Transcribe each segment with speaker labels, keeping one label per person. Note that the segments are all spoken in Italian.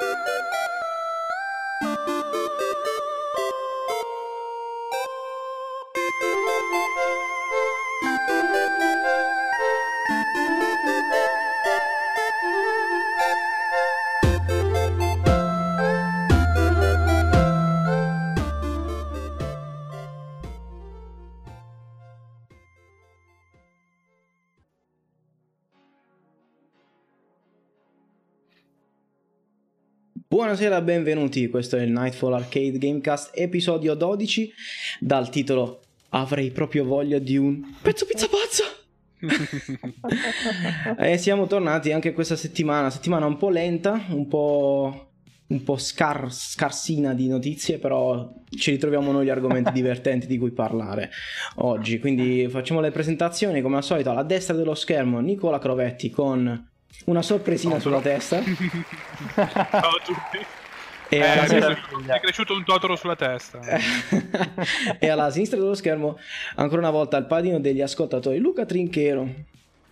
Speaker 1: Música Buonasera, benvenuti. Questo è il Nightfall Arcade Gamecast episodio 12 dal titolo Avrei proprio voglia di un pezzo pizza pazza. e siamo tornati anche questa settimana, settimana un po' lenta, un po' un po' scar- scarsina di notizie, però ci ritroviamo noi gli argomenti divertenti di cui parlare oggi. Quindi facciamo le presentazioni come al solito alla destra dello schermo Nicola Crovetti con una sorpresina
Speaker 2: Totoro.
Speaker 1: sulla testa.
Speaker 2: Ciao a tutti.
Speaker 1: E
Speaker 2: Eh,
Speaker 1: alla,
Speaker 2: mi è
Speaker 1: sinistra...
Speaker 2: è cresciuto un totoro sulla testa.
Speaker 1: e alla sinistra dello schermo ancora una volta il padino degli ascoltatori Luca Trinchero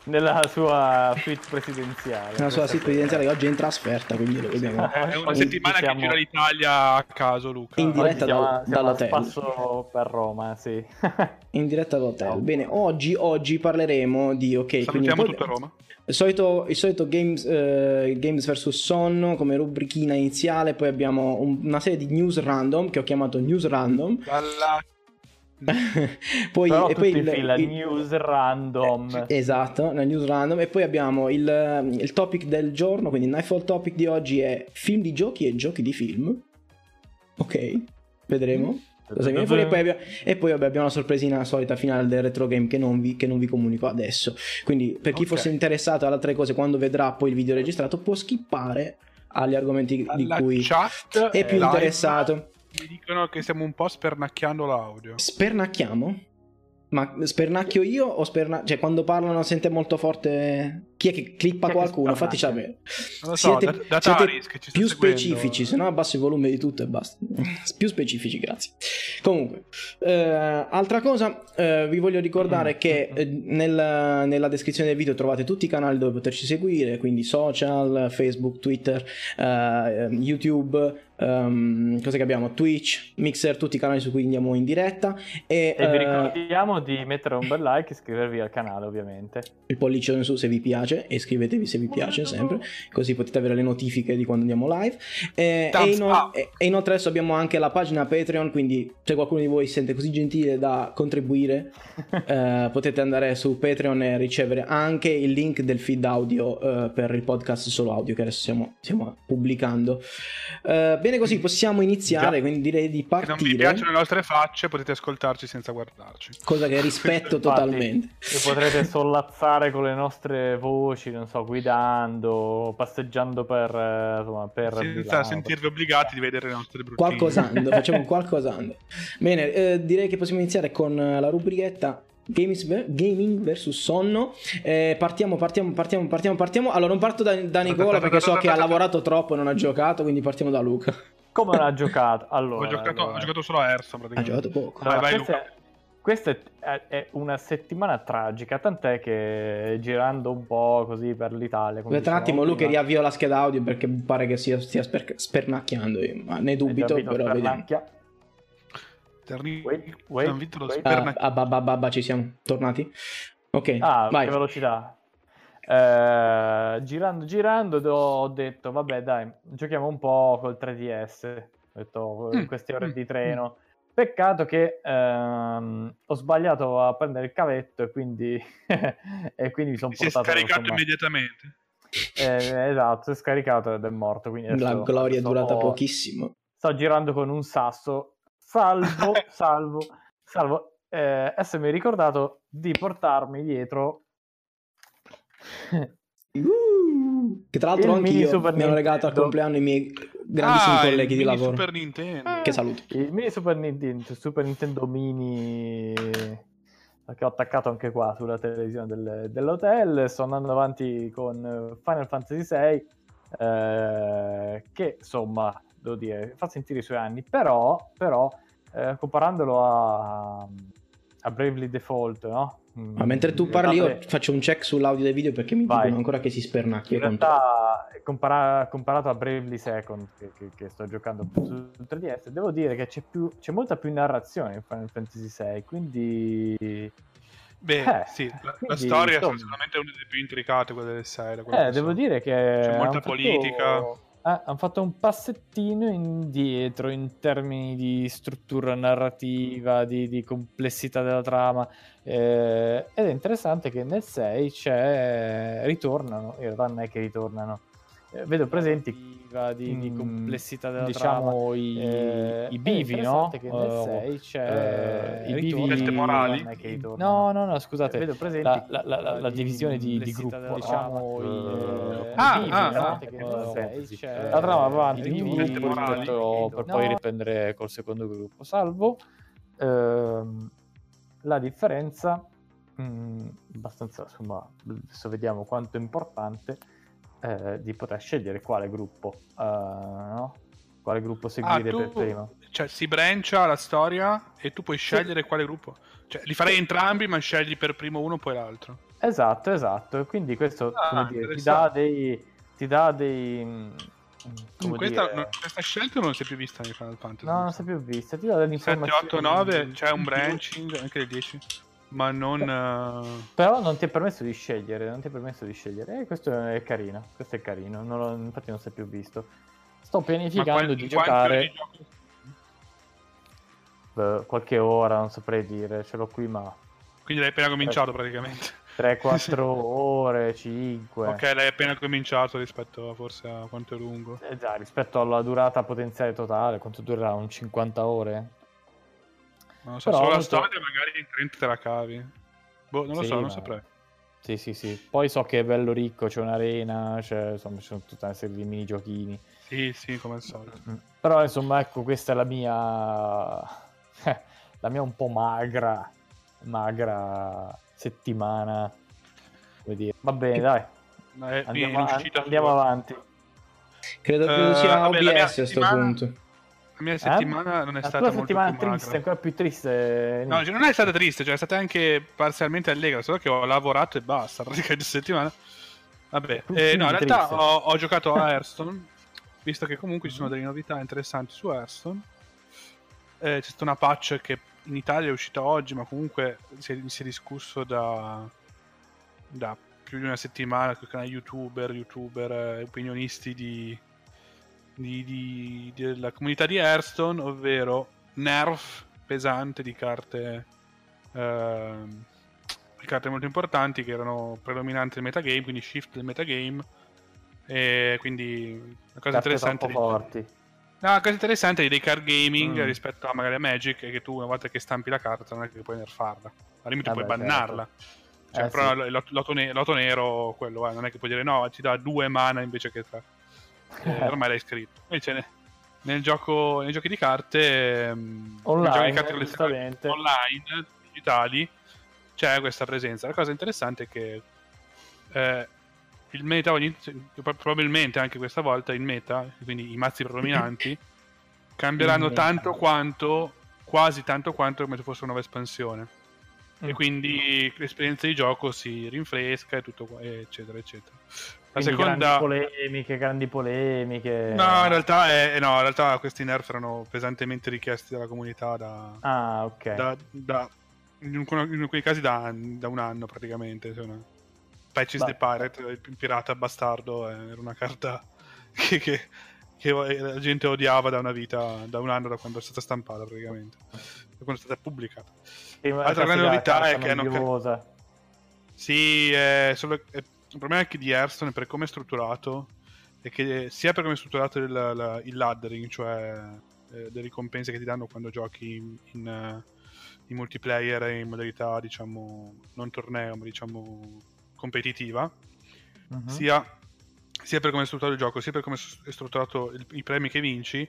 Speaker 3: nella sua suite presidenziale.
Speaker 1: nella sua sito presidenziale che oggi è in trasferta quindi lo vediamo
Speaker 2: È una settimana
Speaker 3: siamo-
Speaker 2: che gira l'Italia a caso, Luca.
Speaker 1: In diretta
Speaker 3: siamo,
Speaker 1: dal-
Speaker 3: siamo a
Speaker 1: dall'hotel.
Speaker 3: spasso per Roma, sì.
Speaker 1: in diretta all'hotel bene oggi, oggi parleremo di ok quindi
Speaker 2: Salutiamo
Speaker 1: poi-
Speaker 2: tutta Roma.
Speaker 1: il solito, il solito games, eh, games vs sonno come rubrichina iniziale poi abbiamo un- una serie di news random che ho chiamato news random
Speaker 2: Dalla...
Speaker 1: poi,
Speaker 3: Però
Speaker 1: e poi il-
Speaker 3: fila,
Speaker 1: il-
Speaker 3: news random.
Speaker 1: Esatto, nel news random. E poi abbiamo il, il topic del giorno, quindi il Nightfall topic di oggi è film di giochi e giochi di film. Ok, vedremo. Cosa viene fuori. E poi, abbiamo, e poi vabbè, abbiamo la sorpresina solita finale del retro game che non vi, che non vi comunico adesso. Quindi per chi
Speaker 2: Ok.
Speaker 1: fosse interessato alle altre cose, quando vedrà poi il video registrato, può skippare agli argomenti di cui
Speaker 2: chat
Speaker 1: è più
Speaker 2: live
Speaker 1: interessato.
Speaker 2: Mi dicono che stiamo un po' spernacchiando l'audio.
Speaker 1: Spernacchiamo? Ma spernacchio io o sperna... Cioè, quando parlano sente molto forte... Chi è che clippa qualcuno? Fatti sapere.
Speaker 2: Non lo so, da, da ci sta
Speaker 1: più specifici, se no abbasso il volume di tutto e basta. più specifici, grazie. Comunque, eh, altra cosa, eh, vi voglio ricordare
Speaker 3: Mm,
Speaker 1: che
Speaker 3: mm,
Speaker 1: eh, nel- nella descrizione del video trovate tutti i canali dove poterci seguire, quindi social, Facebook, Twitter, eh, YouTube, ehm, cosa che abbiamo? Twitch, Mixer, tutti i canali su cui andiamo in diretta. E,
Speaker 3: E vi
Speaker 1: eh,
Speaker 3: ricordiamo di mettere un bel like e iscrivervi al canale, ovviamente.
Speaker 1: il pollice in su se vi piace e iscrivetevi se vi piace sempre così potete avere le notifiche di quando andiamo live e, e ino- e- e inoltre adesso abbiamo anche la pagina Patreon quindi se qualcuno di voi si sente così gentile da contribuire eh, potete andare su Patreon e ricevere anche il link del feed audio eh, per il podcast solo audio che adesso stiamo, stiamo pubblicando Eh, bene così possiamo iniziare
Speaker 2: Già.
Speaker 1: quindi direi di
Speaker 2: Se non vi
Speaker 1: partire
Speaker 2: piacciono le nostre facce, potete ascoltarci senza guardarci.
Speaker 1: cosa che rispetto
Speaker 3: Infatti,
Speaker 1: totalmente
Speaker 3: E potrete sollazzare con le nostre voci, non so, guidando, passeggiando per... eh, Insomma, per
Speaker 2: Senza
Speaker 3: Milano.
Speaker 2: sentirvi obbligati di vedere le nostre bruttine.
Speaker 1: Qualcosando, facciamo qualcosando. Bene, eh, direi che possiamo iniziare con la rubrichetta Gaming vs sonno. Eh, partiamo, partiamo, partiamo, partiamo, partiamo. Allora, non parto da, da Nicola perché so che ha lavorato troppo e non ha giocato, quindi partiamo da Luca.
Speaker 3: Come non ha giocato? Allora,
Speaker 2: Ho giocato,
Speaker 3: allora.
Speaker 2: ho giocato solo a
Speaker 1: Ha
Speaker 2: praticamente.
Speaker 1: giocato poco.
Speaker 3: Allora,
Speaker 2: Vai, vai,
Speaker 3: questa, questa è, è- una settimana tragica, tant'è che girando un po' così per l'Italia... come
Speaker 1: Aspetta un attimo, Luca,
Speaker 3: prima,
Speaker 1: riavvio la scheda audio perché pare che sia, stia sper- spernacchiando. Ma ne dubito, però vediamo.
Speaker 2: Terni-
Speaker 3: Wait,
Speaker 2: San Vito lo
Speaker 3: wait.
Speaker 1: Ah, ci siamo tornati. Ok,
Speaker 3: Ah,
Speaker 1: vai.
Speaker 3: che velocità. Eh, girando, girando, do- ho detto, vabbè, dai, giochiamo un po' col 3DS. Ho detto, in
Speaker 2: Mm,
Speaker 3: queste ore
Speaker 2: mm,
Speaker 3: di treno. Peccato che ehm, ho sbagliato a prendere il cavetto e quindi, e quindi mi sono
Speaker 2: Si è
Speaker 3: portato
Speaker 2: scaricato
Speaker 3: insomma,
Speaker 2: immediatamente.
Speaker 3: eh, esatto, si è scaricato ed è morto. Quindi
Speaker 1: La gloria è durata pochissimo.
Speaker 3: Sto girando con un sasso. Salvo, salvo, salvo. Eh, adesso mi ho ricordato di portarmi dietro
Speaker 1: Uh, che tra l'altro anche io mi hanno regalato al compleanno i miei grandissimi
Speaker 2: Ah,
Speaker 1: colleghi di lavoro.
Speaker 2: Super Nintendo.
Speaker 1: Che saluto.
Speaker 3: il mini Super Nintendo, Super Nintendo Mini che ho attaccato anche qua sulla televisione del- dell'hotel. Sto andando avanti con Final Fantasy VI, eh, che insomma, devo dire, fa sentire i suoi anni, però, però eh, comparandolo a, a Bravely Default, no?
Speaker 1: Ma mentre tu parli io faccio un check sull'audio dei video perché mi
Speaker 3: Vai.
Speaker 1: dicono ancora che si spernacchia.
Speaker 3: In realtà, compara- comparato a Bravely Second, che, che- che sto giocando su 3DS, devo dire che c'è, più- c'è molta più narrazione in Final Fantasy VI, quindi...
Speaker 2: Beh,
Speaker 3: Eh,
Speaker 2: sì, la, la
Speaker 3: quindi,
Speaker 2: storia
Speaker 3: insomma.
Speaker 2: è sicuramente una delle più intricate, quelle del 6. da quello
Speaker 3: Eh, devo
Speaker 2: so.
Speaker 3: dire che...
Speaker 2: C'è molta
Speaker 3: han fatto- eh, hanno fatto un passettino indietro in termini di struttura narrativa, di, di complessità della trama. eh, ed è interessante che nel 6 c'è. ritornano. In realtà non è che ritornano. eh, vedo presenti
Speaker 4: di, di
Speaker 3: mm,
Speaker 4: complessità della
Speaker 3: diciamo,
Speaker 4: i,
Speaker 3: eh,
Speaker 4: i bivi, no?
Speaker 3: che nel
Speaker 4: Eh,
Speaker 3: 6 c'è
Speaker 4: eh, i bivi
Speaker 2: morali?
Speaker 4: No, no, no, scusate.
Speaker 3: vedo presenti
Speaker 4: La, la- la- la- divisione di, di gruppo,
Speaker 3: della
Speaker 4: diciamo,
Speaker 3: trama.
Speaker 4: i,
Speaker 2: Ah,
Speaker 4: i bivi,
Speaker 2: ah,
Speaker 4: no?
Speaker 2: ah.
Speaker 3: che
Speaker 4: Eh,
Speaker 3: nel sei
Speaker 4: fantasy.
Speaker 3: c'è-
Speaker 4: La trama va avanti di gruppo
Speaker 2: morali.
Speaker 4: per poi
Speaker 3: No.
Speaker 4: riprendere col secondo gruppo. Salvo
Speaker 3: Ehm, la differenza, mh, abbastanza, insomma, adesso vediamo quanto è importante, eh, di poter scegliere quale gruppo, eh, no? Quale gruppo seguire
Speaker 2: Ah, tu-
Speaker 3: per primo.
Speaker 2: Cioè, si brancia la storia e tu puoi scegliere quale gruppo. Cioè, li farei entrambi, ma scegli per primo uno, poi l'altro.
Speaker 3: Esatto, esatto. Quindi questo
Speaker 2: Ah,
Speaker 3: dire, ti dà dei... Ti dà dei mh, come
Speaker 2: Questa,
Speaker 3: dire-
Speaker 2: non- questa scelta non si è più vista nei Final Fantasy.
Speaker 3: No, non si è più vista. Ti dà delle
Speaker 2: 7,
Speaker 3: informazioni.
Speaker 2: 8, 9, c'è un branching, anche del 10. Ma non... eh,
Speaker 3: Però non ti è permesso di scegliere, non ti è permesso di scegliere. E questo è carino, questo è carino, non lo- infatti non si è più visto. Sto pianificando
Speaker 2: qual-
Speaker 3: di giocare eh, qualche ora, non saprei dire, ce l'ho qui ma
Speaker 2: Quindi l'hai appena cominciato praticamente.
Speaker 3: 3-4 ore, 5.
Speaker 2: Ok, l'hai appena cominciato rispetto a forse a quanto è lungo.
Speaker 3: Eh già, rispetto alla durata potenziale totale, quanto durerà? Un 50 ore?
Speaker 2: Non lo so,
Speaker 3: Però
Speaker 2: solo la storia magari in 30 te la cavi. Boh, non lo
Speaker 3: Sì,
Speaker 2: so, non
Speaker 3: ma-
Speaker 2: saprei.
Speaker 3: Sì, sì, sì. Poi so che è bello ricco, c'è un'arena, c'è, insomma, ci sono tutta una serie di minigiochini.
Speaker 2: Sì, sì, come al solito.
Speaker 3: Mm. Però insomma, ecco, questa è la mia la mia un po' magra magra settimana. Come dire. Va bene, dai.
Speaker 2: È,
Speaker 3: Andiamo,
Speaker 2: uscita
Speaker 3: andiamo avanti.
Speaker 1: Credo, credo
Speaker 2: Eh,
Speaker 1: sia
Speaker 2: vabbè, la mia
Speaker 1: OBS a questo
Speaker 2: settimana-
Speaker 1: punto.
Speaker 2: La mia settimana non è
Speaker 3: La
Speaker 2: stata
Speaker 3: tua
Speaker 2: molto
Speaker 3: settimana
Speaker 2: più magra.
Speaker 3: triste, ancora più triste.
Speaker 2: No, cioè, non è stata triste, cioè è stata anche parzialmente allegra, solo che ho lavorato e basta, praticamente settimana. Vabbè, eh, no, in realtà ho, ho giocato a Hearthstone, visto che comunque ci sono delle novità interessanti su Hearthstone. Eh, c'è stata una patch che in Italia è uscita oggi, ma comunque si è, si è discusso da, da più di una settimana con canali youtuber, youtuber, eh, opinionisti di, di- di- della comunità di Hearthstone, ovvero nerf pesante di carte ehm, di carte molto importanti che erano predominanti nel metagame, quindi shift del metagame. E quindi una cosa
Speaker 3: Carte
Speaker 2: interessante.
Speaker 3: troppo
Speaker 2: di-
Speaker 3: forti.
Speaker 2: No, la cosa interessante dei card gaming
Speaker 3: Mm.
Speaker 2: rispetto a magari a Magic è che tu una volta che stampi la carta non è che puoi nerfarla. Al limite
Speaker 3: Vabbè,
Speaker 2: puoi bannarla. Cioè,
Speaker 3: Eh,
Speaker 2: però
Speaker 3: sì.
Speaker 2: lotto, ne- lotto nero, quello, eh, non è che puoi dire no, ti dà due mana invece che tre. Eh, ormai l'hai scritto. Invece ne- nel gioco, nei giochi di carte, ehm,
Speaker 3: Online,
Speaker 2: giochi di carte online, digitali, c'è questa presenza. La cosa interessante è che eh, il meta, ogni- probabilmente anche questa volta, il meta, quindi i mazzi predominanti, cambieranno tanto quanto, quasi tanto quanto come se fosse una nuova espansione. E
Speaker 3: Mm.
Speaker 2: quindi l'esperienza di gioco si rinfresca e tutto qua, eccetera, eccetera. La
Speaker 3: Quindi
Speaker 2: seconda...
Speaker 3: grandi polemiche, grandi polemiche.
Speaker 2: No, in realtà, è- no, in realtà questi nerf erano pesantemente richiesti dalla comunità da,
Speaker 3: Ah, ok.
Speaker 2: da- da- in, in casi da, da un anno praticamente. Cioè una- Patches the Pirate, il pirata bastardo, eh, era una carta che, che- che la gente odiava da una vita, da un anno da quando è stata stampata praticamente, da quando è stata pubblicata.
Speaker 3: Prima-
Speaker 2: Altra grande novità è che hanno. Sì, è solo- è- il problema è che di Hearthstone, per come è strutturato, è che sia per come è strutturato il, la- il laddering, cioè eh, le ricompense che ti danno quando giochi in, in, eh, in multiplayer e in modalità, diciamo, non torneo, ma diciamo competitiva,
Speaker 3: Mhm.
Speaker 2: sia, sia per come è strutturato il gioco, sia per come è strutturato il- i premi che vinci,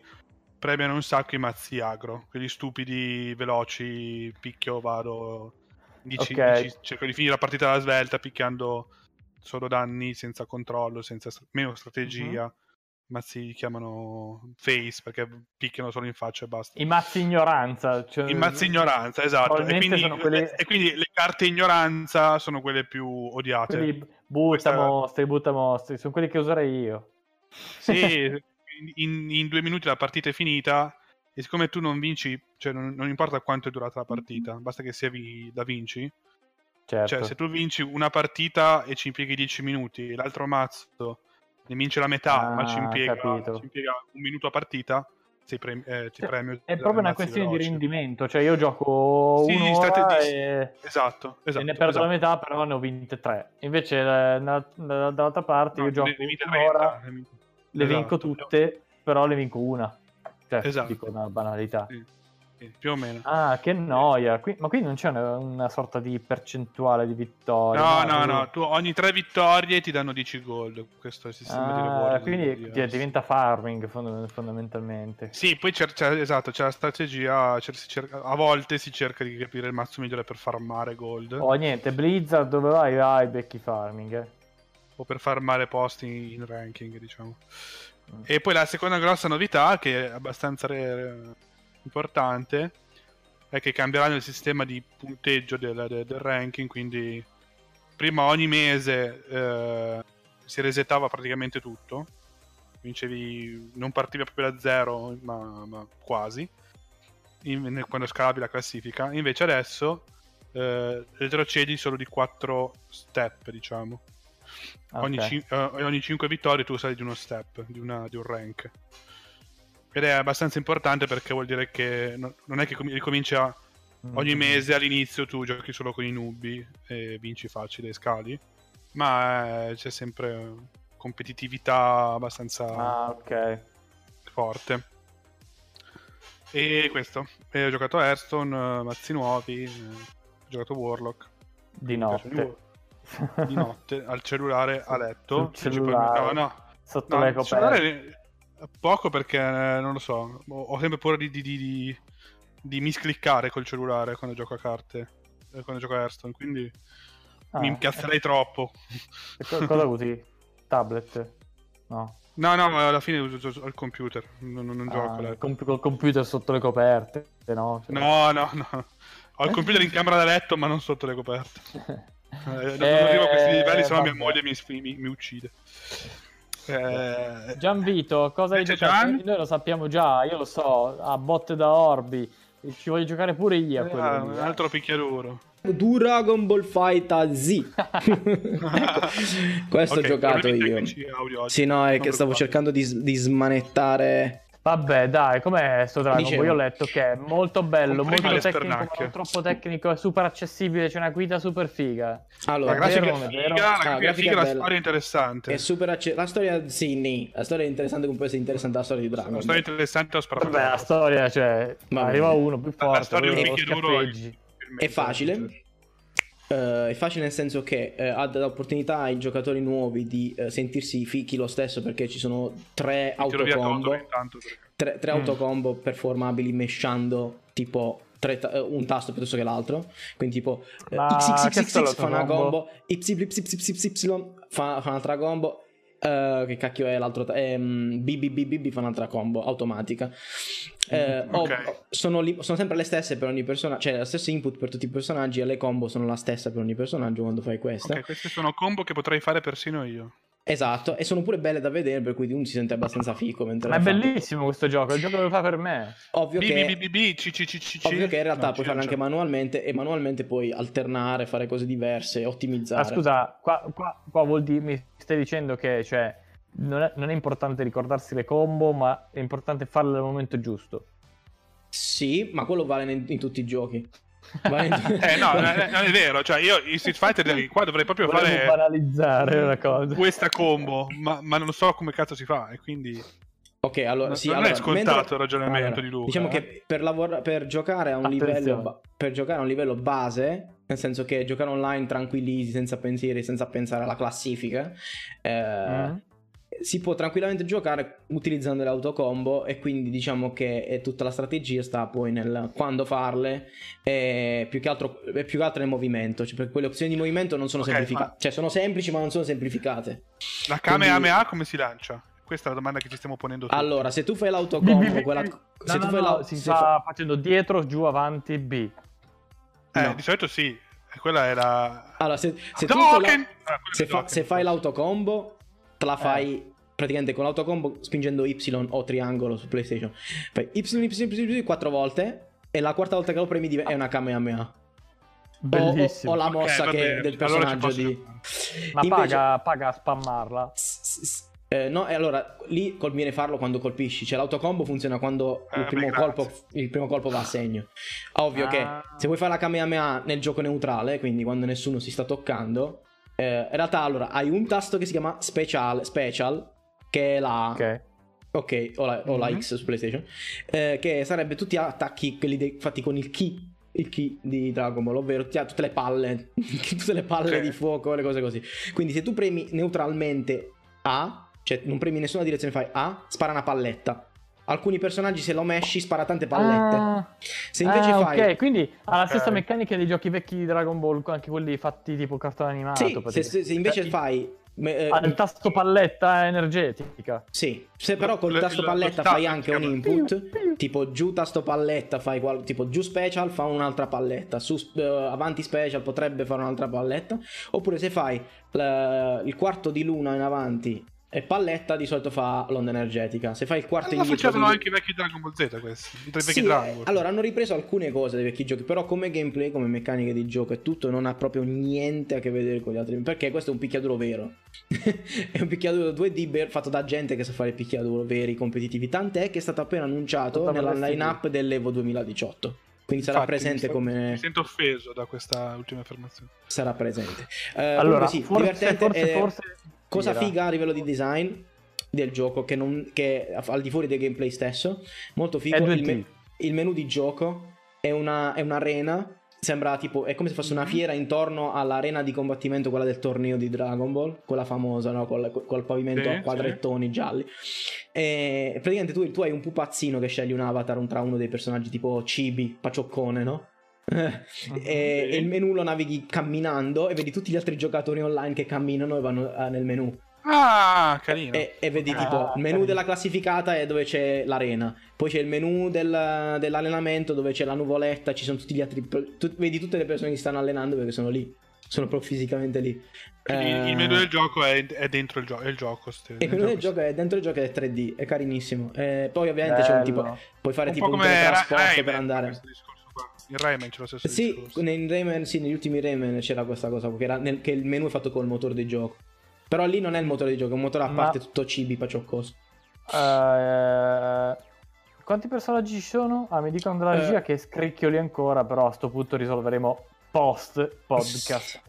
Speaker 2: premiano un sacco i mazzi agro, quelli stupidi, veloci, picchio, vado, dici,
Speaker 3: Ok.
Speaker 2: dici- cerco di finire la partita alla svelta picchiando solo danni senza controllo, senza meno strategia. Mazzi li chiamano face perché picchiano solo in faccia e basta.
Speaker 3: I mazzi ignoranza. Cioè...
Speaker 2: I mazzi ignoranza, esatto. E quindi,
Speaker 3: sono quelli-
Speaker 2: e quindi le carte ignoranza sono quelle più odiate.
Speaker 3: Quelli butta mostri, butta mostri, sono quelli che userei io.
Speaker 2: Sì, in, in due minuti la partita è finita e siccome tu non vinci, cioè non, non importa quanto è durata la partita, basta che sia vi- da vinci.
Speaker 3: Certo.
Speaker 2: Cioè, se tu vinci una partita e ci impieghi 10 minuti e l'altro mazzo ne vince la metà,
Speaker 3: Ah,
Speaker 2: ma ci impiega,
Speaker 3: capito.
Speaker 2: ci impiega un minuto a partita, premi- eh, ti
Speaker 3: Cioè,
Speaker 2: premio.
Speaker 3: È proprio una questione di
Speaker 2: veloci.
Speaker 3: rendimento, cioè io gioco
Speaker 2: Sì,
Speaker 3: un'ora
Speaker 2: strate-
Speaker 3: e...
Speaker 2: Esatto, esatto.
Speaker 3: e ne perdo
Speaker 2: esatto.
Speaker 3: la metà, però ne ho vinte tre. Invece eh, dall'altra parte
Speaker 2: No,
Speaker 3: io gioco
Speaker 2: ne- ne vince
Speaker 3: un'ora,
Speaker 2: 30, ne vince-
Speaker 3: le
Speaker 2: esatto.
Speaker 3: vinco tutte, però ne vinco una. Cioè,
Speaker 2: Esatto.
Speaker 3: dico una banalità.
Speaker 2: Sì, più o meno.
Speaker 3: Ah, che noia. Qui- ma qui non c'è una, una sorta di percentuale di vittorie.
Speaker 2: No, no, no, tu ogni tre vittorie ti danno 10 gold. Questo è il sistema di
Speaker 3: Ah,
Speaker 2: lavoro.
Speaker 3: quindi
Speaker 2: di-
Speaker 3: di- diventa farming fond- fondamentalmente.
Speaker 2: Sì, poi c'è, c'è- esatto, c'è la strategia, c'è- cerca- a volte si cerca di capire il mazzo migliore per farmare gold
Speaker 3: Oh, niente, Blizzard, dove vai? Vai, becchi farming. eh.
Speaker 2: o per farmare posti in ranking, diciamo.
Speaker 3: Mm.
Speaker 2: E poi la seconda grossa novità, che è abbastanza re- importante, è che cambieranno il sistema di punteggio del, del- del ranking, quindi prima ogni mese eh, si resettava praticamente tutto, vincevi, non partivi proprio da zero, ma, ma quasi, in- quando scalavi la classifica, invece adesso eh, retrocedi solo di 4 step, diciamo. Ogni,
Speaker 3: Ok.
Speaker 2: cin- eh, ogni 5 vittorie tu sali di uno step, di, una- di un rank. Ed è abbastanza importante perché vuol dire che no- non è che com- ricominci a ogni
Speaker 3: Mm.
Speaker 2: mese all'inizio tu giochi solo con i nubi e vinci facile e scali, ma eh, c'è sempre competitività abbastanza
Speaker 3: Ah, ok.
Speaker 2: forte. E questo, E ho giocato Hearthstone, eh, mazzi nuovi, eh, ho giocato Warlock.
Speaker 3: Di notte.
Speaker 2: Di notte, al cellulare, a letto.
Speaker 3: Sul cellulare.
Speaker 2: No, no,
Speaker 3: Sotto
Speaker 2: no,
Speaker 3: le coperte.
Speaker 2: Poco perché eh, non lo so, ho, sempre paura di, di, di, di, di miscliccare col cellulare quando gioco a carte, eh, quando gioco a Hearthstone, quindi
Speaker 3: Ah,
Speaker 2: mi incazzerei troppo.
Speaker 3: e co- cosa usi? Tablet? No.
Speaker 2: No, no, ma alla fine uso, uso al computer, non, non- non gioco.
Speaker 3: Ah,
Speaker 2: letto.
Speaker 3: comp- col computer sotto le coperte, no? Cioè-
Speaker 2: No, no, no. Ho il computer in camera da letto, ma non sotto le coperte. Eh, non
Speaker 3: Eh,
Speaker 2: arrivo a questi livelli, se no mia moglie mi, mi- mi uccide. Eh,
Speaker 3: Gianvito, cosa hai giocato?
Speaker 2: Gian?
Speaker 3: Noi lo sappiamo già, io lo so, a botte da Orbi. Ci voglio giocare pure io a quello
Speaker 2: ah,
Speaker 3: lì,
Speaker 2: un altro picchiaduro.
Speaker 1: Dragon Ball Fighter Z. Questo ho
Speaker 2: Ok,
Speaker 1: giocato io. Sì, no, è
Speaker 2: Non
Speaker 1: che stavo cercando di, di smanettare.
Speaker 3: Vabbè, dai, com'è sto Dragon
Speaker 1: Dicevo.
Speaker 3: Io ho letto che è molto bello,
Speaker 2: Comprimi
Speaker 3: molto tecnico, ma troppo tecnico, è super accessibile, c'è una guida super figa.
Speaker 1: Allora,
Speaker 2: La
Speaker 3: È
Speaker 2: grafica
Speaker 3: vero,
Speaker 2: è
Speaker 3: non è
Speaker 2: figa,
Speaker 3: vero?
Speaker 2: la
Speaker 1: Ah,
Speaker 2: grafica è figa, la storia è interessante.
Speaker 1: è super acce- La storia, sì, nì. La storia è interessante come può essere interessante la storia di Dragon
Speaker 2: La storia interessante ho sparato.
Speaker 3: Vabbè, la storia, cioè,
Speaker 1: Va
Speaker 3: arriva uno più
Speaker 2: La
Speaker 3: forte,
Speaker 2: storia di
Speaker 3: lo schiaffeggi.
Speaker 1: È facile. Eh, è facile nel senso che eh, ha l'opportunità ai giocatori nuovi di eh, sentirsi fichi lo stesso perché ci sono tre autocombo. Tre, tre
Speaker 3: Mm.
Speaker 1: autocombo performabili meshando tipo tre ta- eh, un tasto piuttosto che l'altro quindi tipo eh,
Speaker 3: che
Speaker 1: XXXX fa una combo YYYY fa, fa un'altra combo eh, che cacchio è l'altro ta- ehm, BBBBB fa un'altra combo automatica Eh, ho-
Speaker 2: Ok.
Speaker 1: sono, li- sono sempre le stesse per ogni personaggio cioè lo stesso input per tutti i personaggi e le combo sono la stessa per ogni personaggio quando fai questa
Speaker 2: Ok, queste sono combo che potrei fare persino io.
Speaker 1: Esatto e sono pure belle da vedere per cui uno si sente abbastanza fico mentre
Speaker 3: Ma è bellissimo questo gioco, è il gioco che lo fa per me.
Speaker 1: ovvio che. Ovvio che in realtà puoi farlo anche manualmente e manualmente puoi alternare, fare cose diverse, ottimizzare.
Speaker 3: Ah, scusa, qua, qua- qua vuol dire, mi stai dicendo che cioè, non, è, non è importante ricordarsi le combo, ma è importante farle al momento giusto.
Speaker 1: Sì, ma quello vale in, in tutti i giochi.
Speaker 2: Eh no, non è, è vero, cioè io in Street Fighter qua dovrei proprio
Speaker 3: Volevo
Speaker 2: fare
Speaker 3: banalizzare una cosa.
Speaker 2: questa combo, ma, ma non so come cazzo si fa e quindi
Speaker 1: ok, allora
Speaker 2: Non-
Speaker 1: sì,
Speaker 2: non è
Speaker 1: allora,
Speaker 2: scontato
Speaker 1: mentre-
Speaker 2: il ragionamento
Speaker 1: allora,
Speaker 2: di Luca,
Speaker 1: Diciamo
Speaker 2: eh.
Speaker 1: che per, lavora- per giocare a un
Speaker 3: Attenzione.
Speaker 1: livello per giocare a un livello base, nel senso che giocare online tranquilli, senza pensieri, senza pensare alla classifica, eh,
Speaker 3: Mm.
Speaker 1: Si può tranquillamente giocare utilizzando le autocombo e quindi diciamo che è tutta la strategia sta poi nel quando farle e più che altro, più che altro nel movimento cioè perché quelle opzioni di movimento non sono
Speaker 2: Ok,
Speaker 1: semplificate
Speaker 2: ma-
Speaker 1: cioè sono semplici ma non sono semplificate
Speaker 2: la
Speaker 1: Quindi-
Speaker 2: Kamehameha come si lancia? questa è la domanda che ci stiamo ponendo tutti.
Speaker 1: Allora, se tu fai l'autocombo, quella...
Speaker 3: No,
Speaker 1: se
Speaker 3: no,
Speaker 1: tu fai
Speaker 3: no,
Speaker 1: la...
Speaker 3: si
Speaker 1: se
Speaker 3: fa
Speaker 1: fa-
Speaker 3: facendo dietro, giù, avanti, B.
Speaker 2: Eh,
Speaker 1: no.
Speaker 2: di solito sì, quella era...
Speaker 1: Allora, se, se fai la-
Speaker 2: Ah,
Speaker 1: se,
Speaker 2: è
Speaker 1: fa- se fai l'autocombo, te la
Speaker 3: Eh.
Speaker 1: fai praticamente con l'autocombo spingendo Y o triangolo su PlayStation. Fai Y, Y, Y, Y, quattro volte e la quarta volta che lo premi div- è una Kamehameha. O, o,
Speaker 3: Bellissimo.
Speaker 1: o la mossa
Speaker 2: va
Speaker 1: che- del
Speaker 2: allora
Speaker 1: personaggio
Speaker 2: posso
Speaker 1: di...
Speaker 3: Ma
Speaker 1: Invece-
Speaker 3: paga, paga a spammarla.
Speaker 1: Eh, no, e allora lì conviene farlo quando colpisci. Cioè, l'autocombo funziona quando
Speaker 2: Eh,
Speaker 1: il, primo colpo, il primo colpo va a segno. Ovvio che
Speaker 3: Ah.
Speaker 1: se vuoi fare la Kamehameha nel gioco neutrale, quindi quando nessuno si sta toccando, eh, in realtà allora hai un tasto che si chiama Special, special che è la.
Speaker 3: Ok.
Speaker 1: Ok, o la, o la
Speaker 2: Mhm.
Speaker 1: X su PlayStation. eh, che sarebbe tutti attacchi quelli dei- fatti con il key. Il key di Dragon Ball, ovvero ti ha tutte le palle, tutte le palle
Speaker 2: Ok.
Speaker 1: di fuoco, le cose così. Quindi se tu premi neutralmente A, cioè non premi in nessuna direzione, fai A, spara una palletta. Alcuni personaggi se lo meshi spara tante pallette.
Speaker 3: Ah,
Speaker 1: se invece
Speaker 3: ah,
Speaker 1: fai...
Speaker 3: ok, quindi ha la stessa meccanica dei giochi vecchi di Dragon Ball, anche quelli fatti tipo cartone animato.
Speaker 1: Sì, se, se- se invece
Speaker 3: Cioè,
Speaker 1: fai... eh,
Speaker 3: ha il tasto palletta energetica.
Speaker 1: Sì, se però col
Speaker 2: Lo-
Speaker 1: tasto palletta fai anche un input, tipo giù tasto palletta fai qual- tipo giù special fa un'altra palletta, su eh, avanti special potrebbe fare un'altra palletta, oppure se fai la- il quarto di luna in avanti e palletta di solito fa l'onda energetica, se fai il quarto
Speaker 2: Ma
Speaker 1: indietro
Speaker 2: facevano
Speaker 1: di-
Speaker 2: anche i vecchi Dragon Ball Z questi, i vecchi
Speaker 1: Sì,
Speaker 2: Dragon
Speaker 1: eh,
Speaker 2: Ball.
Speaker 1: allora hanno ripreso alcune cose dei vecchi giochi, però come gameplay, come meccaniche di gioco e tutto non ha proprio niente a che vedere con gli altri, perché questo è un picchiaduro vero. è un picchiaduro 2D ver- fatto da gente che sa fare picchiaduro veri, competitivi, tant'è che è stato appena annunciato
Speaker 3: Tutta
Speaker 1: nella
Speaker 3: modestia.
Speaker 1: line-up dell'Evo 2018. Quindi sarà
Speaker 2: Infatti,
Speaker 1: presente
Speaker 2: mi,
Speaker 1: come
Speaker 2: mi sento offeso da questa ultima affermazione.
Speaker 1: sarà presente. Eh,
Speaker 3: allora,
Speaker 1: comunque sì,
Speaker 3: forse,
Speaker 1: divertente
Speaker 3: forse, forse
Speaker 1: Cosa figa a livello di design del gioco, che, non, che al di fuori del gameplay stesso, molto figo.
Speaker 3: È 2D.
Speaker 1: Il, me- il menu di gioco è, una, è un'arena. Sembra tipo, è come se fosse una fiera intorno all'arena di combattimento, quella del torneo di Dragon Ball, quella famosa, no? Col, col pavimento
Speaker 2: Sì,
Speaker 1: a quadrettoni gialli. E praticamente tu, tu hai un pupazzino che scegli un avatar un- tra uno dei personaggi tipo Cibi, Pacioccone, no? e,
Speaker 2: sì.
Speaker 1: e il menu lo navighi camminando e vedi tutti gli altri giocatori online che camminano e vanno eh, nel menu.
Speaker 2: Ah, carino.
Speaker 1: E, e vedi
Speaker 3: Ah,
Speaker 1: tipo il menu
Speaker 3: carino.
Speaker 1: della classificata è dove c'è l'arena, poi c'è il menu del- dell'allenamento dove c'è la nuvoletta, ci sono tutti gli altri. tu- vedi tutte le persone che stanno allenando perché sono lì, sono proprio fisicamente lì. Eh,
Speaker 2: il menu del gioco è, è dentro il, gio- il gioco. ste-
Speaker 1: E il menu del
Speaker 2: gioco,
Speaker 1: è dentro il gioco è 3D, è carinissimo. E poi ovviamente c'è un tipo.
Speaker 3: Bello.
Speaker 1: Puoi fare
Speaker 2: Un
Speaker 1: tipo
Speaker 2: po'
Speaker 1: un teletrasporto
Speaker 2: Rayman,
Speaker 1: per andare.
Speaker 2: questo discorso. In Rayman c'è lo stesso
Speaker 1: Sì,
Speaker 2: discorso.
Speaker 1: Rayman, sì, negli ultimi Rayman c'era questa cosa, che, era nel- che il menu è fatto col motore di gioco. Però lì non è il motore di gioco, è un motore a
Speaker 3: Ma-
Speaker 1: parte tutto cibi pacioccoso.
Speaker 3: Eh, quanti personaggi ci sono? Ah, mi dicono dalla
Speaker 1: Eh.
Speaker 3: regia che scricchioli ancora, però a sto punto risolveremo post podcast.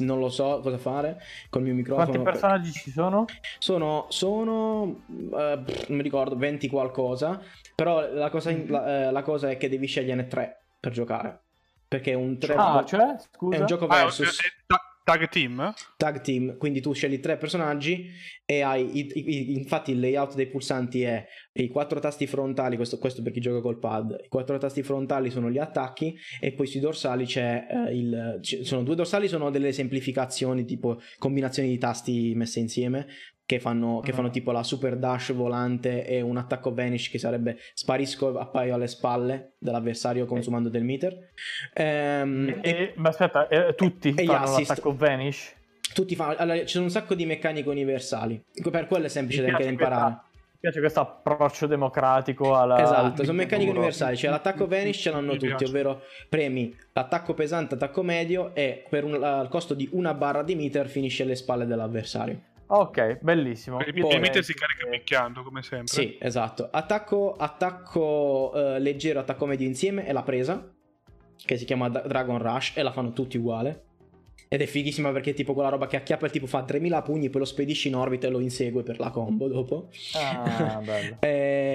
Speaker 1: Non lo so cosa fare col mio microfono.
Speaker 3: Quanti personaggi ci sono?
Speaker 1: Sono, sono pff, non mi ricordo, 20 qualcosa. Però la cosa, la, la cosa è che devi sceglierne 3 per giocare. Perché è un, tre-
Speaker 3: Ah, cioè, scusa.
Speaker 1: è un gioco
Speaker 2: Ah, è-
Speaker 1: versus
Speaker 2: è- è ta- tag team?
Speaker 1: tag team. Quindi tu scegli tre personaggi e hai. i- i- i- infatti, il layout dei pulsanti è i quattro tasti frontali. Questo, questo per chi gioca col pad. I quattro tasti frontali sono gli attacchi, e poi sui dorsali c'è eh, il. ci sono due dorsali, sono delle semplificazioni, tipo combinazioni di tasti messe insieme. Che fanno, che
Speaker 3: Mm.
Speaker 1: fanno tipo la super dash volante e un attacco vanish che sarebbe sparisco appaio alle spalle dell'avversario consumando del meter. Ehm,
Speaker 3: E- e- ma aspetta, eh, tutti
Speaker 1: e
Speaker 3: fanno
Speaker 1: assist.
Speaker 3: l'attacco vanish?
Speaker 1: tutti fanno. Allora, ci sono un sacco di meccaniche universali. Per quello è semplice da imparare.
Speaker 3: questa- Mi piace questo approccio democratico alla,
Speaker 1: Esatto, sono meccaniche universali. Cioè, l'attacco vanish ce l'hanno tutti, ovvero premi l'attacco pesante, attacco medio, e per un, al costo di una barra di meter finisce alle spalle dell'avversario.
Speaker 3: Ok, bellissimo.
Speaker 2: Perché
Speaker 3: Io
Speaker 2: il meter si carica picchiando, come sempre.
Speaker 1: Sì, esatto. Attacco, attacco eh, leggero, attacco medio insieme è la presa, che si chiama Dragon Rush, e la fanno tutti uguale. Ed è fighissima perché è tipo quella roba che acchiappa il tipo fa 3000 pugni, poi lo spedisci in orbita e lo insegue per la combo dopo.
Speaker 3: Ah, bello.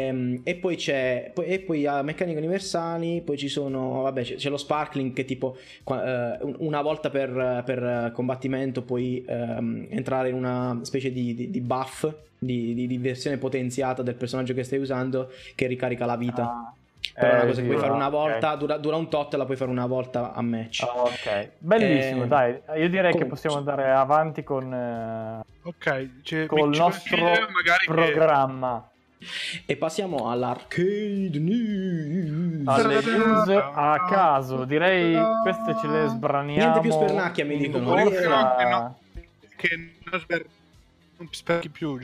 Speaker 1: Ehm, e poi c'è poi, e poi ha meccaniche universali poi ci sono vabbè c'è, c'è lo sparkling che tipo eh, un- una volta per, per combattimento puoi ehm, entrare in una specie di, di- di buff di, di- di versione potenziata del personaggio che stai usando che ricarica la vita
Speaker 3: Ah,
Speaker 1: Però è una
Speaker 3: Eh,
Speaker 1: cosa che
Speaker 3: sì,
Speaker 1: puoi fare
Speaker 3: ah,
Speaker 1: una volta, dura, dura un tot, la puoi fare una volta a match.
Speaker 3: Ah, ok, bellissimo,
Speaker 1: Eh,
Speaker 3: dai. Io direi che
Speaker 1: comunque,
Speaker 3: possiamo
Speaker 1: sì.
Speaker 3: andare avanti con, eh,
Speaker 2: Ok, cioè,
Speaker 3: col
Speaker 2: ci
Speaker 3: nostro
Speaker 2: magari che-
Speaker 3: programma.
Speaker 1: E passiamo all'arcade news.
Speaker 3: Alle news a caso, direi queste ce le sbraniamo.
Speaker 1: Niente più spernacchia, mi dicono.
Speaker 2: Che no- che non, sper- non sperchi più.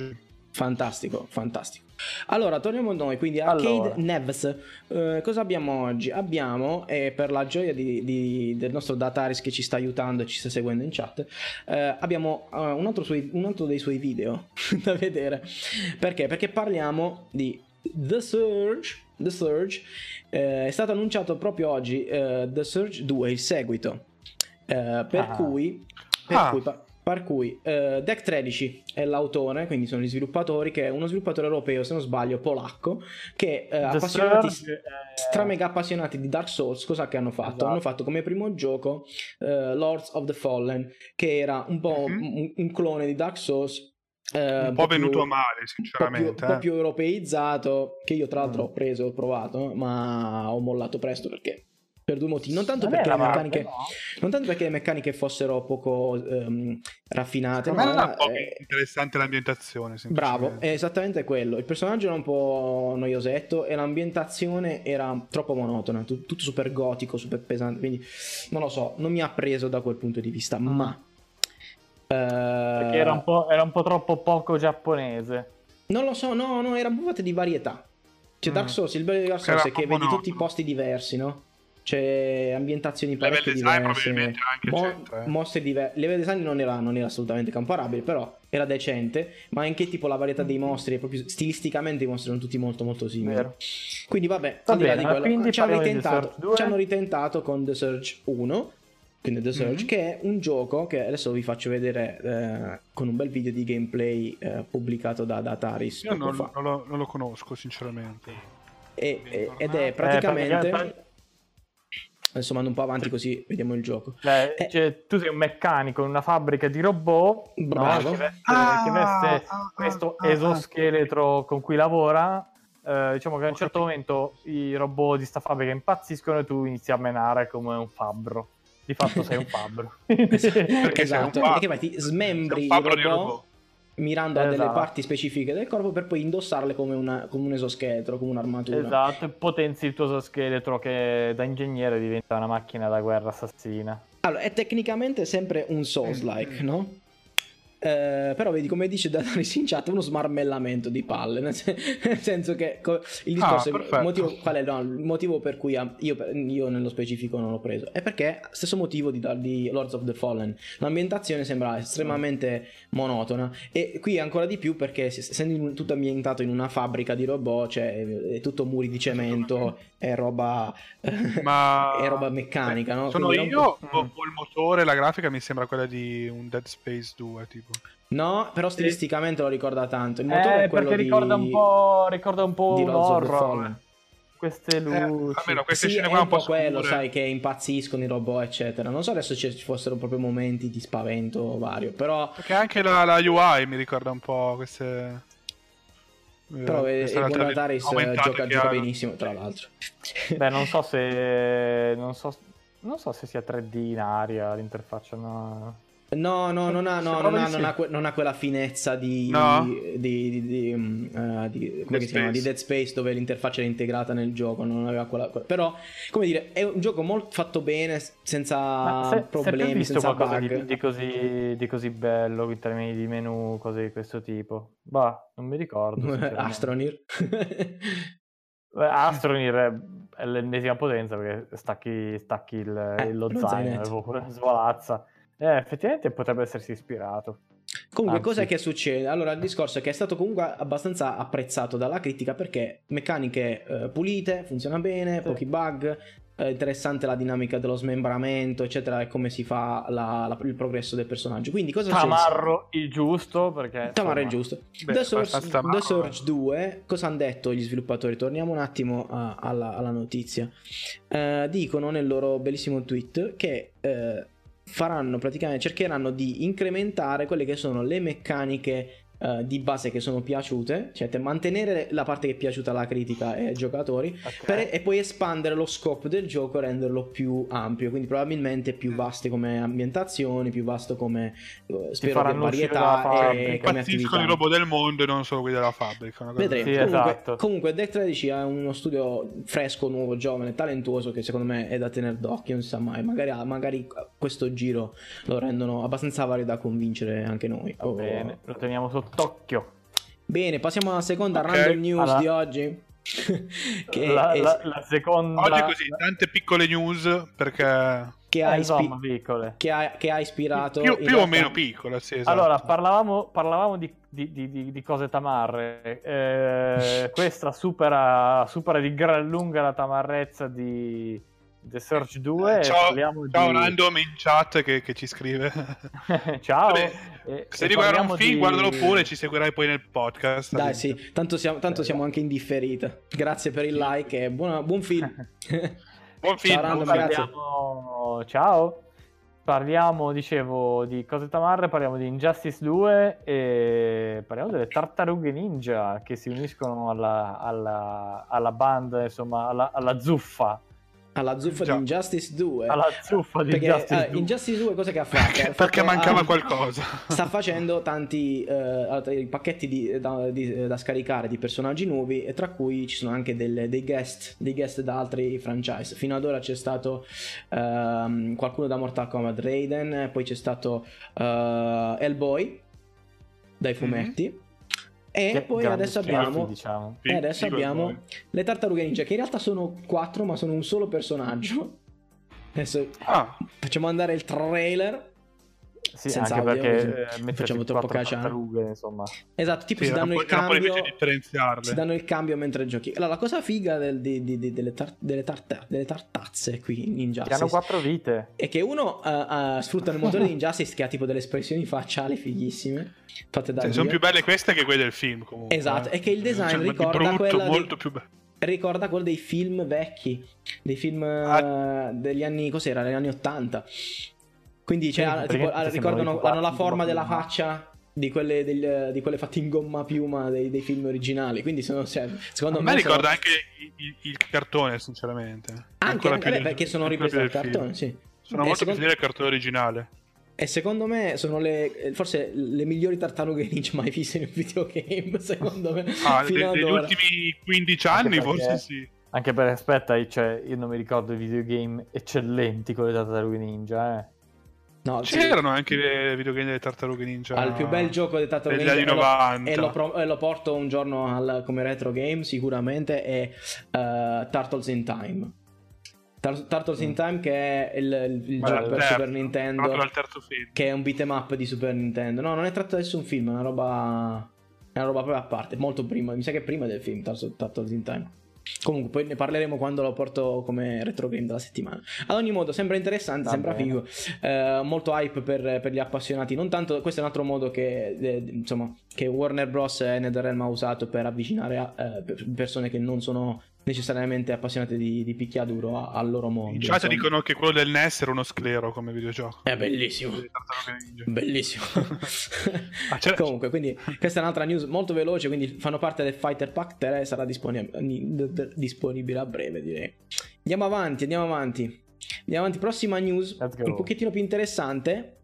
Speaker 1: Fantastico, fantastico. Allora, torniamo a noi, quindi Arcade
Speaker 3: Allora.
Speaker 1: Nevs. Eh, cosa abbiamo oggi? Abbiamo, e per la gioia di- di- del nostro Dataris che ci sta aiutando e ci sta seguendo in chat, eh, abbiamo eh, un, altro suoi- un altro dei suoi video da vedere. Perché? Perché parliamo di The Surge. The Surge eh, è stato annunciato proprio oggi eh, The Surge 2, il seguito. Eh, per
Speaker 3: Ah.
Speaker 1: cui, per
Speaker 2: Ah.
Speaker 1: cui, pa- per cui eh, Deck 13 è l'autore, quindi sono gli sviluppatori, che è uno sviluppatore europeo, se non sbaglio, polacco, che eh, appassionati,
Speaker 3: Surge, eh,
Speaker 1: stra mega appassionati di Dark Souls, cosa che hanno fatto?
Speaker 3: Esatto.
Speaker 1: Hanno fatto come primo gioco eh, Lords of the Fallen, che era un po'
Speaker 2: Mhm.
Speaker 1: un, un clone di Dark Souls. eh,
Speaker 2: Un po'
Speaker 1: più-
Speaker 2: venuto a male,
Speaker 1: un po' più,
Speaker 2: sinceramente.
Speaker 1: un po'
Speaker 2: eh.
Speaker 1: più europeizzato che io tra l'altro
Speaker 3: Mm.
Speaker 1: ho preso e ho provato ma ho mollato presto perché per due motivi non tanto perché le meccaniche
Speaker 3: no?
Speaker 1: non tanto perché le meccaniche fossero poco ehm, raffinate ma
Speaker 2: era un po'
Speaker 1: eh,
Speaker 2: interessante l'ambientazione.
Speaker 1: Bravo, è esattamente quello. Il personaggio era un po' noiosetto e l'ambientazione era troppo monotona, tu- tutto super gotico, super pesante, quindi non lo so, non mi ha preso da quel punto di vista, ma...
Speaker 3: Perché
Speaker 1: eh,
Speaker 3: era un, po', era un po' troppo poco giapponese.
Speaker 1: Non lo so, no, no, era un po' fatta di varietà. Cioè, Dark
Speaker 3: Mm.
Speaker 1: Souls, il bello di Dark
Speaker 2: Era
Speaker 1: Souls è che vedi tutti i posti diversi, no? C'è ambientazioni
Speaker 2: Level
Speaker 1: parecchio
Speaker 2: design
Speaker 1: diverse.
Speaker 2: probabilmente anche
Speaker 1: mo-
Speaker 2: eh.
Speaker 1: mostri diversi. Level design non era, non era assolutamente comparabile, però era decente. Ma anche tipo la varietà dei mostri, proprio stilisticamente i mostri erano tutti molto molto simili.
Speaker 3: Vero.
Speaker 1: Quindi vabbè,
Speaker 3: Va bene,
Speaker 1: di quello,
Speaker 3: quindi
Speaker 1: ci hanno, ritentato,
Speaker 3: Surge 2?
Speaker 1: ci hanno ritentato con The Surge 1. Quindi The Surge,
Speaker 2: Mhm.
Speaker 1: che è un gioco che adesso vi faccio vedere eh, con un bel video di gameplay eh, pubblicato da, da Ataris
Speaker 2: Io non, non lo, non lo conosco, sinceramente.
Speaker 1: E- ed è praticamente.
Speaker 3: Eh,
Speaker 1: Adesso mando un po' avanti così vediamo il gioco.
Speaker 3: Cioè,
Speaker 1: Eh.
Speaker 3: cioè, tu sei un meccanico in una fabbrica di robot no?
Speaker 1: Bravo.
Speaker 3: che veste,
Speaker 2: Ah,
Speaker 3: che veste
Speaker 2: ah,
Speaker 3: questo
Speaker 2: ah, ah.
Speaker 3: esoscheletro con cui lavora. Eh, diciamo che a un certo momento i robot di sta fabbrica impazziscono e tu inizi a menare come un fabbro. Di fatto sei un fabbro.
Speaker 2: Perché sei un
Speaker 1: esatto,
Speaker 2: fabbro.
Speaker 1: perché vai, ti smembri
Speaker 2: Sei
Speaker 1: il
Speaker 2: un fabbro
Speaker 1: robot,
Speaker 2: di robot.
Speaker 1: Mirando a delle
Speaker 3: Esatto.
Speaker 1: parti specifiche del corpo per poi indossarle come, una- come un esoscheletro, come un'armatura.
Speaker 3: esatto, e potenzi il tuo esoscheletro che da ingegnere diventa una macchina da guerra assassina.
Speaker 1: Allora, è tecnicamente sempre un Souls-like, no? Eh, però vedi come dice Dataris in chat uno smarmellamento di palle nel, sen- nel senso che il discorso
Speaker 2: Ah,
Speaker 1: è- il
Speaker 2: perfetto.
Speaker 1: motivo, qual è no, il motivo per cui ha- io, io nello specifico non l'ho preso è perché stesso motivo di, di Lords of the Fallen l'ambientazione sembra estremamente monotona e qui ancora di più perché essendo tutto ambientato in una fabbrica di robot cioè è tutto muri di cemento è roba
Speaker 2: Ma
Speaker 1: è roba meccanica no?
Speaker 2: Sono
Speaker 1: Quindi
Speaker 2: io o, o il motore, la grafica mi sembra quella di un Dead Space 2, tipo.
Speaker 1: No, però stilisticamente lo ricorda tanto. Il motore
Speaker 3: Eh,
Speaker 1: è quello
Speaker 3: perché
Speaker 1: di...
Speaker 3: ricorda un po', ricorda un po'
Speaker 1: di
Speaker 3: un horror. Queste
Speaker 2: Eh,
Speaker 3: luci.
Speaker 2: almeno queste
Speaker 1: Sì,
Speaker 2: scene qua
Speaker 1: un po'
Speaker 2: scure.
Speaker 1: quello, sai, che impazziscono i robot, eccetera. Non so adesso ci ci fossero proprio momenti di spavento vario, però...
Speaker 2: Perché anche la, la UI mi ricorda un po' queste... eh,
Speaker 1: Però eh,
Speaker 2: queste
Speaker 1: il
Speaker 2: realtà
Speaker 1: buon Ataris eh, gioca, gioca benissimo, tra l'altro.
Speaker 3: Beh, non so se. Non so, non so se sia 3D in aria l'interfaccia. No.
Speaker 1: No, no, non ha, no, non ha, non ha que- non ha quella finezza di,
Speaker 2: No?
Speaker 1: di, di, di, eh, di- come
Speaker 2: Dead
Speaker 1: che si chiama? di
Speaker 2: Space.
Speaker 1: Dead Space dove l'interfaccia era integrata nel gioco, non aveva quella, quella- però come dire, è un gioco molto fatto bene, senza
Speaker 3: Ma se, se
Speaker 1: problemi,
Speaker 3: hai visto
Speaker 1: senza
Speaker 3: qualcosa
Speaker 1: bug.
Speaker 3: di, di così, di così bello in termini di menu, cose di questo tipo? Bah, non mi ricordo.
Speaker 1: Astronir.
Speaker 3: Astronir è, è l'ennesima potenza perché stacchi, stacchi il,
Speaker 1: Eh,
Speaker 3: lo
Speaker 1: lo
Speaker 3: zaino
Speaker 1: zainetto.
Speaker 3: e svolazza. Eh, effettivamente potrebbe essersi ispirato.
Speaker 1: Comunque,
Speaker 3: Anzi.
Speaker 1: cos'è che succede? Allora, il discorso è che è stato comunque abbastanza apprezzato dalla critica perché meccaniche eh, pulite, funziona bene,
Speaker 3: Sì.
Speaker 1: pochi bug, è interessante la dinamica dello smembramento, eccetera, e come si fa la- la- il progresso del personaggio. Quindi, cosa succede?
Speaker 3: Tamarro il giusto perché...
Speaker 1: Tamarro
Speaker 3: insomma,
Speaker 1: giusto.
Speaker 2: Beh,
Speaker 1: The, Surge,
Speaker 2: abbastanza
Speaker 1: The Surge 2, cosa hanno detto gli sviluppatori? Torniamo un attimo a- alla, alla notizia. Eh, dicono nel loro bellissimo tweet che eh, faranno praticamente, cercheranno di incrementare quelle che sono le meccaniche. Eh, di base che sono piaciute, cioè te- mantenere la parte che è piaciuta alla critica e ai giocatori
Speaker 3: Ok.
Speaker 1: per- e poi espandere lo scopo del gioco e renderlo più ampio, quindi probabilmente più vaste come ambientazioni, più vasto come eh, spero che varietà e come
Speaker 2: Impazziscono i
Speaker 1: attività.
Speaker 2: robot del mondo e non solo quelli della fabbrica. una cosa
Speaker 1: Vedremo.
Speaker 3: Sì,
Speaker 1: comunque,
Speaker 3: esatto.
Speaker 1: comunque Deck 13 è uno studio fresco, nuovo, giovane, talentuoso che secondo me è da tenere d'occhio, non si sa mai. Magari, magari questo giro lo rendono abbastanza valido da convincere anche noi.
Speaker 3: Va
Speaker 1: Oh.
Speaker 3: bene, lo teniamo sott'occhio.
Speaker 1: Bene, passiamo alla seconda
Speaker 2: Ok,
Speaker 1: random news
Speaker 3: alla-
Speaker 1: di oggi. che,
Speaker 3: la,
Speaker 1: è-
Speaker 3: la- la seconda...
Speaker 2: Oggi così, tante piccole news perché
Speaker 1: che
Speaker 3: Eh,
Speaker 1: ha, ispi-
Speaker 3: insomma, piccole.
Speaker 1: che ha- che ha ispirato
Speaker 2: più, più o
Speaker 1: realtà-
Speaker 2: meno piccole, sì, esatto.
Speaker 3: Allora, parlavamo, parlavamo di, di- di- di- di cose tamarre. Eh, questa supera, supera di gran lunga la tamarrezza di The Search 2. e
Speaker 2: ciao,
Speaker 3: parliamo
Speaker 2: ciao
Speaker 3: di...
Speaker 2: random in chat che, che ci scrive.
Speaker 3: Ciao.
Speaker 2: Vabbè,
Speaker 3: E-
Speaker 2: Se devi guardare un film,
Speaker 3: di-
Speaker 2: guardalo pure, ci seguirai poi nel podcast.
Speaker 1: Dai, sì, tanto siamo, tanto siamo anche in differita. Grazie per il like e buona- buon film.
Speaker 2: Buon film.
Speaker 1: Ciao, random.
Speaker 3: Parliamo... Ciao. Parliamo, dicevo, di cose tamarre, parliamo di Injustice 2 e parliamo delle tartarughe ninja che si uniscono alla, alla, alla banda, insomma, alla, alla zuffa.
Speaker 1: Alla zuffa
Speaker 2: Già.
Speaker 1: di Injustice 2.
Speaker 3: Alla zuffa di
Speaker 1: Perché
Speaker 3: Injustice
Speaker 1: eh,
Speaker 3: 2.
Speaker 1: Injustice 2 cosa che ha fatto?
Speaker 2: Perché, perché mancava
Speaker 1: ha-
Speaker 2: qualcosa.
Speaker 1: Sta facendo tanti eh, pacchetti di- da, di- da scaricare di personaggi nuovi e tra cui ci sono anche delle- dei guest, dei guest da altri franchise. Fino ad ora c'è stato ehm, qualcuno da Mortal Kombat Raiden, poi c'è stato eh, Hellboy dai fumetti. E
Speaker 3: Che
Speaker 1: poi adesso abbiamo
Speaker 3: diciamo.
Speaker 1: e adesso
Speaker 2: Figo
Speaker 1: abbiamo le tartarughe ninja, che in realtà sono quattro, ma sono un solo personaggio. Adesso
Speaker 2: Ah,
Speaker 1: facciamo andare il trailer.
Speaker 3: Sì,
Speaker 1: senza
Speaker 3: anche
Speaker 1: audio,
Speaker 3: perché eh,
Speaker 1: facciamo troppo
Speaker 3: tartarughe, insomma.
Speaker 1: Esatto, tipo
Speaker 2: sì,
Speaker 1: si danno il cambio. Si danno il cambio mentre giochi. Allora, la cosa figa del- di- di- di- delle, tar- delle tarta- delle tartazze qui in
Speaker 3: Che
Speaker 1: Injustice
Speaker 3: hanno quattro vite.
Speaker 1: è che uno eh, eh, sfrutta il motore di Injustice che ha tipo delle espressioni facciali fighissime fatte da Dio.
Speaker 2: sono più belle queste che quelle del film comunque.
Speaker 1: Esatto,
Speaker 2: eh.
Speaker 1: e che il design
Speaker 2: Cioè, ma di
Speaker 1: ricorda
Speaker 2: brutto, molto più bello.
Speaker 1: ricorda quello dei film vecchi, dei film
Speaker 2: Ah.
Speaker 1: eh, degli anni, cos'era, negli anni 80. Quindi cioè, ah, tipo, ricordano, hanno la forma
Speaker 3: piuma.
Speaker 1: della faccia di quelle, degli- di quelle fatte in gomma piuma dei, dei film originali. Quindi sono, cioè, secondo
Speaker 2: A
Speaker 1: me,
Speaker 2: me
Speaker 1: sono-
Speaker 2: ricorda anche il, il- cartone, sinceramente.
Speaker 1: anche, anche
Speaker 2: più
Speaker 1: beh,
Speaker 2: del-
Speaker 1: perché sono
Speaker 2: più
Speaker 1: dal
Speaker 2: del
Speaker 1: cartone,
Speaker 2: film.
Speaker 1: sì.
Speaker 2: Sono
Speaker 1: E
Speaker 2: molto
Speaker 1: secondo-
Speaker 2: più al cartone originale.
Speaker 1: E secondo me sono le forse le migliori tartarughe ninja mai viste in un videogame. Secondo me,
Speaker 2: Ah, de- degli
Speaker 1: ora.
Speaker 2: ultimi 15
Speaker 3: Anche
Speaker 2: anni,
Speaker 3: perché-
Speaker 2: forse sì.
Speaker 3: Anche perché aspetta, cioè, io non mi ricordo i videogame eccellenti con le tartarughe ninja, eh.
Speaker 1: No, sì.
Speaker 2: C'erano anche i videogame delle tartarughe ninja.
Speaker 1: al più bel gioco dei tartarughe
Speaker 2: degli
Speaker 1: ninja
Speaker 2: anni
Speaker 1: e lo-
Speaker 2: 90.
Speaker 1: e lo, pro- e lo porto un giorno al- come retro game sicuramente è eh, Turtles in Time Tur- Turtles in
Speaker 3: Mm.
Speaker 1: Time che è il, il- il gioco
Speaker 2: il
Speaker 1: per
Speaker 2: terzo,
Speaker 1: Super Nintendo
Speaker 2: dal terzo film.
Speaker 1: che è un beat'em up di Super Nintendo no non è tratto da nessun film è una roba è una roba proprio a parte molto prima mi sa che è prima del film Turtles, Turtles in Time Comunque, poi ne parleremo quando lo porto come retro game della settimana. Ad ogni modo, sembra interessante,
Speaker 3: Va
Speaker 1: sembra
Speaker 3: bene.
Speaker 1: figo. Eh, molto hype per, per gli appassionati. Non tanto, questo è un altro modo che, eh, insomma, che Warner Bros. e NetherRealm ha usato per avvicinare a, eh, per- persone che non sono necessariamente appassionate di, di picchiaduro a- al loro mondo.
Speaker 2: In chat
Speaker 1: insomma.
Speaker 2: dicono che quello del NES era uno sclero come videogioco.
Speaker 1: È bellissimo.
Speaker 2: Tartarughe ninja.
Speaker 1: Bellissimo.
Speaker 2: Ah,
Speaker 1: Comunque, quindi questa è un'altra news molto veloce. Quindi fanno parte del Fighter Pack 3. Sarà disponib- disponibile a breve, direi. Andiamo avanti, andiamo avanti. Andiamo avanti. Prossima news, un pochettino più interessante.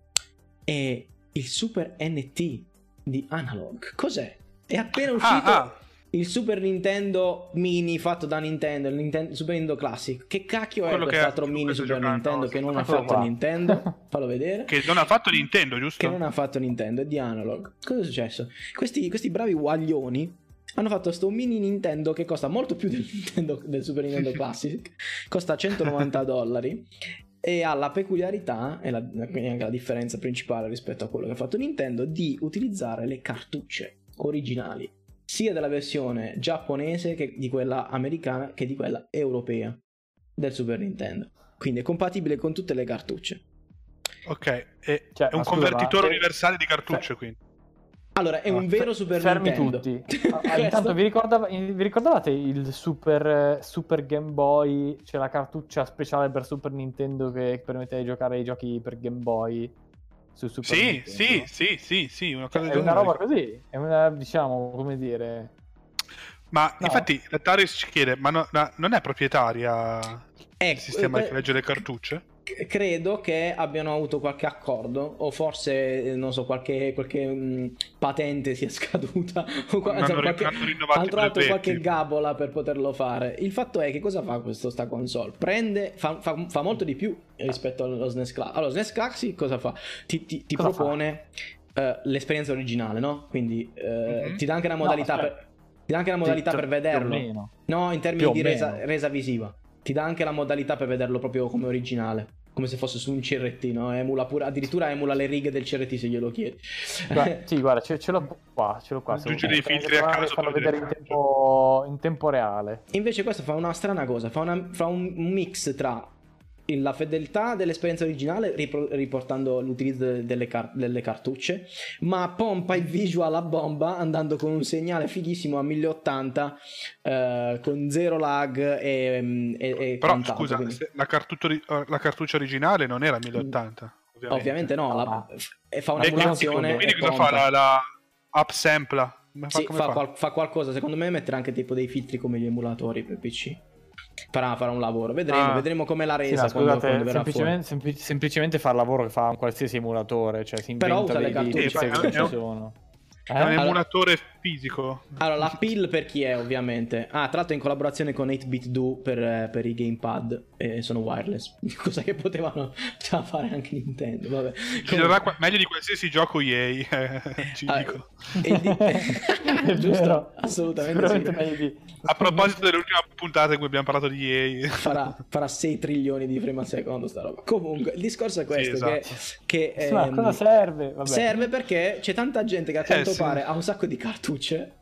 Speaker 1: È il Super NT di Analog. Cos'è? È appena uscito
Speaker 2: Ah, ah,
Speaker 1: il Super Nintendo mini fatto da Nintendo, il Nintendo- Super Nintendo Classic. Che cacchio è
Speaker 2: Quello che
Speaker 1: quest'altro
Speaker 2: è-
Speaker 1: mini Super
Speaker 2: giocando,
Speaker 1: Nintendo che non ha
Speaker 3: Eccolo
Speaker 1: fatto
Speaker 3: qua.
Speaker 1: Nintendo? Fallo vedere
Speaker 2: che non ha fatto Nintendo, giusto?
Speaker 1: che non ha fatto Nintendo, è di Analog. Cosa è successo? Questi, questi bravi guaglioni hanno fatto sto mini Nintendo che costa molto più del, Nintendo- del Super Nintendo Classic, costa 190 dollari e ha la peculiarità, e la, quindi anche la differenza principale rispetto a quello che ha fatto Nintendo, di utilizzare le cartucce originali, sia della versione giapponese che di quella americana che di quella europea del Super Nintendo. Quindi è compatibile con tutte le cartucce.
Speaker 2: Ok, è,
Speaker 3: Cioè,
Speaker 2: è un
Speaker 3: scusa,
Speaker 2: convertitore
Speaker 3: ma-
Speaker 2: universale di cartucce, quindi.
Speaker 1: Allora, è un
Speaker 3: Ah,
Speaker 1: vero Super
Speaker 3: fermi
Speaker 1: Nintendo.
Speaker 3: tutti. Ah,
Speaker 1: Questo-
Speaker 3: intanto vi, ricordava- vi ricordavate il super, eh, super Game Boy? C'è la cartuccia speciale per Super Nintendo che permetteva di giocare ai giochi per Game Boy. Su Super
Speaker 2: Sì,
Speaker 3: Nintendo.
Speaker 2: sì, sì, sì, sì, una cosa
Speaker 3: Cioè, è una roba così, è una, diciamo, come dire...
Speaker 2: Ma
Speaker 3: No.
Speaker 2: infatti la Taris ci chiede, ma no- na- non è proprietaria
Speaker 1: Eh,
Speaker 2: il sistema
Speaker 1: que-
Speaker 2: che legge le cartucce?
Speaker 1: Credo che abbiano avuto qualche accordo, o forse, eh, non so, qualche, qualche mh, patente sia scaduta, o qua-
Speaker 2: Non
Speaker 1: insomma,
Speaker 2: hanno ri-
Speaker 1: qualche, trovato
Speaker 2: brevetti.
Speaker 1: qualche gabola per poterlo fare. Il fatto è che cosa fa questo sta console? Prende, fa, fa- fa molto di più rispetto allo SNES Classic. Allora, SNES Classic cosa fa? Ti, ti- ti
Speaker 3: Cosa
Speaker 1: propone eh, l'esperienza originale, no? Quindi eh,
Speaker 2: Mhm.
Speaker 1: ti dà anche una
Speaker 3: No,
Speaker 1: modalità
Speaker 3: aspetta.
Speaker 1: per... Ti dà anche una modalità per vederlo. No, in termini di resa, resa visiva. Ti dà anche la modalità per vederlo proprio come originale. Come se fosse su un CRT, no? Emula pure, addirittura emula le righe del CRT se glielo chiedi.
Speaker 3: Guarda, sì, guarda, ce, ce l'ho qua, ce l'ho qua.
Speaker 2: Aggiungi dei filtri a caso
Speaker 3: farlo
Speaker 2: per
Speaker 3: vedere in tempo, in tempo reale.
Speaker 1: Invece questo fa una strana cosa, fa, una- fa un mix tra la fedeltà dell'esperienza originale ripro- riportando l'utilizzo de- delle, car- delle cartucce, ma pompa il visual a bomba andando con un segnale fighissimo a 1080 eh, con zero lag e, e, e
Speaker 2: Però
Speaker 1: quant'altro,
Speaker 2: scusa,
Speaker 1: quindi-
Speaker 2: la, cartuccia ori- la cartuccia originale non era 1080. Ovviamente,
Speaker 1: Ovviamente no, la-
Speaker 3: Ah.
Speaker 1: e fa
Speaker 2: E- e-
Speaker 1: un'emulazione.
Speaker 2: quindi cosa
Speaker 1: pompa.
Speaker 2: fa la, la upsampla? Fa-
Speaker 1: Sì, fa,
Speaker 2: fa?
Speaker 1: qual- fa qualcosa. Secondo me metterà anche tipo dei filtri come gli emulatori per PC. Farà, farà un lavoro. Vedremo,
Speaker 2: Ah.
Speaker 1: vedremo come la
Speaker 3: Sì,
Speaker 1: resa
Speaker 3: no,
Speaker 1: quando,
Speaker 3: scusate,
Speaker 1: quando
Speaker 3: semplicemente, sempli- semplicemente fa il lavoro che fa un qualsiasi emulatore, cioè si
Speaker 1: Però
Speaker 3: inventa
Speaker 1: usa le
Speaker 3: dei dei
Speaker 1: cartucce.
Speaker 2: Sì,
Speaker 3: che
Speaker 2: è
Speaker 3: ci
Speaker 2: un-
Speaker 3: sono.
Speaker 2: È un
Speaker 3: Eh?
Speaker 2: Emulatore fisico.
Speaker 1: Allora, l'appeal per chi è, ovviamente? Ah, tra l'altro in collaborazione con 8-bit Do per, eh, per i gamepad e sono wireless. Cosa che potevano già fare anche Nintendo. Vabbè.
Speaker 2: Girerà qua- meglio di qualsiasi gioco EA, eh, ci
Speaker 1: Ah,
Speaker 2: dico.
Speaker 1: e di-
Speaker 3: È
Speaker 1: Giusto,
Speaker 3: vero.
Speaker 1: assolutamente sì.
Speaker 2: A proposito dell'ultima puntata in cui abbiamo parlato di EA,
Speaker 1: farà, farà 6 trilioni di frame al secondo sta roba. Comunque, il discorso è questo:
Speaker 2: esatto.
Speaker 1: che, che,
Speaker 3: Ma
Speaker 1: ehm,
Speaker 3: cosa serve? Vabbè.
Speaker 1: serve perché c'è tanta gente che a quanto
Speaker 2: Eh, sì.
Speaker 1: pare ha un sacco di cartucce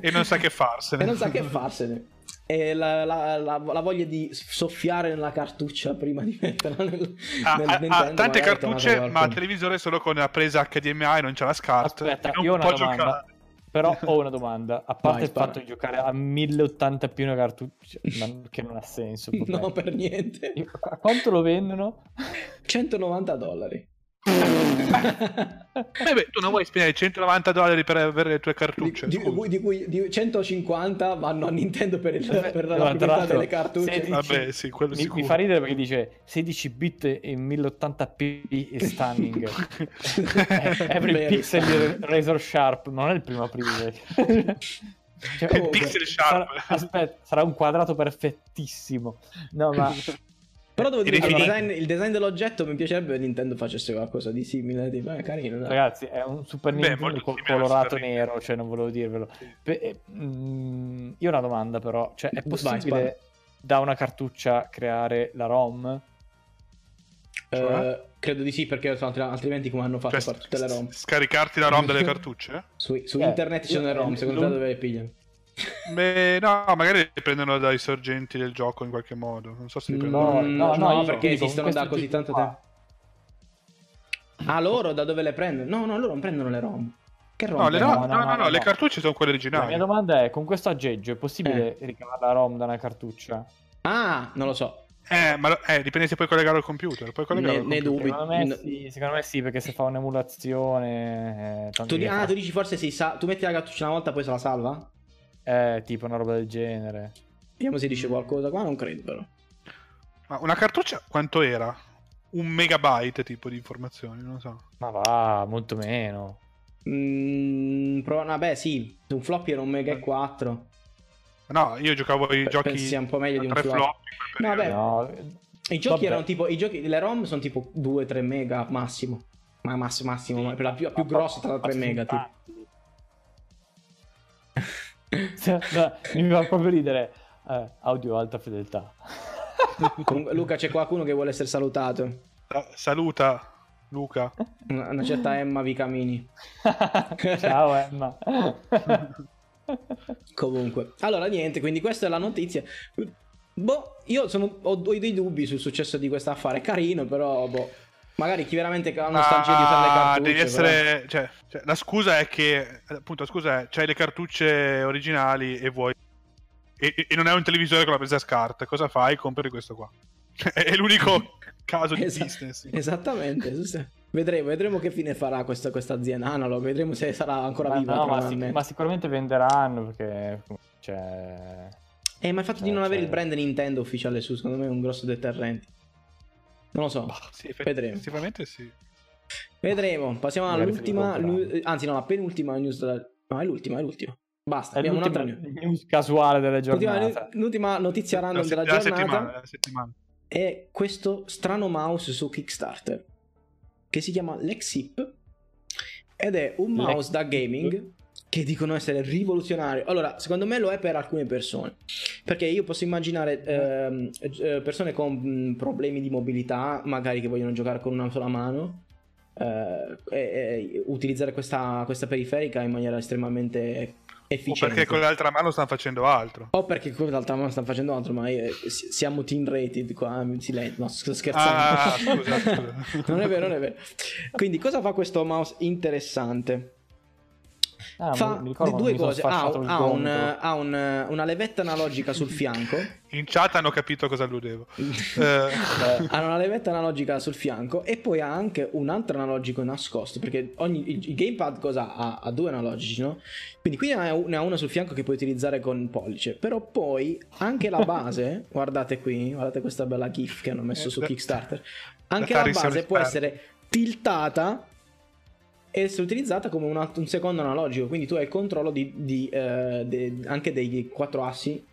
Speaker 2: e non sa che farsene.
Speaker 1: e non sa che farsene. E la, la- la- la voglia di soffiare nella cartuccia prima di metterla nel,
Speaker 2: Ha,
Speaker 1: nel Nintendo,
Speaker 2: Ah, tante
Speaker 1: magari è tornato
Speaker 2: cartucce, ma il televisore solo con la presa HDMI non c'è la SCART.
Speaker 3: Aspetta,
Speaker 2: non
Speaker 3: io ho una
Speaker 2: può
Speaker 3: domanda.
Speaker 2: giocare.
Speaker 3: Però ho una domanda. A parte
Speaker 1: Vai,
Speaker 3: il fatto di giocare a 1080p una cartuccia, ma che non ha senso. vabbè.
Speaker 1: No, per niente.
Speaker 3: Io- A quanto lo vendono?
Speaker 1: 190 dollari.
Speaker 2: Eh beh, tu non vuoi spendere 190 dollari per avere le tue
Speaker 1: Di,
Speaker 2: cartucce?
Speaker 1: di-
Speaker 2: scusa.
Speaker 1: di cui di 150 vanno a Nintendo per, il, per la
Speaker 3: l'altro,
Speaker 1: delle cartucce.
Speaker 3: 16
Speaker 2: Vabbè, sì, quello
Speaker 3: Mi,
Speaker 2: sicuro.
Speaker 3: mi fa ridere perché dice 16 bit in 1080p e stunning. Every
Speaker 1: Vero.
Speaker 3: pixel di razor sharp non è il primo aprile. Cioè,
Speaker 2: Il
Speaker 1: Comunque,
Speaker 2: pixel
Speaker 3: sarà,
Speaker 2: sharp.
Speaker 3: aspetta, sarà un quadrato perfettissimo. No, ma
Speaker 1: Però devo dire che il design, il design dell'oggetto mi piacerebbe che Nintendo facesse qualcosa di simile. Tipo, eh, carino. dai.
Speaker 3: ragazzi, è un Super
Speaker 2: Beh,
Speaker 3: Nintendo
Speaker 2: molto
Speaker 3: co-
Speaker 2: simile al
Speaker 3: colorato
Speaker 2: Super
Speaker 3: nero, cioè non volevo dirvelo. Pe- eh, mm, io ho una domanda però, cioè è
Speaker 1: Vai,
Speaker 3: possibile
Speaker 1: spara.
Speaker 3: da una cartuccia creare la ROM?
Speaker 1: Eh,
Speaker 2: Cioè?
Speaker 1: credo di sì, perché altri- altrimenti come hanno fatto
Speaker 2: Cioè,
Speaker 1: a fare tutte le ROM?
Speaker 2: Scaricarti la ROM delle cartucce?
Speaker 1: Su, su
Speaker 3: Eh,
Speaker 1: internet ci sono le ROM, secondo
Speaker 3: non-
Speaker 1: te dove le pigliano?
Speaker 2: Beh, no, magari le prendono dai sorgenti del gioco in qualche modo. Non so se li prendono.
Speaker 3: No,
Speaker 1: Mm,
Speaker 3: no, no, io
Speaker 1: perché
Speaker 3: dico,
Speaker 1: esistono da così tanto tempo. Ah, loro da dove le prendono? No, no, loro non prendono le ROM. Che ROM?
Speaker 2: No, le, no, no, no, no, le cartucce sono quelle
Speaker 3: La
Speaker 2: originali.
Speaker 3: mia domanda è, con questo aggeggio è possibile ricavare la ROM da una cartuccia?
Speaker 1: Ah, non lo so.
Speaker 2: Eh, ma lo- eh, dipende se puoi collegare al computer. Puoi collegare
Speaker 1: Ne-
Speaker 2: al
Speaker 1: ne
Speaker 2: computer.
Speaker 1: dubbi.
Speaker 3: Secondo me,
Speaker 1: No.
Speaker 3: sì, secondo me sì, perché se fa un'emulazione... eh,
Speaker 1: Tu, ah,
Speaker 3: fa-
Speaker 1: tu dici forse si sa- tu metti la cartuccia una volta poi se la salva?
Speaker 3: Eh, tipo una roba del genere.
Speaker 1: Vediamo se dice qualcosa. Qua non credo però.
Speaker 2: Ma una cartuccia quanto era? Un megabyte tipo di informazioni, non lo so.
Speaker 3: Ma va, molto meno.
Speaker 1: Mm, pro- vabbè, sì, un floppy era un Mega 4.
Speaker 2: No, io giocavo ai
Speaker 1: Pe-
Speaker 2: giochi
Speaker 1: penso sia un po' meglio di un
Speaker 2: floppy. quel
Speaker 1: No,
Speaker 2: periodo.
Speaker 3: No,
Speaker 1: I giochi
Speaker 3: Vabbè.
Speaker 1: erano tipo, i giochi, le ROM sono tipo 2-3 mega massimo. Ma massimo, massimo, ma per la più, la più grossa tra 3 mega. Tipo.
Speaker 3: Mi fa proprio ridere. Eh, audio alta fedeltà.
Speaker 1: Comunque, Luca, c'è qualcuno che vuole essere salutato.
Speaker 2: Sa- Saluta Luca.
Speaker 1: Una, una certa Emma Vicamini.
Speaker 3: Ciao Emma.
Speaker 1: Comunque, allora niente, quindi questa è la notizia. Boh, io sono- ho, ho dei dubbi sul successo di questo affare. Carino, però, boh. Magari chi veramente ha nostalgia di usare le
Speaker 2: Ah,
Speaker 1: cartucce.
Speaker 2: devi
Speaker 1: però-
Speaker 2: essere. Cioè, cioè, la scusa è che. Appunto, la scusa è: c'hai le cartucce originali e vuoi. E, e- e non hai un televisore con la presa SCART. Cosa fai? Compri questo qua. è l'unico caso di
Speaker 1: Esa-
Speaker 2: business.
Speaker 1: Esattamente. Vedremo, vedremo che fine farà questa, questa azienda analog, vedremo se sarà ancora
Speaker 3: Ma,
Speaker 1: viva.
Speaker 3: no, ma, sic- ma sicuramente venderanno perché cioè,
Speaker 1: Eh, ma il fatto di
Speaker 3: Eh,
Speaker 1: non avere
Speaker 3: cioè-
Speaker 1: il brand Nintendo ufficiale su, secondo me è un grosso deterrente. Non lo so,
Speaker 2: Sì, effe-
Speaker 1: Vedremo.
Speaker 2: effettivamente sì.
Speaker 1: vedremo. Passiamo
Speaker 3: Magari
Speaker 1: all'ultima, anzi no, la penultima news della... No, è l'ultima, è l'ultima. Basta,
Speaker 3: è
Speaker 1: abbiamo un'altra news.
Speaker 3: news casuale delle giornate.
Speaker 1: l'ultima notizia random
Speaker 2: La
Speaker 1: della
Speaker 2: se- la
Speaker 1: giornata
Speaker 2: settimana.
Speaker 1: è questo strano mouse su Kickstarter che si chiama Lexip ed è un mouse
Speaker 3: Lexip.
Speaker 1: da gaming che dicono essere rivoluzionario. Allora, secondo me lo è per alcune persone. Perché io posso immaginare ehm, eh, persone con problemi di mobilità, magari che vogliono giocare con una sola mano, eh, e, utilizzare questa, questa periferica in maniera estremamente
Speaker 2: O
Speaker 1: efficiente.
Speaker 2: perché con l'altra mano stanno facendo altro.
Speaker 1: O perché con l'altra mano stanno facendo altro, ma eh, si- siamo teen rated qua, silenzio, no, sto scherzando.
Speaker 2: Ah, scusa, scusa.
Speaker 1: non è vero, non è vero. Quindi cosa fa questo mouse interessante?
Speaker 3: Ah,
Speaker 1: fa
Speaker 3: mi- mi ricordo
Speaker 1: due cose, ha, ha un- ha un- una levetta analogica sul fianco,
Speaker 2: In chat hanno capito cosa alludevo. Eh,
Speaker 3: Eh,
Speaker 1: ha una levetta analogica sul fianco e poi ha anche un altro analogico nascosto, perché ogni, il, il gamepad cosa ha? Ha due analogici, no? Quindi qui ne ha, ne ha uno sul fianco che puoi utilizzare con il pollice, però poi anche la base, guardate qui, guardate questa bella gif che hanno messo su
Speaker 2: Eh,
Speaker 1: Kickstarter, anche la base può essere tiltata essere utilizzata come un, alt- un secondo analogico, quindi tu hai il controllo di, di, eh, de- anche dei quattro assi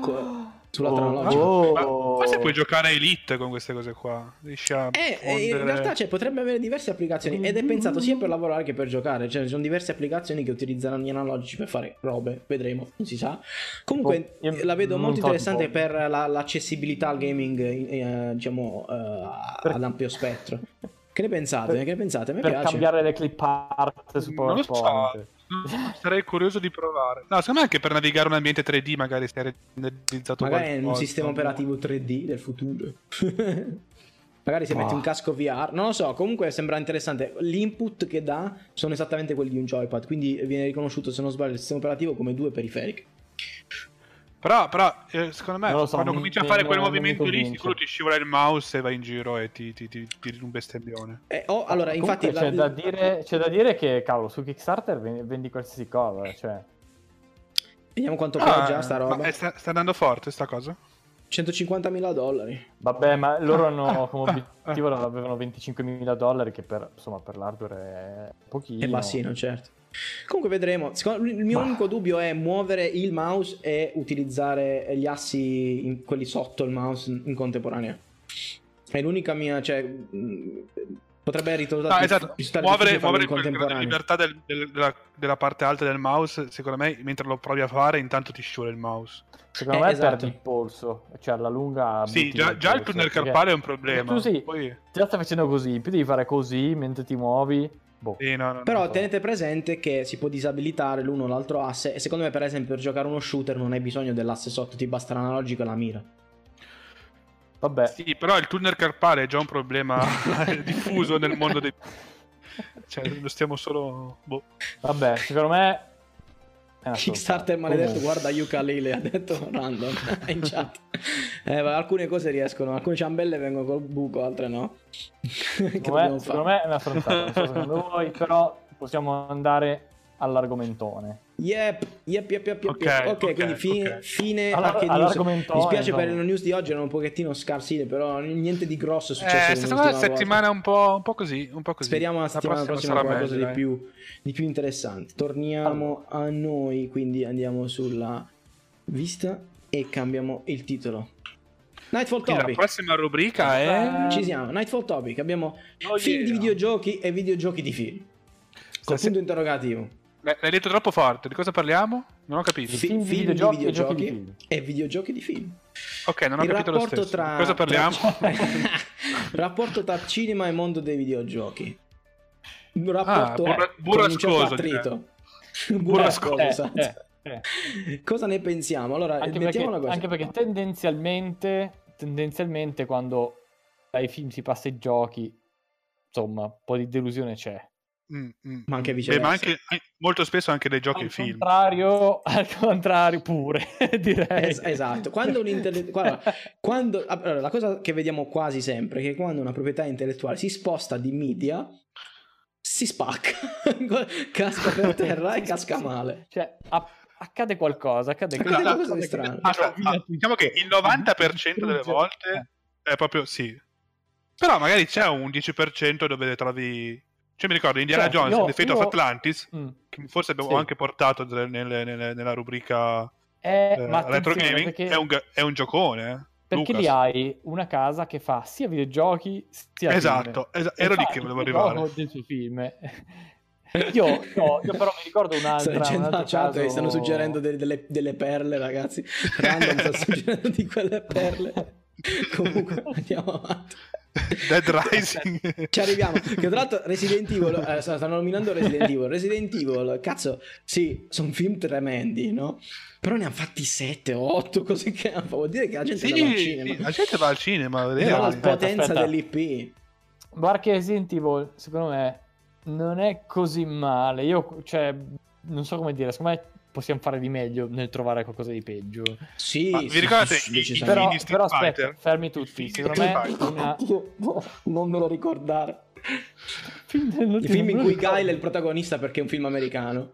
Speaker 1: co- sull'altro
Speaker 3: Oh,
Speaker 1: analogico.
Speaker 3: oh.
Speaker 2: Ma forse puoi giocare a Elite con queste cose qua. Riesci a
Speaker 1: Eh, eh, in
Speaker 2: fondere-
Speaker 1: realtà cioè, potrebbe avere diverse applicazioni ed è pensato sia per lavorare che per giocare. Cioè, ci sono diverse applicazioni che utilizzano gli analogici per fare robe. Vedremo, non si sa. Comunque,
Speaker 3: io
Speaker 1: la vedo molto interessante per la- l'accessibilità al gaming, eh, diciamo, eh, ad ampio spettro. Che ne pensate?
Speaker 3: Per-
Speaker 1: che ne pensate? A me
Speaker 3: per
Speaker 1: piace.
Speaker 3: cambiare le clip art su
Speaker 2: Non lo so.
Speaker 3: PowerPoint.
Speaker 2: Sarei curioso di provare. No, secondo me anche per navigare un ambiente 3D magari si è renderizzato
Speaker 1: Magari è un sistema operativo 3D del futuro. Magari se
Speaker 3: Ah.
Speaker 1: metti un casco VR, non lo so, comunque sembra interessante. L'input che dà sono esattamente quelli di un joypad, quindi viene riconosciuto, se non sbaglio, il sistema operativo come due periferiche.
Speaker 2: Però, però eh, secondo me
Speaker 3: so,
Speaker 2: quando
Speaker 3: mi-
Speaker 2: cominci a
Speaker 3: mi-
Speaker 2: fare quel
Speaker 3: mi
Speaker 2: movimento lì sicuro ti scivola il mouse e vai in giro e ti ti, ti, tiri un bestemmione.
Speaker 1: Eh, oh, allora, infatti,
Speaker 3: Comunque
Speaker 1: la-
Speaker 3: c'è, da dire, c'è da dire che, cavolo, su Kickstarter vendi, vendi qualsiasi cosa, cioè...
Speaker 1: vediamo quanto
Speaker 2: Ah,
Speaker 1: paggia sta roba.
Speaker 2: è- sta, sta andando forte sta cosa?
Speaker 1: 150.000 dollari.
Speaker 3: Vabbè, ma loro hanno come obiettivo avevano 25.000 dollari, che per, insomma, per l'hardware è pochino.
Speaker 1: E bassino, certo. Comunque vedremo. Secondo- il mio
Speaker 3: Ma-
Speaker 1: unico dubbio è muovere il mouse e utilizzare gli assi, in- quelli sotto il mouse in contemporanea. È l'unica mia, cioè, mh, potrebbe ritornare
Speaker 2: No,
Speaker 1: più,
Speaker 2: esatto. Muovere, muovere
Speaker 1: contemporanea.
Speaker 2: libertà del- del- della, della parte alta del mouse, secondo me, mentre lo provi a fare, intanto ti scivola il mouse.
Speaker 3: Secondo
Speaker 1: Eh,
Speaker 3: me
Speaker 1: esatto.
Speaker 3: perdi il polso, cioè alla lunga...
Speaker 2: Sì, già, già il tunnel carpale è un problema.
Speaker 3: Tu sì,
Speaker 2: Poi...
Speaker 3: già stai facendo così, più devi fare così mentre ti muovi. Boh.
Speaker 2: Sì, no, no, no.
Speaker 1: Però tenete presente che si può disabilitare l'uno o l'altro asse e secondo me per esempio per giocare uno shooter non hai bisogno dell'asse sotto, ti basta l'analogico e la mira.
Speaker 3: Vabbè,
Speaker 2: Sì, però il tunnel carpale è già un problema diffuso nel mondo dei... Cioè, lo stiamo solo... Boh.
Speaker 3: vabbè, secondo me...
Speaker 1: Kickstarter maledetto,
Speaker 3: Comunque.
Speaker 1: guarda Yukalele, ha detto random in chat. Eh, ma alcune cose riescono, alcune ciambelle vengono col buco, altre no. che
Speaker 3: Secondo me, secondo
Speaker 1: fare?
Speaker 3: me è una stronzata, non so secondo voi, però possiamo andare all'argomentone.
Speaker 1: Yep, yep, yep, yep, yep,
Speaker 2: Ok,
Speaker 1: yep. ok,
Speaker 2: ok,
Speaker 1: quindi fine,
Speaker 2: ok.
Speaker 1: fine
Speaker 3: Alla-
Speaker 1: arcade news.
Speaker 3: all'argomentone,
Speaker 1: Mi spiace per le news di oggi, erano un pochettino scarsine, però niente di grosso è
Speaker 2: Eh,
Speaker 1: successo.
Speaker 2: è
Speaker 1: come
Speaker 2: stata una settimana un po', un po' così, un po' così.
Speaker 1: Speriamo la settimana prossima,
Speaker 2: sarà
Speaker 1: qualcosa
Speaker 2: meglio,
Speaker 1: di più, di più interessante. Torniamo a noi, quindi andiamo sulla vista e cambiamo il titolo. Nightfall
Speaker 2: Quindi la
Speaker 1: Topic.
Speaker 2: prossima rubrica è...
Speaker 1: Ci siamo, Nightfall Topic. Abbiamo
Speaker 2: Oh,
Speaker 1: film di
Speaker 2: yeah.
Speaker 1: videogiochi e videogiochi di film. Col
Speaker 2: Sì,
Speaker 1: punto interrogativo.
Speaker 2: L'hai detto troppo forte, di cosa parliamo? Non ho capito.
Speaker 1: Fi-
Speaker 3: film videogiochi e
Speaker 1: videogiochi
Speaker 3: giochi di film.
Speaker 1: e videogiochi di film.
Speaker 2: Ok, non ho
Speaker 1: il
Speaker 2: capito lo
Speaker 1: rapporto
Speaker 2: stesso.
Speaker 1: tra
Speaker 2: Di cosa parliamo?
Speaker 1: tra- rapporto tra cinema e mondo dei videogiochi. Un rapporto
Speaker 2: Ah, burra- burrascoso,
Speaker 1: certo attrito.
Speaker 2: Burrascoso,
Speaker 1: Burrascoso,
Speaker 3: Eh,
Speaker 1: esatto.
Speaker 3: eh, eh.
Speaker 1: Cosa ne pensiamo? Allora,
Speaker 3: Anche,
Speaker 1: mettiamo
Speaker 3: perché,
Speaker 1: una cosa.
Speaker 3: anche perché tendenzialmente, tendenzialmente quando dai film si passa ai giochi, insomma, un po' di delusione c'è.
Speaker 2: Mm, mm,
Speaker 1: Ma anche
Speaker 2: mm.
Speaker 1: viceversa.
Speaker 2: Beh, ma anche, an- molto spesso anche dei giochi e
Speaker 3: Al
Speaker 2: film.
Speaker 3: contrario, al contrario pure, direi.
Speaker 1: Es- esatto, quando un intelle- guarda, quando- allora, la cosa che vediamo quasi sempre è che quando una proprietà intellettuale si sposta di media si spacca, casca per terra e casca male.
Speaker 3: Cioè, a- accade qualcosa, accade
Speaker 1: Accade
Speaker 3: qualcosa
Speaker 1: qualcosa di
Speaker 3: che-
Speaker 1: strano.
Speaker 3: che
Speaker 2: Aspetta,
Speaker 3: rovina
Speaker 2: ah, diciamo che il 90% delle volte è proprio sì. Però magari c'è un 10% dove le trovi. Cioè, mi ricordo Indiana
Speaker 3: Certo,
Speaker 2: Jones,
Speaker 3: io-
Speaker 2: The Fate
Speaker 3: io-
Speaker 2: of Atlantis,
Speaker 3: Mm.
Speaker 2: che forse abbiamo
Speaker 3: Sì.
Speaker 2: anche portato nelle- nelle- nelle- nella rubrica
Speaker 3: Eh,
Speaker 2: eh,
Speaker 3: ma
Speaker 2: retro gaming.
Speaker 3: perché,
Speaker 2: È, un, è un giocone. eh.
Speaker 3: perché
Speaker 2: Lucas.
Speaker 3: lì hai una casa che fa sia videogiochi sia
Speaker 2: Esatto,
Speaker 3: film.
Speaker 2: esa-
Speaker 3: E
Speaker 2: ero lì che
Speaker 3: il
Speaker 2: volevo arrivare.
Speaker 3: del suo film. Io, no, io però mi ricordo
Speaker 1: Sto
Speaker 3: un'altra. un
Speaker 1: leggendo
Speaker 3: altro caso-
Speaker 1: e stanno suggerendo delle, delle- delle perle, ragazzi. Random sta suggerendo di quelle perle. Comunque andiamo avanti.
Speaker 2: Dead Rising.
Speaker 1: Ci arriviamo. Che tra l'altro Resident Evil, eh, stanno nominando Resident Evil. Resident Evil, cazzo, sì, sono film tremendi, no? Però ne hanno fatti 7 o 8, così che vuol dire che la gente
Speaker 2: sì,
Speaker 1: va al
Speaker 2: sì,
Speaker 1: cinema.
Speaker 2: la gente va al cinema vedere.
Speaker 1: la
Speaker 3: aspetta,
Speaker 1: potenza
Speaker 3: aspetta.
Speaker 1: dell'IP.
Speaker 3: Guarda che Resident Evil, secondo me, non è così male. Io, cioè, non so come dire, secondo me possiamo fare di meglio nel trovare qualcosa di peggio.
Speaker 1: Sì,
Speaker 2: Ma vi
Speaker 1: sì,
Speaker 2: ricordate
Speaker 1: sì,
Speaker 2: i- i.
Speaker 3: Però, però aspetta, fermi tutti. Secondo me, una...
Speaker 1: No, non me lo ricordare.
Speaker 3: il
Speaker 1: Il film in cui Kyle è il protagonista perché è un film americano.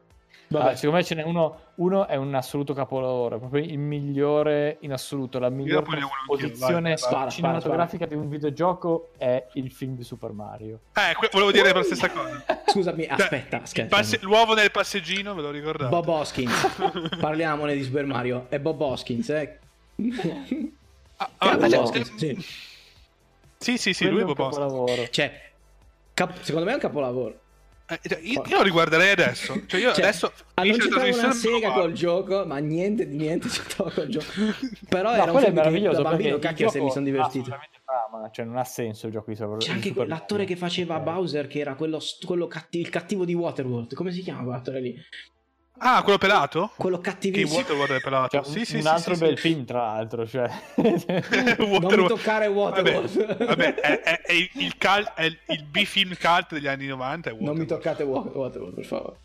Speaker 3: Vabbè, secondo me ce n'è uno. Uno è un assoluto capolavoro, proprio il migliore in assoluto. La migliore posizione cinematografica di un videogioco è il film di Super Mario.
Speaker 2: Eh, que- volevo dire la stessa cosa.
Speaker 1: Scusami,
Speaker 2: Cioè,
Speaker 1: aspetta,
Speaker 2: passe- l'uovo nel passeggino, ve lo ricordate?
Speaker 1: Bob Hoskins. Parliamone di Super Mario. È Bob Hoskins, eh.
Speaker 2: Ah, ah,
Speaker 1: Bob
Speaker 2: cioè,
Speaker 1: Hoskins, sì.
Speaker 2: sì, sì, sì, lui è Bob Hoskins.
Speaker 3: capolavoro.
Speaker 1: Cioè, cap- secondo me è un capolavoro.
Speaker 2: Eh, cioè, io, io lo riguarderei adesso. Cioè, io
Speaker 1: Cioè,
Speaker 2: adesso
Speaker 1: ah, non c'entrava una sega col gioco, ma niente di niente c'entrava col gioco. Però
Speaker 3: No,
Speaker 1: era un film che
Speaker 3: meraviglioso
Speaker 1: da bambino, cacchio, se mi sono divertito.
Speaker 3: trama, cioè non ha senso il gioco di Super
Speaker 1: C'è anche l'attore che faceva. Bowser, che era quello, quello catti- il cattivo di Waterworld. Come si chiama quell'attore lì?
Speaker 2: Ah, quello pelato?
Speaker 1: Quello
Speaker 2: Che
Speaker 1: cattivissimo.
Speaker 2: Waterworld è pelato.
Speaker 3: Cioè,
Speaker 2: sì,
Speaker 3: un,
Speaker 2: sì,
Speaker 3: un
Speaker 2: sì,
Speaker 3: altro
Speaker 2: sì,
Speaker 3: bel
Speaker 2: sì.
Speaker 3: film, tra l'altro. Cioè.
Speaker 1: Non mi
Speaker 2: Waterworld.
Speaker 1: toccare Waterworld.
Speaker 2: Vabbè, vabbè, è, è- è il, cal- è il- il B-film cult degli anni 90. È
Speaker 1: Non mi
Speaker 2: Waterworld.
Speaker 1: toccate Wa- Waterworld, per favore.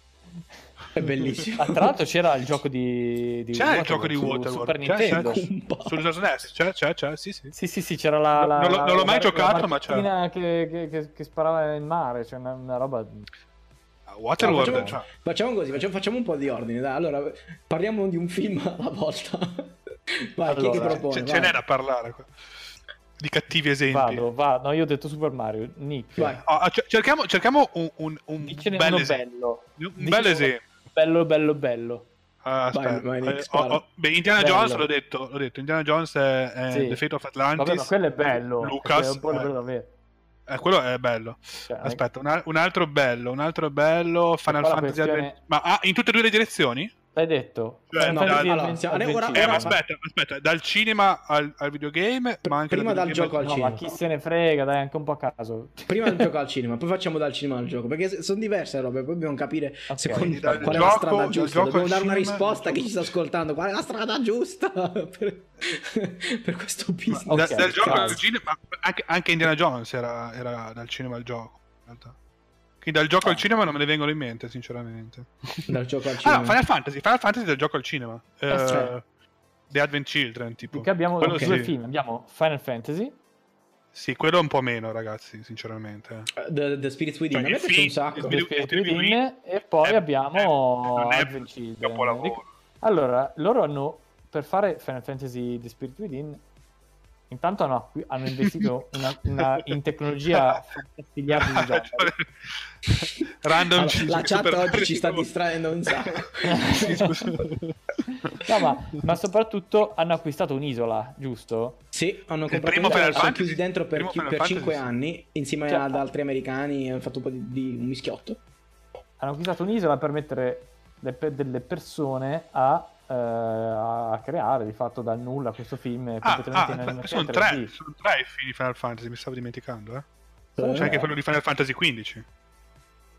Speaker 1: È bellissimo.
Speaker 3: Ah, tra l'altro c'era il gioco di, di
Speaker 2: C'è il gioco di
Speaker 3: su
Speaker 2: Waterworld.
Speaker 3: Super
Speaker 2: C'è,
Speaker 3: Nintendo.
Speaker 2: c'è.
Speaker 1: Po'.
Speaker 2: Sul SNES, c'è, c'è, c'è, sì, sì.
Speaker 3: Sì, sì, sì, c'era la. la
Speaker 2: Non l'ho- non l'ho mai
Speaker 3: la-
Speaker 2: giocato,
Speaker 3: la
Speaker 2: ma c'è.
Speaker 3: Che, che, che, che sparava nel mare, cioè una, una roba.
Speaker 2: Waterworld,
Speaker 1: facciamo,
Speaker 2: cioè,
Speaker 1: facciamo così, facciamo, facciamo un po' di ordine. Dai. Allora, parliamo di un film alla volta. Vai, chi è che
Speaker 3: Allora,
Speaker 1: propone?
Speaker 2: ce, ce n'è da parlare. qua. Di cattivi esempi.
Speaker 3: Vado, va. No, io ho detto Super Mario. Nick.
Speaker 1: Vai.
Speaker 2: C- cerchiamo, cerchiamo un, un, un bel esempio.
Speaker 3: bello.
Speaker 2: Un bel esempio.
Speaker 3: Bello, bello, bello.
Speaker 2: Ah,
Speaker 1: Vai,
Speaker 2: aspetta.
Speaker 1: vai, Nick,
Speaker 2: Eh, oh, oh, beh, Indiana
Speaker 3: Bello.
Speaker 2: Jones l'ho detto, l'ho detto. Indiana Jones è, è
Speaker 3: Sì.
Speaker 2: The Fate of Atlantis.
Speaker 3: Vabbè, ma quello è bello.
Speaker 2: Lucas,
Speaker 3: È un po'
Speaker 2: eh.
Speaker 3: bello davvero.
Speaker 2: Eh, quello è bello.
Speaker 3: Cioè,
Speaker 2: Aspetta, un, un altro bello, un altro bello. Final Fantasy
Speaker 3: questione-
Speaker 2: Ma ah, in tutte e due le direzioni?
Speaker 3: L'hai detto?
Speaker 2: Cioè,
Speaker 3: Final
Speaker 2: no,
Speaker 3: Fantasy
Speaker 2: allora,
Speaker 1: siamo- ora-
Speaker 3: Adventure.
Speaker 2: Eh,
Speaker 1: ora-
Speaker 2: ma aspetta, aspetta, dal cinema al, al videogame, ma anche
Speaker 1: prima dal gioco al
Speaker 3: No,
Speaker 1: cinema.
Speaker 3: ma chi se ne frega, dai, anche un po' a caso.
Speaker 1: Prima del gioco al cinema, poi facciamo dal cinema al gioco. Perché sono diverse robe, poi dobbiamo capire
Speaker 3: Ok.
Speaker 1: secondo
Speaker 2: dal
Speaker 1: qual è
Speaker 2: gioco-
Speaker 1: la strada
Speaker 2: dal
Speaker 1: giusta.
Speaker 2: gioco
Speaker 1: Dobbiamo dare una
Speaker 2: cinema-
Speaker 1: risposta a chi ci sta ascoltando. Qual è la strada giusta per, per questo business?
Speaker 3: Ma-
Speaker 2: Da-
Speaker 3: Ok,
Speaker 2: dal gioco al cinema, anche, anche Indiana Jones era, era dal cinema al gioco. In realtà. Quindi dal gioco al cinema non me ne vengono in mente, sinceramente.
Speaker 1: Dal gioco al
Speaker 2: Ah,
Speaker 1: cinema.
Speaker 2: no, Final Fantasy, Final Fantasy dal gioco al cinema. Eh. The Advent Children, tipo.
Speaker 3: Perché abbiamo
Speaker 2: Quello
Speaker 3: due
Speaker 2: sì.
Speaker 3: film. Abbiamo Final Fantasy.
Speaker 2: Sì, quello un po' meno, ragazzi, sinceramente.
Speaker 1: The, The Spirits Within.
Speaker 2: Cioè,
Speaker 1: a me piace un sacco.
Speaker 3: The
Speaker 2: video-
Speaker 3: Spirit
Speaker 2: il video
Speaker 3: Within, e poi
Speaker 2: è-
Speaker 3: abbiamo
Speaker 2: è-
Speaker 3: Advent
Speaker 2: un
Speaker 3: Children. Allora, loro hanno per fare Final Fantasy The Spirit Within intanto hanno, hanno investito una, una- in tecnologia fantastigliardi di dollari.
Speaker 2: Random
Speaker 1: Allora,
Speaker 2: ci-
Speaker 1: la chat oggi ci sta distraendo un sacco.
Speaker 3: No, ma, ma soprattutto hanno acquistato un'isola, giusto?
Speaker 1: Sì, hanno comprato
Speaker 2: Final
Speaker 1: sono chiusi dentro per, chi- per
Speaker 2: Fantasy,
Speaker 1: 5
Speaker 2: sì.
Speaker 1: anni insieme
Speaker 3: Cioè,
Speaker 1: ad altri americani hanno fatto un po' di, di un mischiotto.
Speaker 3: Hanno acquistato un'isola per mettere delle persone a, a creare di fatto dal nulla questo film
Speaker 2: Ah,
Speaker 3: completamente in
Speaker 2: ah,
Speaker 3: animazione
Speaker 2: sono
Speaker 3: 3D.
Speaker 2: tre, sono tre i film di Final Fantasy, mi stavo dimenticando, eh.
Speaker 1: Eh,
Speaker 2: C'è anche quello di Final Fantasy XV.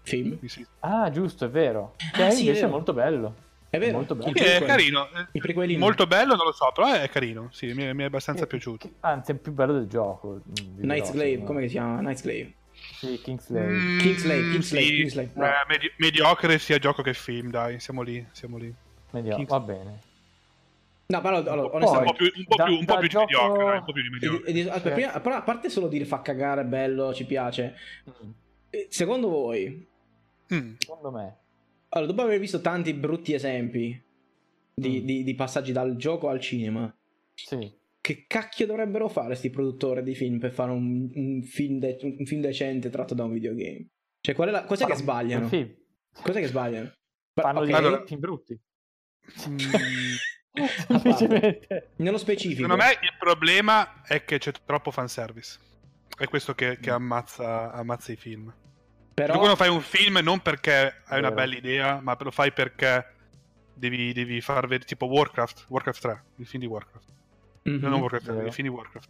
Speaker 1: Film.
Speaker 2: Sì.
Speaker 3: Ah, giusto, è vero. Che
Speaker 1: Ah, sì, è
Speaker 3: invece è
Speaker 1: vero.
Speaker 3: molto bello.
Speaker 1: È vero.
Speaker 3: Molto bello.
Speaker 2: È carino. eh,
Speaker 1: I prequelini.
Speaker 2: Molto bello, non lo so, però è carino. Sì, mi è, mi è abbastanza
Speaker 3: Che-
Speaker 2: piaciuto.
Speaker 3: che- Anzi, è più bello del gioco. mm, di
Speaker 1: Night's
Speaker 3: veloce,
Speaker 1: Glaive,
Speaker 3: no?
Speaker 1: come si chiama? Night's Glaive.
Speaker 3: Sì, Kingsley.
Speaker 2: Mm,
Speaker 1: Kingsley, Kingsley,
Speaker 2: sì.
Speaker 1: Kingsley,
Speaker 2: Eh,
Speaker 1: bravo.
Speaker 2: medi- mediocre sia gioco che film, dai, siamo lì, siamo lì.
Speaker 3: Vediamo,
Speaker 2: Kings-
Speaker 3: va bene.
Speaker 1: No, però allora,
Speaker 3: Poi-
Speaker 2: Un po'
Speaker 1: onestamente...
Speaker 2: più, un po'
Speaker 3: Da-
Speaker 2: più, un po'
Speaker 3: da
Speaker 2: più di
Speaker 3: gioco-
Speaker 2: mediocre, dai, un po' più di mediocre.
Speaker 1: e- e- aspetta,
Speaker 3: Cioè-
Speaker 1: prima- però a parte solo dire fa cagare, bello, ci piace.
Speaker 3: Mm,
Speaker 1: Secondo voi,
Speaker 2: Mm.
Speaker 3: Secondo me.
Speaker 1: allora, dopo aver visto tanti brutti esempi di,
Speaker 3: Mm.
Speaker 1: di- di passaggi dal gioco al cinema,
Speaker 3: Sì.
Speaker 1: che cacchio dovrebbero fare sti produttori di film per fare un, un film, de- un film decente tratto da un videogame? Cioè, qual è la... cos'è che
Speaker 3: Fanno
Speaker 1: sbagliano?
Speaker 3: un film.
Speaker 1: Cos'è che sbagliano?
Speaker 3: Fanno
Speaker 1: ok,
Speaker 3: dei
Speaker 2: Allora-
Speaker 3: film brutti.
Speaker 2: Mm.
Speaker 3: Semplicemente.
Speaker 1: Nello specifico.
Speaker 2: Secondo me il problema è che c'è troppo fanservice. È questo che,
Speaker 1: Mm.
Speaker 2: che ammazza, ammazza i film.
Speaker 1: Però...
Speaker 2: Tu quando fai un film non perché hai una
Speaker 3: Vero.
Speaker 2: bella idea, ma lo fai perché devi, devi far vedere tipo Warcraft, Warcraft 3, il film di Warcraft.
Speaker 1: Mhm.
Speaker 2: No, non Warcraft 3,
Speaker 3: Vero.
Speaker 2: il film di Warcraft.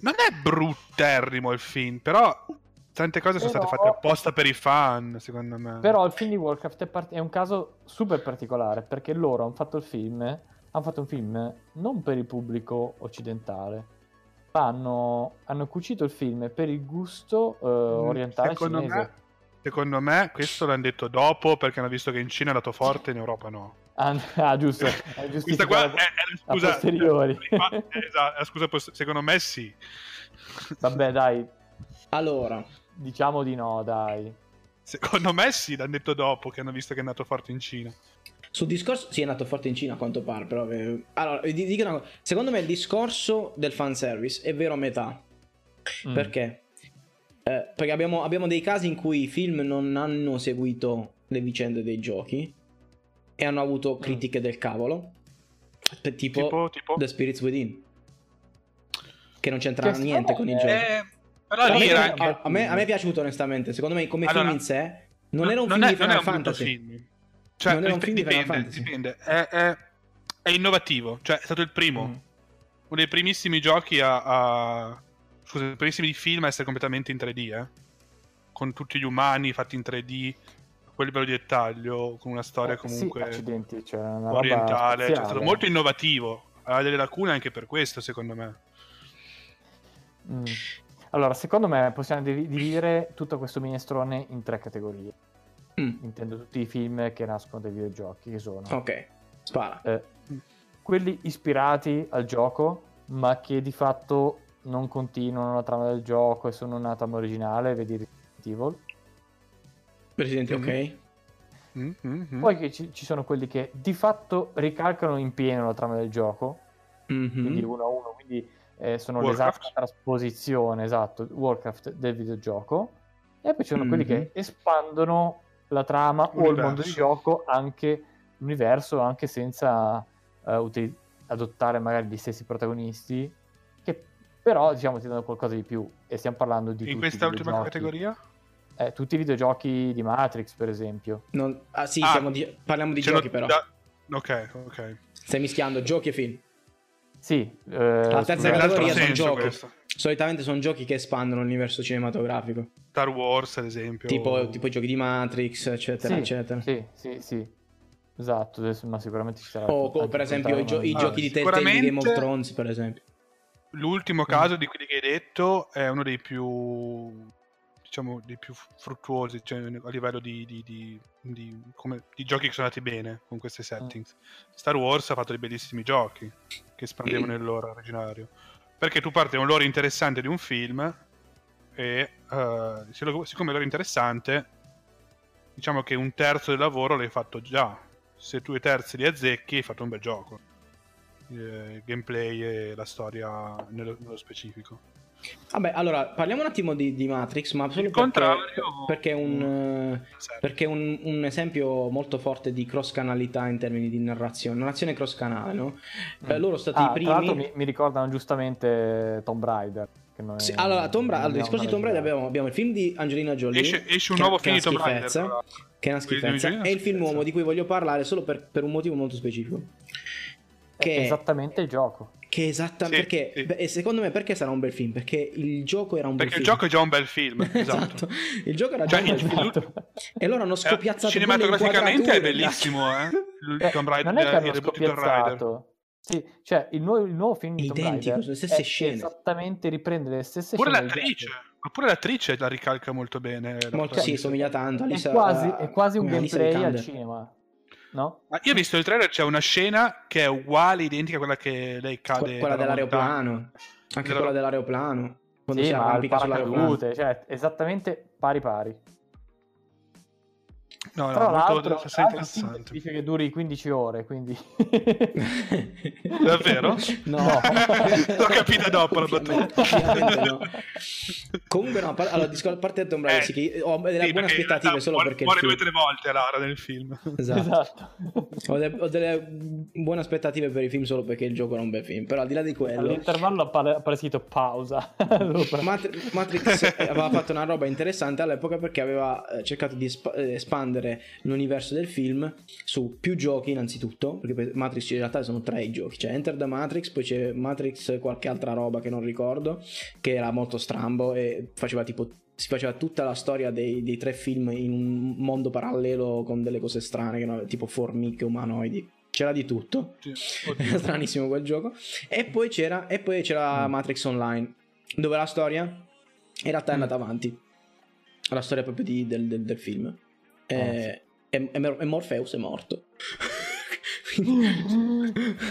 Speaker 2: Non è brutterrimo il film, però tante cose sono state fatte apposta per i fan, secondo me.
Speaker 3: Però il film di Warcraft è, part- è un caso super particolare perché loro hanno fatto il film, hanno fatto un film non per il pubblico occidentale, ma hanno, hanno cucito il film per il gusto eh, orientale
Speaker 2: Mm, secondo
Speaker 3: cinese.
Speaker 2: me, secondo me questo l'hanno detto dopo perché hanno visto che in Cina è andato forte in Europa no.
Speaker 3: Ah, ah, giusto,
Speaker 2: Questa qua è, è la scusa
Speaker 3: posteriori.
Speaker 2: eh, esatto, la scusa secondo me sì.
Speaker 3: Vabbè, dai,
Speaker 1: Allora,
Speaker 3: diciamo di no, dai.
Speaker 2: Secondo me sì, l'hanno detto dopo che hanno visto che è andato forte in Cina.
Speaker 1: sul discorso... Sì, è nato forte in Cina a quanto pare, però... eh, Allora, dico una cosa. Secondo me il discorso del fanservice è vero a metà.
Speaker 3: Mm.
Speaker 1: Perché? Eh, perché abbiamo, abbiamo dei casi in cui i film non hanno seguito le vicende dei giochi e hanno avuto critiche del cavolo. Tipo,
Speaker 2: Tipo, tipo...
Speaker 1: The Spirits Within. Che non c'entra
Speaker 3: Che
Speaker 1: niente con i giochi.
Speaker 2: Eh, però lì
Speaker 1: a,
Speaker 2: era
Speaker 1: me,
Speaker 2: anche...
Speaker 1: a- me, a me è piaciuto onestamente. Secondo me, come
Speaker 2: Allora,
Speaker 1: film in sé, non era un film
Speaker 2: è,
Speaker 1: di Final
Speaker 2: non
Speaker 1: Fantasy.
Speaker 2: film. Cioè,
Speaker 1: Non era un film di Final
Speaker 2: dipende,
Speaker 1: Fantasy.
Speaker 2: dipende. È, è- è innovativo. Cioè, è stato il primo.
Speaker 1: Mm.
Speaker 2: Uno dei primissimi giochi a... a... Scusa, i primissimi film a essere completamente in 3D, eh? Con tutti gli umani fatti in 3D, a quel livello di dettaglio, con una storia
Speaker 3: Eh,
Speaker 2: comunque
Speaker 3: sì, accidenti, cioè una roba
Speaker 2: orientale. Cioè, è stato molto innovativo. Ha delle lacune anche per questo, secondo me.
Speaker 3: Mm. Allora, secondo me possiamo divi- dividere tutto questo minestrone in tre categorie.
Speaker 1: Mm,
Speaker 3: Intendo tutti i film che nascono dai videogiochi, che sono
Speaker 1: Ok, spara.
Speaker 3: eh, quelli ispirati al gioco, ma che di fatto non continuano la trama del gioco e sono una trama originale, vedi Resident Evil.
Speaker 1: Presidente,
Speaker 2: Mhm.
Speaker 1: ok.
Speaker 2: Mm, mm, mm.
Speaker 3: Poi ci, ci sono quelli che di fatto ricalcano in pieno la trama del gioco,
Speaker 1: Mhm.
Speaker 3: quindi uno a uno, quindi eh, sono
Speaker 2: Warcraft.
Speaker 3: l'esatta trasposizione, esatto, Warcraft del videogioco. E poi ci sono quelli
Speaker 1: Mhm.
Speaker 3: che espandono la trama o il mondo di gioco, anche l'universo, anche senza eh, utili- adottare magari gli stessi protagonisti, che però diciamo ti danno qualcosa di più. E stiamo parlando di
Speaker 2: In
Speaker 3: tutti
Speaker 2: questa
Speaker 3: i
Speaker 2: ultima categoria?
Speaker 3: Eh, tutti i videogiochi di Matrix, per esempio.
Speaker 1: Non- Ah, sì,
Speaker 2: Ah,
Speaker 1: di- parliamo di giochi,
Speaker 2: no-
Speaker 1: però.
Speaker 2: da- Ok, ok.
Speaker 1: Stai mischiando giochi e film.
Speaker 3: Sì, eh,
Speaker 1: La terza categoria sono giochi.
Speaker 2: questo.
Speaker 1: Solitamente sono giochi che espandono l'universo cinematografico.
Speaker 2: Star Wars, ad esempio.
Speaker 1: Tipo, tipo i giochi di Matrix, eccetera,
Speaker 3: Sì,
Speaker 1: eccetera.
Speaker 3: Sì, sì, sì. Esatto, ma sicuramente ci sarà.
Speaker 1: O co- per esempio i, gio- i
Speaker 2: Ah,
Speaker 1: giochi di Telltale di Game of Thrones, per esempio.
Speaker 2: L'ultimo caso di quelli che hai detto è uno dei più diciamo dei più fruttuosi cioè, a livello di, di- di- di- come- di giochi che sono andati bene con queste settings. Star Wars ha fatto dei bellissimi giochi che espandevano il lore originario. Perché tu parti da un lore interessante di un film e lo- siccome è interessante diciamo che un terzo del lavoro l'hai fatto già. Se due terzi li azzecchi hai fatto un bel gioco. Eh, il gameplay e la storia nello, nello specifico.
Speaker 1: Vabbè, allora parliamo un attimo di, di Matrix, ma solo
Speaker 2: Il
Speaker 1: perché,
Speaker 2: contrario-
Speaker 1: perché è un, eh, perché è un, un esempio molto forte di cross canalità in termini di narrazione, narrazione cross canale, no? Eh, loro sono stati
Speaker 3: Ah,
Speaker 1: i
Speaker 3: Tra
Speaker 1: primi.
Speaker 3: l'altro mi, mi ricordano giustamente Tomb Raider. È-
Speaker 1: Sì, allora, Tomb Ra-
Speaker 3: non
Speaker 1: al
Speaker 3: è
Speaker 1: discorso di Tomb Raider
Speaker 3: originale.
Speaker 1: abbiamo, abbiamo il film di Angelina Jolie.
Speaker 2: Esce, esce un nuovo
Speaker 1: che è
Speaker 2: film di tra l'altro.
Speaker 1: Che è una schifezza. E
Speaker 2: è
Speaker 1: il film nuovo di cui voglio parlare solo per, per un motivo molto specifico.
Speaker 3: È
Speaker 1: Che,
Speaker 3: esattamente il gioco.
Speaker 1: Che esatta-
Speaker 2: Sì,
Speaker 1: perché,
Speaker 2: sì.
Speaker 1: beh, secondo me perché sarà un bel film? Perché il gioco era un
Speaker 2: Perché
Speaker 1: bel
Speaker 2: il
Speaker 1: film.
Speaker 2: gioco è già un bel film. esatto.
Speaker 1: esatto. Il gioco era già
Speaker 2: Cioè,
Speaker 1: un bel
Speaker 2: il-
Speaker 1: film.
Speaker 3: Esatto.
Speaker 1: E loro hanno scopiazzato
Speaker 2: Eh, cinematograficamente è bellissimo, eh. Il
Speaker 3: Eh,
Speaker 2: Tomb Raider,
Speaker 3: non è che
Speaker 2: il
Speaker 3: hanno
Speaker 2: Tomb Raider.
Speaker 3: scopiazzato. Sì, cioè il nuovo, il nuovo film di Tomb
Speaker 1: Identico,
Speaker 3: Raider
Speaker 1: sono le stesse
Speaker 3: è
Speaker 1: scene.
Speaker 3: esattamente riprende le stesse
Speaker 2: Pure
Speaker 3: scene
Speaker 2: l'attrice. Ma pure l'attrice la ricalca molto bene.
Speaker 1: Molto sì, somiglia tanto.
Speaker 3: È quasi, è quasi un gameplay al cinema. No?
Speaker 2: Ma io ho visto il trailer, c'è una scena che è uguale, identica a quella che lei cade.
Speaker 1: Que- quella
Speaker 2: montagna.
Speaker 1: dell'aeroplano. Anche quella dell'aeroplano. Quando
Speaker 3: Sì,
Speaker 1: si arrampica sull'aeroplano.
Speaker 3: paracadute, cioè esattamente pari pari.
Speaker 2: No, no,
Speaker 3: Tra
Speaker 2: molto
Speaker 3: l'altro,
Speaker 2: molto
Speaker 3: tra l'altro
Speaker 2: interessante.
Speaker 3: dice che duri 15 ore, quindi...
Speaker 2: Davvero?
Speaker 1: No.
Speaker 2: L'ho capita dopo la battuta.
Speaker 1: no. Comunque no, par- allora, disco- a parte Tomb Raider,
Speaker 2: Eh,
Speaker 1: sì, che ho delle
Speaker 2: Sì,
Speaker 1: buone aspettative solo
Speaker 2: muore,
Speaker 1: perché
Speaker 2: muore
Speaker 1: film...
Speaker 2: due o tre volte Lara nel film.
Speaker 1: Esatto.
Speaker 3: esatto.
Speaker 1: Ho, de- ho delle buone aspettative per il film solo perché il gioco era un bel film. Però al di là di quello,
Speaker 3: All'intervallo appare, appare scritto pausa.
Speaker 1: Mat- Matrix aveva fatto una roba interessante all'epoca perché aveva eh, cercato di esp- eh, espandere l'universo del film su più giochi innanzitutto, perché per Matrix in realtà sono tre i giochi, c'è Enter the Matrix, poi c'è Matrix qualche altra roba che non ricordo, che era molto strambo e faceva tipo si faceva tutta la storia dei, dei tre film in un mondo parallelo con delle cose strane, tipo formiche umanoidi. C'era di tutto. Era stranissimo quel gioco. E poi c'era, e poi c'era Matrix Online, dove la storia in realtà è andata avanti. La storia proprio di- del, del- del film. E, e- e- Morpheus è morto.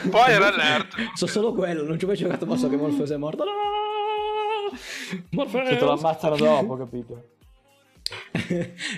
Speaker 2: Spoiler alert.
Speaker 1: So solo quello, non ci ho mai giocato, ma so che Morpheus è morto. No! Morpheus!
Speaker 3: Cioè, te lo ammazzano dopo, capito?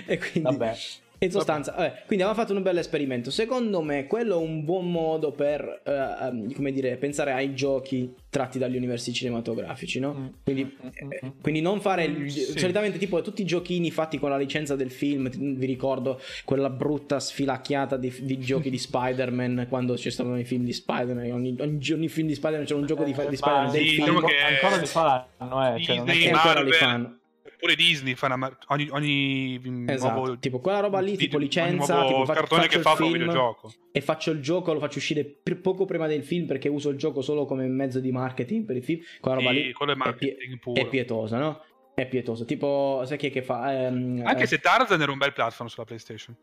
Speaker 1: e quindi
Speaker 3: Vabbè.
Speaker 1: In sostanza vabbè, quindi aveva fatto un bel esperimento secondo me quello è un buon modo per eh, ehm, come dire pensare ai giochi tratti dagli universi cinematografici no?
Speaker 3: Mm.
Speaker 1: quindi,
Speaker 3: Mm, mm,
Speaker 1: eh, quindi non fare il-
Speaker 2: Sì.
Speaker 1: solitamente tipo tutti i giochini fatti con la licenza del film vi ricordo quella brutta sfilacchiata di, di giochi di Spider-Man quando ci stavano i film di Spider-Man ogni, ogni, ogni film di Spider-Man c'era un gioco di,
Speaker 3: Eh,
Speaker 1: di Spider-Man
Speaker 3: ma
Speaker 1: del
Speaker 2: sì,
Speaker 1: film
Speaker 2: diciamo
Speaker 3: Ancora-
Speaker 2: che-
Speaker 3: Ancora li fanno, eh. Cioè, non è
Speaker 1: e
Speaker 3: che-
Speaker 1: ancora li fanno
Speaker 2: Pure Disney fa una ogni, ogni
Speaker 1: Esatto,
Speaker 2: nuovo
Speaker 1: tipo quella roba lì, tipo licenza, tipo fa-
Speaker 2: cartone che fa videogioco.
Speaker 1: e faccio il gioco, lo faccio uscire pr- poco prima del film perché uso il gioco solo come mezzo di marketing per il film. Quella roba
Speaker 2: Sì,
Speaker 1: lì
Speaker 2: è
Speaker 1: pie- è pietosa, no? È pietoso. Tipo, sai chi è che fa? Ehm,
Speaker 2: Anche
Speaker 1: eh,
Speaker 2: se Tarzan era un bel platform sulla PlayStation.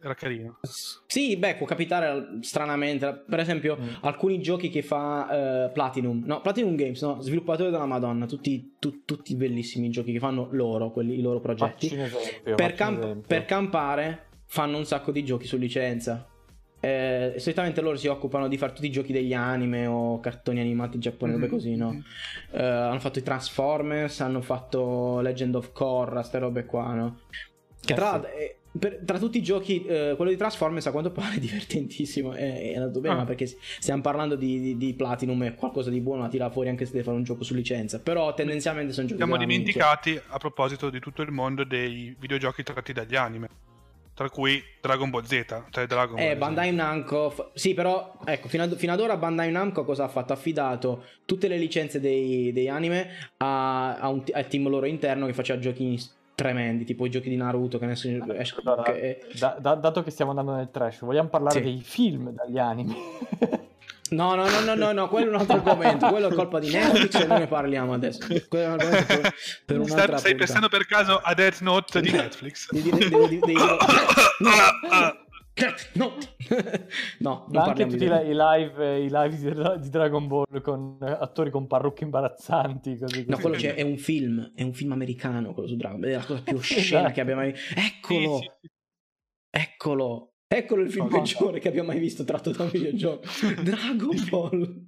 Speaker 2: Era carino.
Speaker 1: Sì, beh, può capitare stranamente. Per esempio,
Speaker 3: Mm.
Speaker 1: alcuni giochi che fa eh, Platinum, no, Platinum Games, no, sviluppatori della Madonna, tutti, tu- tutti bellissimi giochi che fanno loro, quelli, i loro progetti.
Speaker 3: Esempio,
Speaker 1: per, camp- per campare fanno un sacco di giochi su licenza. Eh, solitamente loro si occupano di fare tutti i giochi degli anime o cartoni animati giapponesi,
Speaker 2: Mhm.
Speaker 1: così, no? Eh, hanno fatto i Transformers, hanno fatto Legend of Korra, ste robe qua, no? Che
Speaker 3: Eh
Speaker 1: tra,
Speaker 3: sì.
Speaker 1: Eh, per- tra tutti i giochi, eh, quello di Transformers a quanto pare è divertentissimo. È, è andato bene,
Speaker 2: Ah.
Speaker 1: ma perché stiamo parlando di, di- di Platinum e qualcosa di buono la tira fuori anche se deve fare un gioco su licenza. Però tendenzialmente sono giochi
Speaker 2: Siamo dimenticati a proposito di tutto il mondo dei videogiochi tratti dagli anime. Tra cui Dragon Ball Z, cioè Dragon Ball.
Speaker 1: Eh. Bandai Namco, f- sì, però ecco, fino ad, fino ad ora Bandai Namco cosa ha fatto? Ha affidato tutte le licenze dei, dei anime a, a un al team loro interno che faceva giochi s- tremendi, tipo i giochi di Naruto che adesso esce-
Speaker 3: Allora,
Speaker 1: che-
Speaker 3: da- da- dato che stiamo andando nel trash, vogliamo parlare
Speaker 1: Sì.
Speaker 3: dei film dagli anime?
Speaker 1: No, no, no, no, no, no, quello è un altro argomento, quello è colpa di Netflix e noi ne parliamo adesso. Quello è un per, per un'altra
Speaker 2: Stai, pensando per caso a Death Note di Netflix?
Speaker 1: Di dire- devo- devo- devo- no, no, no, non
Speaker 3: Ma anche tutti
Speaker 1: di
Speaker 3: i live, i live di, Dragon Ball con eh, attori con parrucche imbarazzanti. Così,
Speaker 1: No,
Speaker 3: così.
Speaker 1: quello c'è, è un film, è un film americano quello su Dragon Ball, è la cosa più oscena
Speaker 3: Esatto.
Speaker 1: che abbia mai Eccolo,
Speaker 2: Sì, sì, sì.
Speaker 1: eccolo, eccolo il film
Speaker 3: Oh, no.
Speaker 1: peggiore che abbia mai visto tratto da un videogioco. Dragon Ball.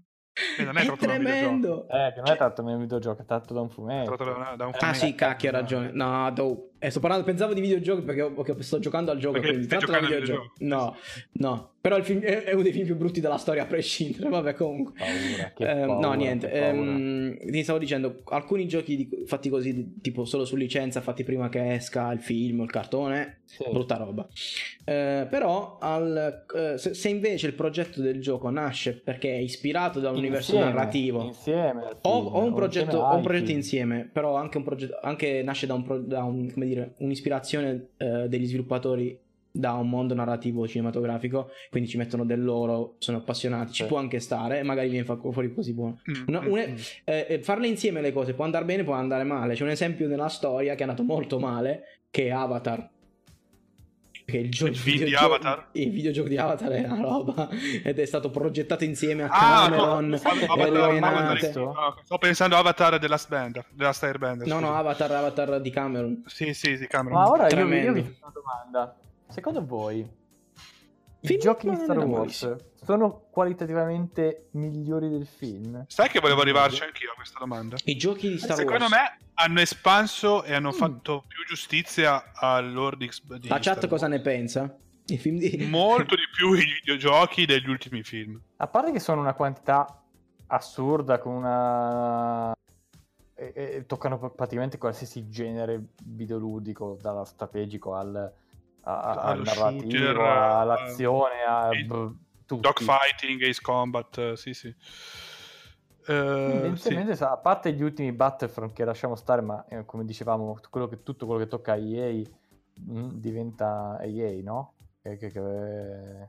Speaker 2: Eh, non è
Speaker 1: È
Speaker 2: tratto da un
Speaker 1: tremendo.
Speaker 3: Eh, che non è tratto da un videogioco, è tratto da un fumetto.
Speaker 2: Da, da un
Speaker 1: Ah
Speaker 2: fumetto.
Speaker 1: sì, cacchio, hai ragione. No, do- eh, sto parlando, pensavo di videogiochi perché, perché sto giocando al gioco.
Speaker 2: Perché
Speaker 1: quindi
Speaker 2: stai giocando al
Speaker 1: videogioco. No, no. Però il film è, è uno dei film più brutti della storia a prescindere. Vabbè, comunque.
Speaker 3: Paura, che
Speaker 1: Ehm,
Speaker 3: paura,
Speaker 1: no, niente.
Speaker 3: che paura.
Speaker 1: ehm, ti stavo dicendo, alcuni giochi di- fatti così, tipo solo su licenza, fatti prima che esca il film o il cartone,
Speaker 3: Sì.
Speaker 1: brutta roba. Eh, però, al- eh, se, se invece il progetto del gioco nasce perché è ispirato da un universo narrativo,
Speaker 3: insieme
Speaker 1: o, o un progetto,
Speaker 3: insieme
Speaker 1: o un progetto insieme, però anche, un progetto, anche nasce da, un, pro- da un- come dire, un'ispirazione eh, degli sviluppatori da un mondo narrativo cinematografico, quindi ci mettono del loro, sono appassionati, ci può anche stare, magari viene fuori così buono.
Speaker 2: Mm,
Speaker 1: Una-
Speaker 2: mm,
Speaker 1: un-
Speaker 2: mm.
Speaker 1: eh, eh, farle insieme le cose può andare bene, può andare male. C'è un esempio nella storia che è andato molto male, che è Avatar. Che il, gioco,
Speaker 2: Il film di
Speaker 1: videogioco-
Speaker 2: Avatar?
Speaker 1: Il videogioco di Avatar è una roba ed è stato progettato insieme a
Speaker 2: Ah,
Speaker 1: Cameron
Speaker 2: no,
Speaker 1: e
Speaker 2: Avatar, Avatar, no, sto pensando a Avatar della Bender, della.
Speaker 1: No, no. Avatar, Avatar di Cameron.
Speaker 2: Sì, sì, sì, Cameron.
Speaker 3: Ma ora io,
Speaker 1: Tremendo.
Speaker 3: io vi faccio una domanda. Secondo voi i giochi di Star Wars sono qualitativamente migliori del film?
Speaker 2: Sai che volevo arrivarci anch'io a questa domanda?
Speaker 1: I giochi di Star
Speaker 2: Secondo
Speaker 1: Wars.
Speaker 2: me hanno espanso e hanno
Speaker 3: Mm.
Speaker 2: fatto più giustizia al Lord di di
Speaker 1: La chat
Speaker 2: Star
Speaker 1: cosa
Speaker 2: Wars.
Speaker 1: ne pensa? I film di...
Speaker 2: Molto di più i videogiochi degli ultimi film.
Speaker 3: A parte che sono una quantità assurda con una... e- e toccano pr- praticamente qualsiasi genere videoludico, dalla strategico al, a- al narrativo,
Speaker 2: shooter,
Speaker 3: all'azione, a b- tutti.
Speaker 2: Dogfighting, Ace Combat, eh, sì, sì. Eh, sì.
Speaker 3: A parte gli ultimi Battlefront che lasciamo stare, ma eh, come dicevamo, quello che- tutto quello che tocca a EA mh, diventa EA, no? Che, che- che-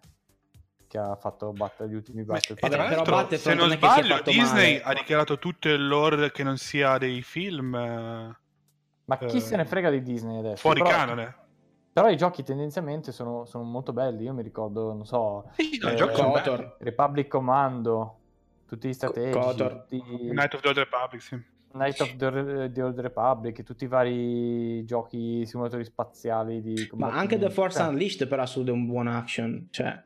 Speaker 3: che ha fatto battere gli ultimi Battlefront.
Speaker 1: Vabbè, però Battlefront
Speaker 2: se non
Speaker 1: non
Speaker 2: sbaglio, Disney
Speaker 1: male.
Speaker 2: ha dichiarato tutto il lore che non sia dei film eh,
Speaker 3: Ma chi
Speaker 2: eh,
Speaker 3: se ne frega di Disney adesso?
Speaker 2: fuori
Speaker 3: Però-
Speaker 2: canone.
Speaker 3: Però i giochi tendenzialmente sono, sono molto belli. Io mi ricordo, non so,
Speaker 2: Sì, no,
Speaker 3: Eh.
Speaker 1: Kotor.
Speaker 3: Republic Commando, tutti gli strategici,
Speaker 1: Kotor.
Speaker 3: tutti...
Speaker 2: Night of the Old Republic, sì.
Speaker 3: Night of the, the Old Republic, tutti i vari giochi simulatori spaziali di
Speaker 1: Ma anche The. Force
Speaker 3: Cioè,
Speaker 1: Unleashed però su un buon action. Cioè,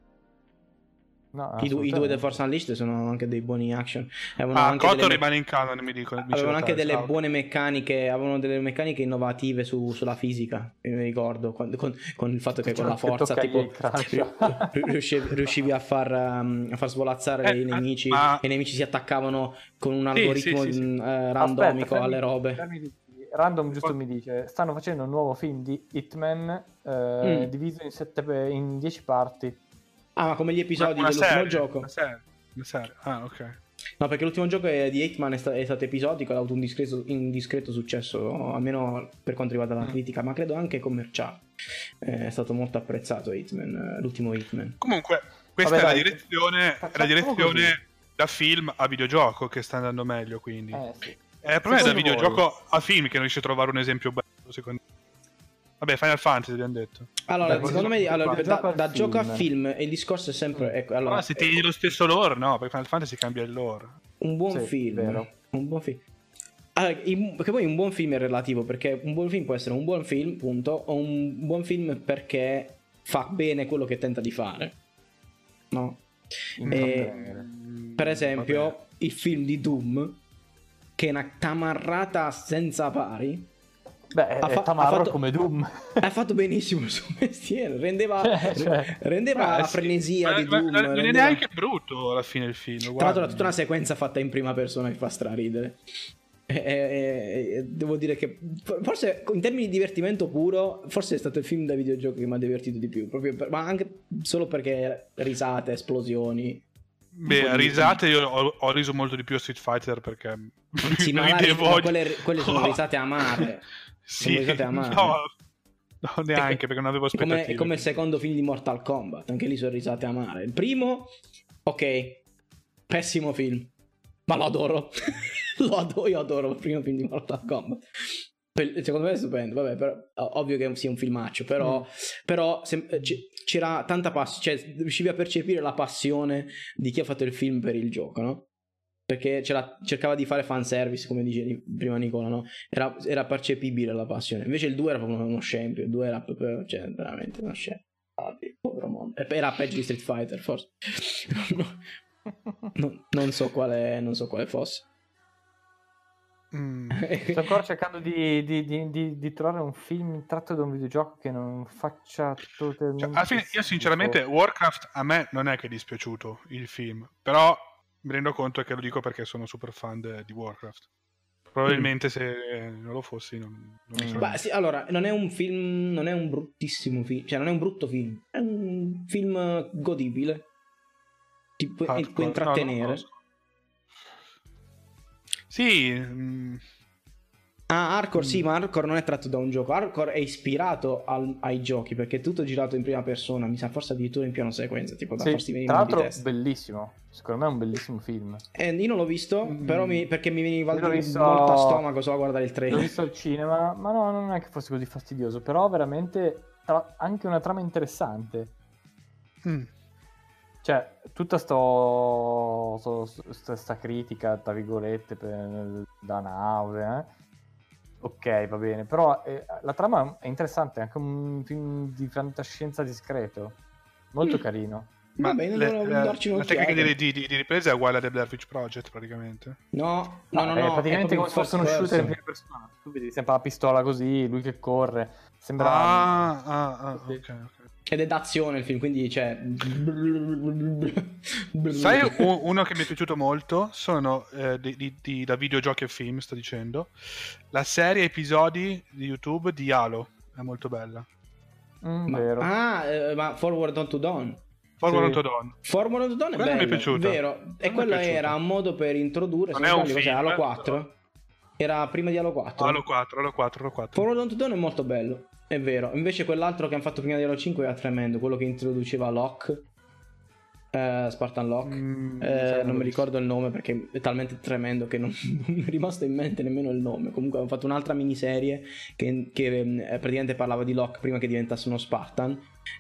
Speaker 3: no,
Speaker 1: i, du- i due The
Speaker 3: assolutamente.
Speaker 1: Force Unleashed sono anche dei buoni action. Avevano
Speaker 2: Ah,
Speaker 1: anche
Speaker 2: Kotor
Speaker 1: delle,
Speaker 2: rimane in canon, mi dicono. mi
Speaker 1: avevano anche delle
Speaker 2: ok.
Speaker 1: buone meccaniche. Avevano delle meccaniche innovative su- sulla fisica. io Mi ricordo quando- con, con il fatto che con la
Speaker 3: Che
Speaker 1: forza tipo, riuscivi, riuscivi a, far, um, a far svolazzare
Speaker 2: Eh,
Speaker 1: i nemici.
Speaker 2: ma-
Speaker 1: E i nemici si attaccavano con un algoritmo
Speaker 2: sì, sì, sì.
Speaker 1: eh,
Speaker 3: Aspetta,
Speaker 1: randomico
Speaker 3: fermi-
Speaker 1: alle robe.
Speaker 3: Random giusto mi dice, stanno facendo un nuovo film di Hitman eh,
Speaker 1: Mm.
Speaker 3: diviso in, sette, in 10 parti.
Speaker 1: Ah, ma come gli episodi
Speaker 2: Una
Speaker 1: dell'ultimo
Speaker 2: serie,
Speaker 1: gioco?
Speaker 2: Una serie, una serie. Ah, ok.
Speaker 1: No, perché l'ultimo gioco è- di Hitman è, sta- è stato episodico, ha avuto un discreto, un discreto successo, almeno per quanto riguarda la
Speaker 2: Mm.
Speaker 1: critica, ma credo anche commerciale. Eh, è stato molto apprezzato Hitman, eh, l'ultimo Hitman.
Speaker 2: Comunque, questa
Speaker 3: Vabbè,
Speaker 2: è, la
Speaker 3: dai,
Speaker 2: direzione, è la direzione da film a videogioco che sta andando meglio, quindi.
Speaker 3: Eh, sì.
Speaker 2: Eh, il problema è da
Speaker 3: voi?
Speaker 2: videogioco a film che non riesce a trovare un esempio bello, secondo me. Vabbè, Final Fantasy abbiamo detto.
Speaker 1: Allora,
Speaker 3: Beh,
Speaker 1: secondo me,
Speaker 3: da
Speaker 1: allora,
Speaker 3: gioco
Speaker 1: da,
Speaker 3: al
Speaker 1: da gioco a
Speaker 3: film.
Speaker 1: il discorso è sempre... Ecco, allora,
Speaker 2: Allora, se tieni lo stesso lore, no, perché Final Fantasy cambia il lore.
Speaker 1: un buon
Speaker 3: Sì,
Speaker 1: film.
Speaker 3: vero.
Speaker 1: Un buon film. Allora, in- perché poi un buon film è relativo, perché un buon film può essere un buon film, punto, o un buon film perché fa bene quello che tenta di fare. No?
Speaker 3: Intrattenere.
Speaker 1: Per esempio,
Speaker 2: Vabbè.
Speaker 1: il film di Doom, che è una tamarrata senza pari,
Speaker 3: Beh,
Speaker 1: ha fa-
Speaker 3: tamarro
Speaker 1: ha fatto-
Speaker 3: come Doom.
Speaker 1: ha fatto benissimo il suo mestiere, rendeva,
Speaker 3: Cioè, cioè.
Speaker 1: rendeva
Speaker 2: Eh,
Speaker 1: la
Speaker 2: sì.
Speaker 1: frenesia
Speaker 2: Ma-
Speaker 1: di
Speaker 2: ma-
Speaker 1: Doom.
Speaker 2: ma Non è neanche brutto alla fine il film.
Speaker 1: Tra l'altro,
Speaker 2: guarda.
Speaker 1: ha tutta una sequenza fatta in prima persona che fa straridere. E- e- e- devo dire che forse in termini di divertimento puro, forse è stato il film da videogioco che mi ha divertito di più. Proprio per- ma anche solo perché risate, esplosioni.
Speaker 2: Beh, risate io ho, ho riso molto di più a Street Fighter perché
Speaker 1: Sì, ma, la- ma quelle, quelle sono
Speaker 2: No.
Speaker 1: risate amare.
Speaker 2: Sì,
Speaker 1: risate amare.
Speaker 2: no, no, neanche perché non avevo
Speaker 1: È come,
Speaker 2: aspettative.
Speaker 1: è come il secondo film di Mortal Kombat, anche lì sono risate amare. Il primo, ok, pessimo film, ma lo adoro. lo adoro, io adoro il primo film di Mortal Kombat. Secondo me è stupendo, vabbè, però, ovvio che sia un filmaccio, però,
Speaker 3: Mm.
Speaker 1: però sem- eh, c'era tanta passione, cioè riuscivi a percepire la passione di chi ha fatto il film per il gioco, no? Perché c'era- cercava di fare fanservice, come dicevi prima Nicola, no? Era, era percepibile la passione. Invece il 2 era proprio uno scempio, il 2 era proprio, cioè, veramente uno scempio. Povero mondo. Era peggio di Street Fighter, forse. No, no, non, so quale, non so quale fosse.
Speaker 2: Mm.
Speaker 3: Sto ancora cercando di, di- di- di- di trovare un film tratto da un videogioco che non faccia totalmente.
Speaker 2: Cioè, alla fine, io sinceramente, Warcraft a me non è che è dispiaciuto il film, però mi rendo conto che lo dico perché sono super fan de- di Warcraft. Probabilmente se non lo fossi non, non
Speaker 3: Mm.
Speaker 1: Ma sì, allora, non è un film, non è un bruttissimo film, cioè non è un brutto film, è un film godibile. Ti può,
Speaker 2: Hardcore.
Speaker 1: ti può
Speaker 2: No,
Speaker 1: intrattenere.
Speaker 2: so. Sì, mm,
Speaker 1: Ah, Hardcore sì,
Speaker 2: Mm.
Speaker 1: ma Hardcore non è tratto da un gioco. Hardcore è ispirato al- ai giochi perché è tutto girato in prima persona. Mi sa forse addirittura in piano sequenza, tipo da
Speaker 3: Sì,
Speaker 1: farsi venire
Speaker 3: tra l'altro,
Speaker 1: testa.
Speaker 3: bellissimo. Secondo me è un bellissimo film.
Speaker 1: Eh, io non l'ho visto,
Speaker 2: Mm.
Speaker 1: però mi- perché mi veniva
Speaker 3: l'ho visto-
Speaker 1: molto a stomaco solo a guardare il
Speaker 3: L'ho
Speaker 1: trailer.
Speaker 3: visto al cinema, ma no, non è che fosse così fastidioso. Però veramente tra- anche una trama interessante.
Speaker 2: Mm.
Speaker 3: Cioè, tutta sto, sto- sto- sta critica, tra virgolette, per- da nausea, eh. Ok, va bene, però eh, la trama è interessante, è anche un film di fantascienza discreto, molto
Speaker 1: Mm.
Speaker 3: carino.
Speaker 2: Ma
Speaker 1: Va bene,
Speaker 2: le-
Speaker 1: allora
Speaker 2: la,
Speaker 1: darci
Speaker 2: la tecnica di, di- di ripresa è uguale a The Blair Witch Project, praticamente.
Speaker 1: No, no, no,
Speaker 3: è
Speaker 1: no.
Speaker 3: praticamente
Speaker 1: è
Speaker 3: come se fosse uno shooter in prima persona. Tu vedi sempre la pistola così, lui che corre, sembra...
Speaker 2: Ah, ah, ah,
Speaker 3: Sì.
Speaker 2: ok, ok.
Speaker 1: Ed è d'azione il film, quindi c'è...
Speaker 2: Sai u- uno che mi è piaciuto molto? Sono eh, di, di- di- da videogiochi e film, sto dicendo. La serie episodi di YouTube di Halo. È molto bella.
Speaker 3: Mm,
Speaker 1: Ma-
Speaker 3: vero.
Speaker 1: ah, eh, ma Forward on to Dawn.
Speaker 2: Forward
Speaker 3: Sì.
Speaker 2: on to Dawn.
Speaker 1: Forward on to Dawn è
Speaker 2: Quello mi è
Speaker 1: bello,
Speaker 2: piaciuto.
Speaker 1: vero. E
Speaker 2: Quello
Speaker 1: era un modo per introdurre,
Speaker 2: Non è un
Speaker 1: cos'è,
Speaker 2: film,
Speaker 1: Halo
Speaker 2: eh,
Speaker 1: 4? Era prima di Halo 4.
Speaker 2: Halo 4, Halo 4, Halo 4.
Speaker 1: Forward on to Dawn è molto bello, è vero. Invece quell'altro che hanno fatto prima di Halo 5 era tremendo, quello che introduceva Locke. eh, Spartan Locke.
Speaker 2: Mm,
Speaker 1: Eh,
Speaker 2: non
Speaker 1: mi ricordo il nome perché è talmente tremendo che non, non mi è rimasto in mente nemmeno il nome. Comunque hanno fatto un'altra miniserie che, che, eh, praticamente parlava di Locke prima che diventasse uno Spartan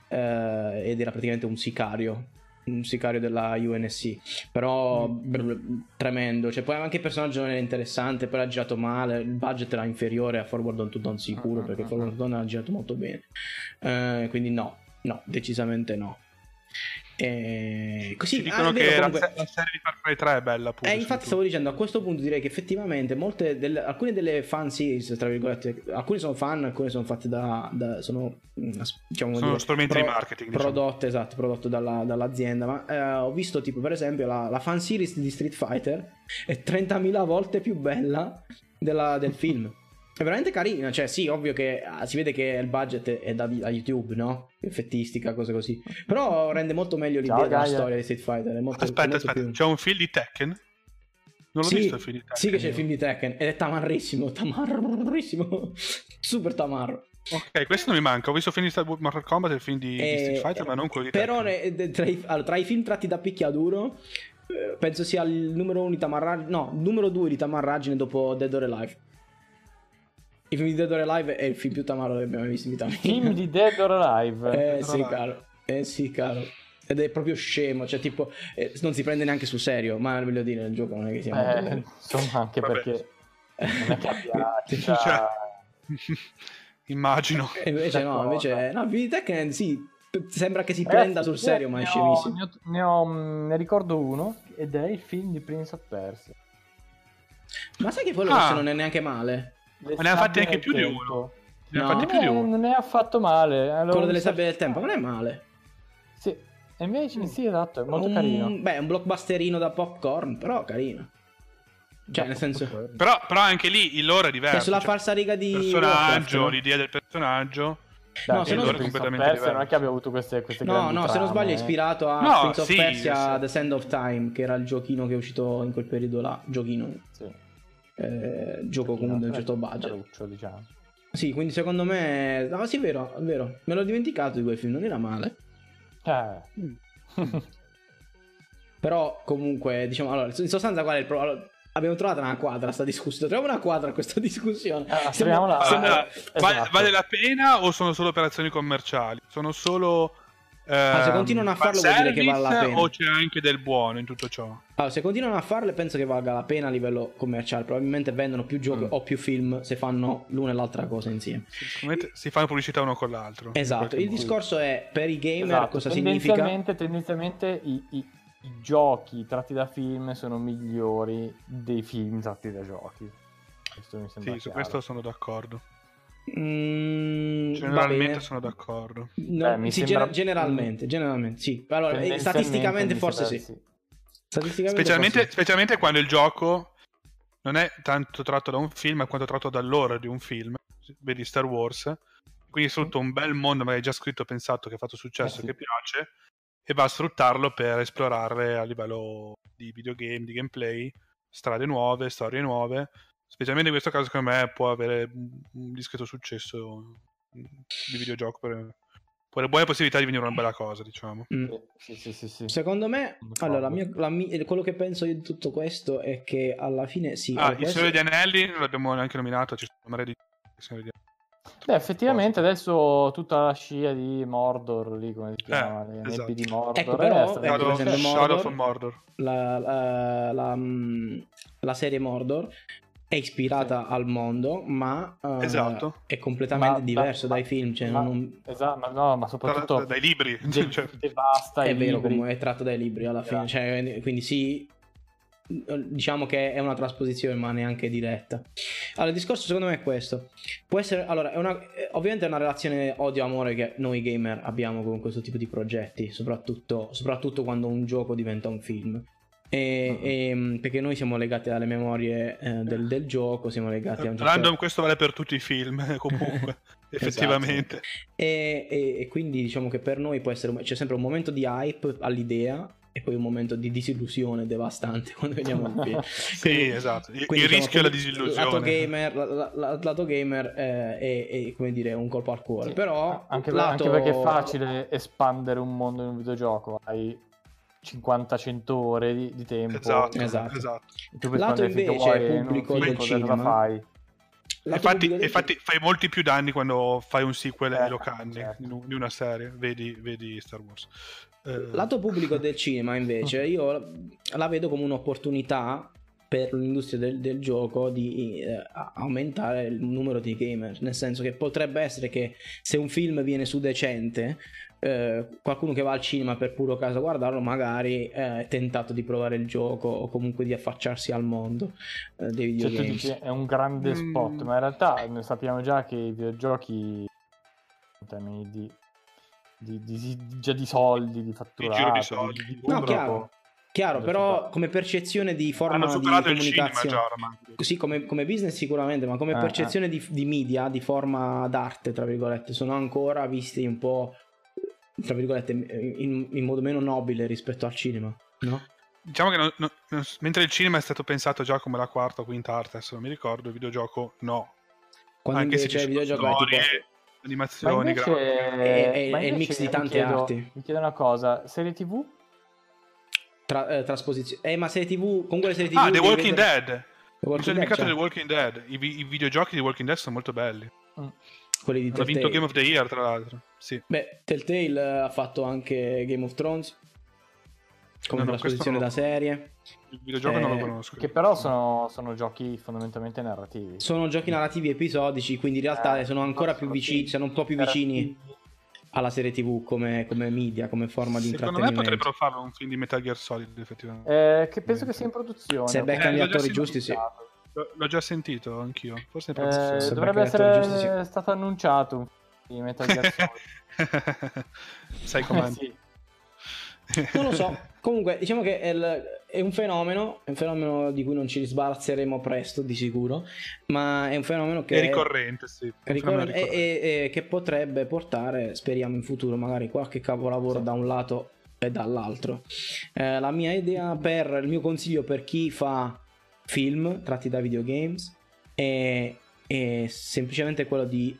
Speaker 1: eh, ed era praticamente un sicario. Un sicario della UNSC, però
Speaker 2: Mm.
Speaker 1: brr, tremendo. Cioè, poi anche il personaggio non era interessante, poi era girato male. Il budget era inferiore a Forward on to Dawn, sicuro.
Speaker 3: Ah, ah,
Speaker 1: perché
Speaker 3: ah,
Speaker 1: Forward on to Dawn era girato molto bene. Eh, quindi, no, no, decisamente no. E così
Speaker 2: Ci dicono
Speaker 1: ah, vero,
Speaker 2: che la,
Speaker 1: comunque-
Speaker 2: la serie di Far Cry 3 è bella. Appunto,
Speaker 1: eh, infatti stavo dicendo, a questo punto direi che effettivamente molte delle, alcune delle fan series, tra virgolette, alcune sono fan, alcune sono fatte da, da- sono, mm, diciamo
Speaker 2: Sono
Speaker 1: dire,
Speaker 2: strumenti di marketing, diciamo.
Speaker 1: Prodotte, esatto, prodotto dalla- dall'azienda, ma eh, ho visto tipo per esempio la, la fan series di Street Fighter è 30.000 volte più bella della- del film. È veramente carina, cioè sì, ovvio che ah, si vede che il budget è da, da YouTube, no? Effettistica, cose così. Però rende molto meglio l'idea
Speaker 3: Ciao,
Speaker 1: della
Speaker 3: Gaia.
Speaker 1: storia di Street Fighter. È molto,
Speaker 2: Aspetta,
Speaker 1: molto
Speaker 2: aspetta,
Speaker 1: più-
Speaker 2: c'è un film di Tekken? Non l'ho
Speaker 1: sì,
Speaker 2: visto il film di Tekken.
Speaker 1: Sì, che c'è il film di Tekken ed è tamarrissimo, tamarrissimo, super tamarro.
Speaker 2: Ok, questo non mi manca. Ho visto il film di Star- Mortal Kombat e il film di, di
Speaker 1: Eh,
Speaker 2: Street Fighter, ma non quello di
Speaker 1: Però
Speaker 2: Tekken.
Speaker 1: ne- tra, i, allora, tra i film tratti da picchiaduro, eh, penso sia il numero uno di tamarraggine, no, numero due di tamarraggine dopo Dead or Alive. Il film di Dead or Alive è il film più tamarro che abbiamo mai visto in vita mia.
Speaker 3: Film di Dead or Alive.
Speaker 1: Eh
Speaker 2: Dead
Speaker 1: sì,
Speaker 2: Alive.
Speaker 1: caro. Eh sì, caro. Ed è proprio scemo, cioè tipo, eh, non si prende neanche sul serio, ma voglio dire, nel gioco non è che sia molto
Speaker 3: Eh,
Speaker 1: bello.
Speaker 3: insomma, anche
Speaker 2: Vabbè.
Speaker 3: perché non è che abbia
Speaker 2: Cioè, Immagino.
Speaker 1: E invece no,
Speaker 3: D'accordo.
Speaker 1: invece no, il film di Tekken sì, sembra che si prenda sul
Speaker 3: io
Speaker 1: serio, ma è scemissimo.
Speaker 3: Ne, ho- ne ho- ne ricordo uno ed è il film di Prince of Persia.
Speaker 1: Ma sai che quello
Speaker 2: Ah.
Speaker 1: non è neanche male?
Speaker 3: Le
Speaker 2: Ma ne ha fatti anche più di
Speaker 3: tempo.
Speaker 2: uno. Ne
Speaker 1: No.
Speaker 2: ha fatti
Speaker 3: Non
Speaker 2: più di
Speaker 3: è,
Speaker 2: uno.
Speaker 3: non è affatto male. Allora,
Speaker 1: quello delle sabbie del tempo, non è male.
Speaker 3: Sì, e invece sì, esatto, è molto
Speaker 1: un,
Speaker 3: carino.
Speaker 1: Beh, un blockbusterino da popcorn, però carino. Cioè, nel senso,
Speaker 2: Però, però anche lì il lore è diverso.
Speaker 1: cioè, sulla
Speaker 2: cioè,
Speaker 1: falsa riga di
Speaker 2: il personaggio,
Speaker 1: Warcraft, no?
Speaker 2: l'idea del personaggio.
Speaker 3: Dai,
Speaker 1: no, se
Speaker 3: il
Speaker 1: non-
Speaker 2: completamente
Speaker 3: Persia non è che abbia avuto queste, queste
Speaker 1: No, no, se non
Speaker 3: trame,
Speaker 1: sbaglio è
Speaker 3: eh.
Speaker 1: ispirato a
Speaker 2: No,
Speaker 1: Prince of
Speaker 2: sì,
Speaker 1: Persia
Speaker 2: sì.
Speaker 1: The Sand of Time, che era il giochino che è uscito in quel periodo là. Giochino,
Speaker 3: Sì.
Speaker 1: Eh, gioco con un certo budget.
Speaker 3: Caruccio, diciamo.
Speaker 1: Sì, quindi secondo me... No, sì, è vero, è vero. Me l'ho dimenticato di quel film, non era male.
Speaker 3: Eh.
Speaker 1: Però comunque, diciamo, allora, in sostanza qual è il problema? abbiamo trovato una quadra a sta discussione. Troviamo una quadra a questa discussione.
Speaker 3: Ah,
Speaker 1: Siamo- siamo-
Speaker 2: Allora, vale,
Speaker 3: esatto.
Speaker 2: vale la pena o sono solo operazioni commerciali? Sono solo.
Speaker 1: Ah, se continuano a farlo, vuol dire che vale la pena.
Speaker 2: O c'è anche del buono in tutto ciò?
Speaker 1: Allora, se continuano a farle, penso che valga la pena a livello commerciale. Probabilmente vendono più giochi
Speaker 3: Mm.
Speaker 1: o più film se fanno l'una e l'altra cosa insieme.
Speaker 2: Si fanno pubblicità uno con l'altro.
Speaker 1: Esatto. Il
Speaker 2: modo.
Speaker 1: discorso è per i gamer
Speaker 3: Esatto,
Speaker 1: cosa significa.
Speaker 3: tendenzialmente, tendenzialmente i, i- i giochi tratti da film sono migliori dei film tratti da giochi. Questo mi sembra
Speaker 2: Sì, su
Speaker 3: chiaro.
Speaker 2: questo sono d'accordo.
Speaker 1: Mm,
Speaker 2: Generalmente sono d'accordo.
Speaker 1: No,
Speaker 3: Beh, mi
Speaker 1: sì,
Speaker 3: sembra-
Speaker 1: gener- generalmente, generalmente, sì. Allora, eh, statisticamente forse sì.
Speaker 3: di
Speaker 1: Statisticamente
Speaker 2: Specialmente,
Speaker 1: forse sì.
Speaker 2: specialmente quando il gioco non è tanto tratto da un film, ma quanto tratto dall'ora di un film. Vedi Star Wars. Quindi sfrutta un bel mondo, magari già scritto, pensato, che ha fatto successo,
Speaker 3: Eh sì.
Speaker 2: che piace, e va a sfruttarlo per esplorare a livello di videogame, di gameplay, strade nuove, storie nuove. Specialmente in questo caso, secondo me, può avere un discreto successo di videogioco per, può avere buone possibilità di venire una bella cosa, diciamo.
Speaker 1: Mm.
Speaker 3: Sì, sì, sì, sì.
Speaker 1: Secondo me, allora, la mia- la mi- quello che penso io di tutto questo è che alla fine sì.
Speaker 2: Ah, il
Speaker 1: questo-
Speaker 2: Signore degli Anelli non l'abbiamo neanche nominato, ci sono di Signore degli Anelli.
Speaker 3: Beh, effettivamente adesso tutta la scia di Mordor, lì come si chiama, le
Speaker 2: esatto.
Speaker 3: nebbie di Mordor.
Speaker 1: Ecco,
Speaker 3: eh,
Speaker 1: però, ecco, per
Speaker 2: Shadow,
Speaker 1: esempio,
Speaker 2: Shadow
Speaker 1: Mordor-
Speaker 2: of Mordor.
Speaker 1: la, la- la- mm, la serie Mordor è ispirata al mondo, ma eh,
Speaker 2: Esatto.
Speaker 1: è completamente
Speaker 3: Ma-
Speaker 1: diverso
Speaker 3: ma-
Speaker 1: dai film. Cioè
Speaker 3: ma-
Speaker 1: non-
Speaker 3: Esatto, ma no, ma soprattutto
Speaker 2: da- dai libri.
Speaker 3: de-
Speaker 2: cioè,
Speaker 3: devasta
Speaker 1: è
Speaker 3: i
Speaker 1: vero,
Speaker 3: libri.
Speaker 1: come è tratto dai libri alla fine.
Speaker 3: Esatto.
Speaker 1: Cioè, quindi sì, diciamo che è una trasposizione, ma neanche diretta. Allora, il discorso secondo me è questo. Può essere, allora, è una, ovviamente è una relazione odio-amore che noi gamer abbiamo con questo tipo di progetti, soprattutto, soprattutto quando un gioco diventa un film. E, e- perché noi siamo legati alle memorie eh, del, del gioco, siamo legati a un certo-
Speaker 2: Random, questo vale per tutti i film, comunque, effettivamente.
Speaker 1: E, e- e quindi diciamo che per noi può essere c'è sempre un momento di hype all'idea e poi un momento di disillusione devastante quando vediamo il film.
Speaker 2: Sì, esatto. Il,
Speaker 1: Quindi,
Speaker 2: il
Speaker 1: diciamo,
Speaker 2: rischio è la
Speaker 1: quindi,
Speaker 2: disillusione.
Speaker 1: Lato gamer, la- la- lato gamer eh, è, è, come dire un colpo al cuore.
Speaker 3: Sì,
Speaker 1: Però
Speaker 3: anche,
Speaker 1: lato-
Speaker 3: anche perché è facile espandere un mondo in un videogioco, hai 50-100 ore di, di tempo.
Speaker 2: Esatto,
Speaker 1: Esatto.
Speaker 2: esatto.
Speaker 3: Tu
Speaker 1: Lato invece
Speaker 3: vuoi,
Speaker 1: pubblico
Speaker 2: del
Speaker 3: cosa
Speaker 1: cinema,
Speaker 3: fai?
Speaker 2: Infatti, infatti fai molti più danni quando fai un sequel
Speaker 3: Eh,
Speaker 2: e lo canni
Speaker 3: certo.
Speaker 2: di una serie. Vedi, vedi Star Wars. Eh,
Speaker 1: Lato pubblico del cinema, invece, io la vedo come un'opportunità per l'industria del, del gioco di eh, aumentare il numero di gamer. Nel senso che potrebbe essere che se un film viene su decente, eh, qualcuno che va al cinema per puro caso a guardarlo, magari eh, è tentato di provare il gioco o comunque di affacciarsi al mondo eh, dei
Speaker 3: Cioè, tu
Speaker 1: videogames.
Speaker 3: dici è un grande
Speaker 2: Mm.
Speaker 3: spot, ma in realtà noi sappiamo già che i videogiochi in termini di, di- di- di- già di soldi, di fatturato,
Speaker 2: giro di soldi.
Speaker 3: di
Speaker 1: No, chiaro. Chiaro, però come percezione di forma di comunicazione. Sì, come, come business sicuramente, ma come
Speaker 3: Eh,
Speaker 1: percezione Di, di media, di forma d'arte, tra virgolette, sono ancora visti un po', tra virgolette, in, in modo meno nobile rispetto al cinema, no?
Speaker 2: Diciamo che non- non- non- mentre il cinema è stato pensato già come la quarta o quinta arte, adesso non mi ricordo, il videogioco no.
Speaker 1: Quando
Speaker 2: Anche se
Speaker 1: invece
Speaker 2: ci
Speaker 1: il
Speaker 2: sono
Speaker 1: videogioco è
Speaker 2: storie,
Speaker 1: tipo...
Speaker 3: Ma
Speaker 2: animazioni,
Speaker 3: invece,
Speaker 2: grafiche.
Speaker 1: È- è-
Speaker 3: ma
Speaker 1: è il mix di
Speaker 3: mi
Speaker 1: tante
Speaker 3: chiedo-
Speaker 1: arti.
Speaker 3: Mi chiedo una cosa, serie TV?
Speaker 1: Tra, eh, trasposizione. Eh, ma serie TV, comunque le serie TV...
Speaker 2: Ah, The Walking
Speaker 1: vedere-
Speaker 2: Dead!
Speaker 1: The
Speaker 2: Mi
Speaker 1: Walking
Speaker 2: sono
Speaker 1: Dead,
Speaker 2: dimenticato
Speaker 1: cioè,
Speaker 2: di The Walking Dead. I, i videogiochi di Walking Dead sono molto belli.
Speaker 1: Quelli di
Speaker 2: Hanno vinto
Speaker 1: Telltale.
Speaker 2: Game of the Year, tra l'altro. Sì.
Speaker 1: Beh, Telltale eh, ha fatto anche Game of Thrones come
Speaker 2: No, no,
Speaker 1: trasposizione da serie.
Speaker 2: Il videogioco non lo
Speaker 1: Eh,
Speaker 2: conosco.
Speaker 3: Che però sono, sono giochi fondamentalmente narrativi.
Speaker 1: Sono giochi narrativi episodici, quindi in realtà
Speaker 3: Eh,
Speaker 1: sono ancora più vicini, sono un po' più vicini alla serie TV come, come media, come forma di
Speaker 2: Secondo me
Speaker 1: intrattenimento.
Speaker 2: potrebbero farlo un film di Metal Gear Solid, effettivamente.
Speaker 3: Eh, che penso che sia in produzione.
Speaker 1: Se beccano
Speaker 2: Eh,
Speaker 1: gli attori giusti, sì.
Speaker 2: L'ho già sentito anch'io. Forse
Speaker 3: Eh, dovrebbe essere
Speaker 1: giusti, sì.
Speaker 3: stato annunciato di Metal Gear Solid.
Speaker 2: Sai com'è?
Speaker 3: sì.
Speaker 1: Non lo so. Comunque, diciamo che è, il- è un fenomeno, è un fenomeno di cui non ci sbarzeremo presto, di sicuro, ma è un fenomeno che
Speaker 2: È ricorrente, sì.
Speaker 1: è ricorrente
Speaker 2: È ricorrente.
Speaker 1: e, e- e che potrebbe portare, speriamo in futuro, magari qualche capolavoro da un lato e dall'altro. Eh, la mia idea per il mio consiglio per chi fa film tratti da videogames è, è semplicemente quello di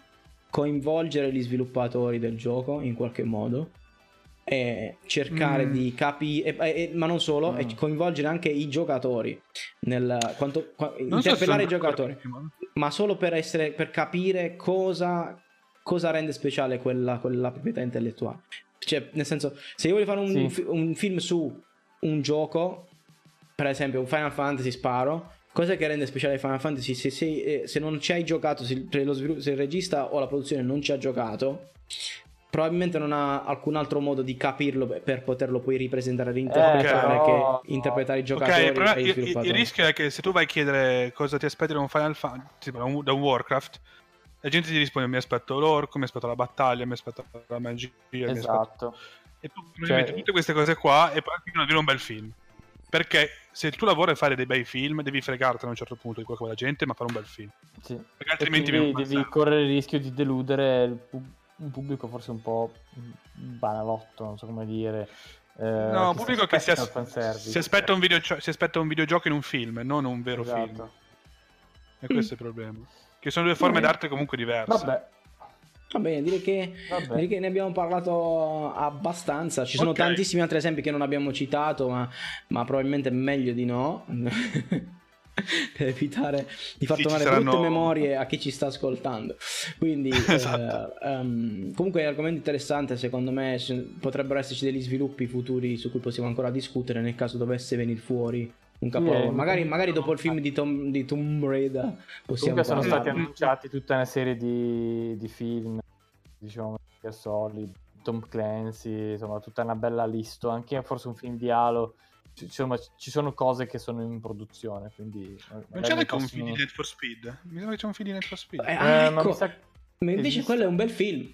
Speaker 1: coinvolgere gli sviluppatori del gioco in qualche modo e cercare
Speaker 2: Mm.
Speaker 1: di capire, ma non solo,
Speaker 3: Mm.
Speaker 1: e coinvolgere anche i giocatori nel quanto, qua-
Speaker 2: Non so
Speaker 1: interpellare i giocatori ma solo per, essere, per capire cosa, cosa rende speciale quella, quella proprietà intellettuale. Cioè, nel senso, se io voglio fare un,
Speaker 3: Sì.
Speaker 1: un film su un gioco, per esempio un Final Fantasy sparo, cosa che rende speciale Final Fantasy? Se, se, eh, se non ci hai giocato, se, se lo svilu- se il regista o la produzione non ci ha giocato, probabilmente non ha alcun altro modo di capirlo per- poterlo poi ripresentare e reinterpretare
Speaker 3: Eh, però-
Speaker 1: che interpretare i giocatori e gli
Speaker 2: il- il- il rischio è che se tu vai a chiedere cosa ti aspetti da un Final Fantasy, da un, da un Warcraft, la gente ti risponde: Mi aspetto l'orco, mi aspetto la battaglia, mi aspetto la magia. mi aspetto-"
Speaker 3: Esatto.
Speaker 2: E tu metti tutte queste cose qua e poi non dire un bel film. Perché se tu lavori a fare dei bei film, devi fregartene a un certo punto di quello che vuole la gente, ma fare un bel film.
Speaker 3: Sì.
Speaker 2: Perché altrimenti
Speaker 3: devi
Speaker 2: massacro.
Speaker 3: correre il rischio di deludere il pub- un pubblico forse un po' banalotto, non so come dire. Eh,
Speaker 2: No, un pubblico che si,
Speaker 3: aspetta
Speaker 2: as-
Speaker 3: il
Speaker 2: si aspetta un videogio- si aspetta un videogioco in un film, non un vero
Speaker 3: Esatto.
Speaker 2: film. E questo è il problema. Che sono due forme d'arte comunque diverse.
Speaker 3: Vabbè,
Speaker 1: Va bene, direi che. Direi che ne abbiamo parlato abbastanza. Ci sono
Speaker 2: Ok.
Speaker 1: tantissimi altri esempi che non abbiamo citato, ma, ma probabilmente è meglio di no. per evitare di far
Speaker 2: Sì,
Speaker 1: tornare
Speaker 2: saranno-
Speaker 1: brutte memorie a chi ci sta ascoltando. Quindi,
Speaker 2: Esatto.
Speaker 1: eh, ehm, comunque è un argomento interessante. Secondo me potrebbero esserci degli sviluppi futuri su cui possiamo ancora discutere nel caso dovesse venire fuori un capolavoro.
Speaker 3: eh,
Speaker 1: magari, magari dopo il film di, Tom, di Tomb Raider possiamo
Speaker 3: Comunque sono stati annunciati tutta una serie di, di film, diciamo, Solid, Tom Clancy, insomma, tutta una bella lista, anche forse un film di Halo. Ci- Insomma, ci sono cose che sono in produzione, quindi...
Speaker 2: Non c'è neanche un film di Need for Speed? Mi sembra che c'è un film di Need for Speed.
Speaker 1: Eh,
Speaker 3: Eh, ma
Speaker 1: ecco.
Speaker 3: mi sa...
Speaker 1: Ma invece
Speaker 3: Esiste?
Speaker 1: quello è un bel film.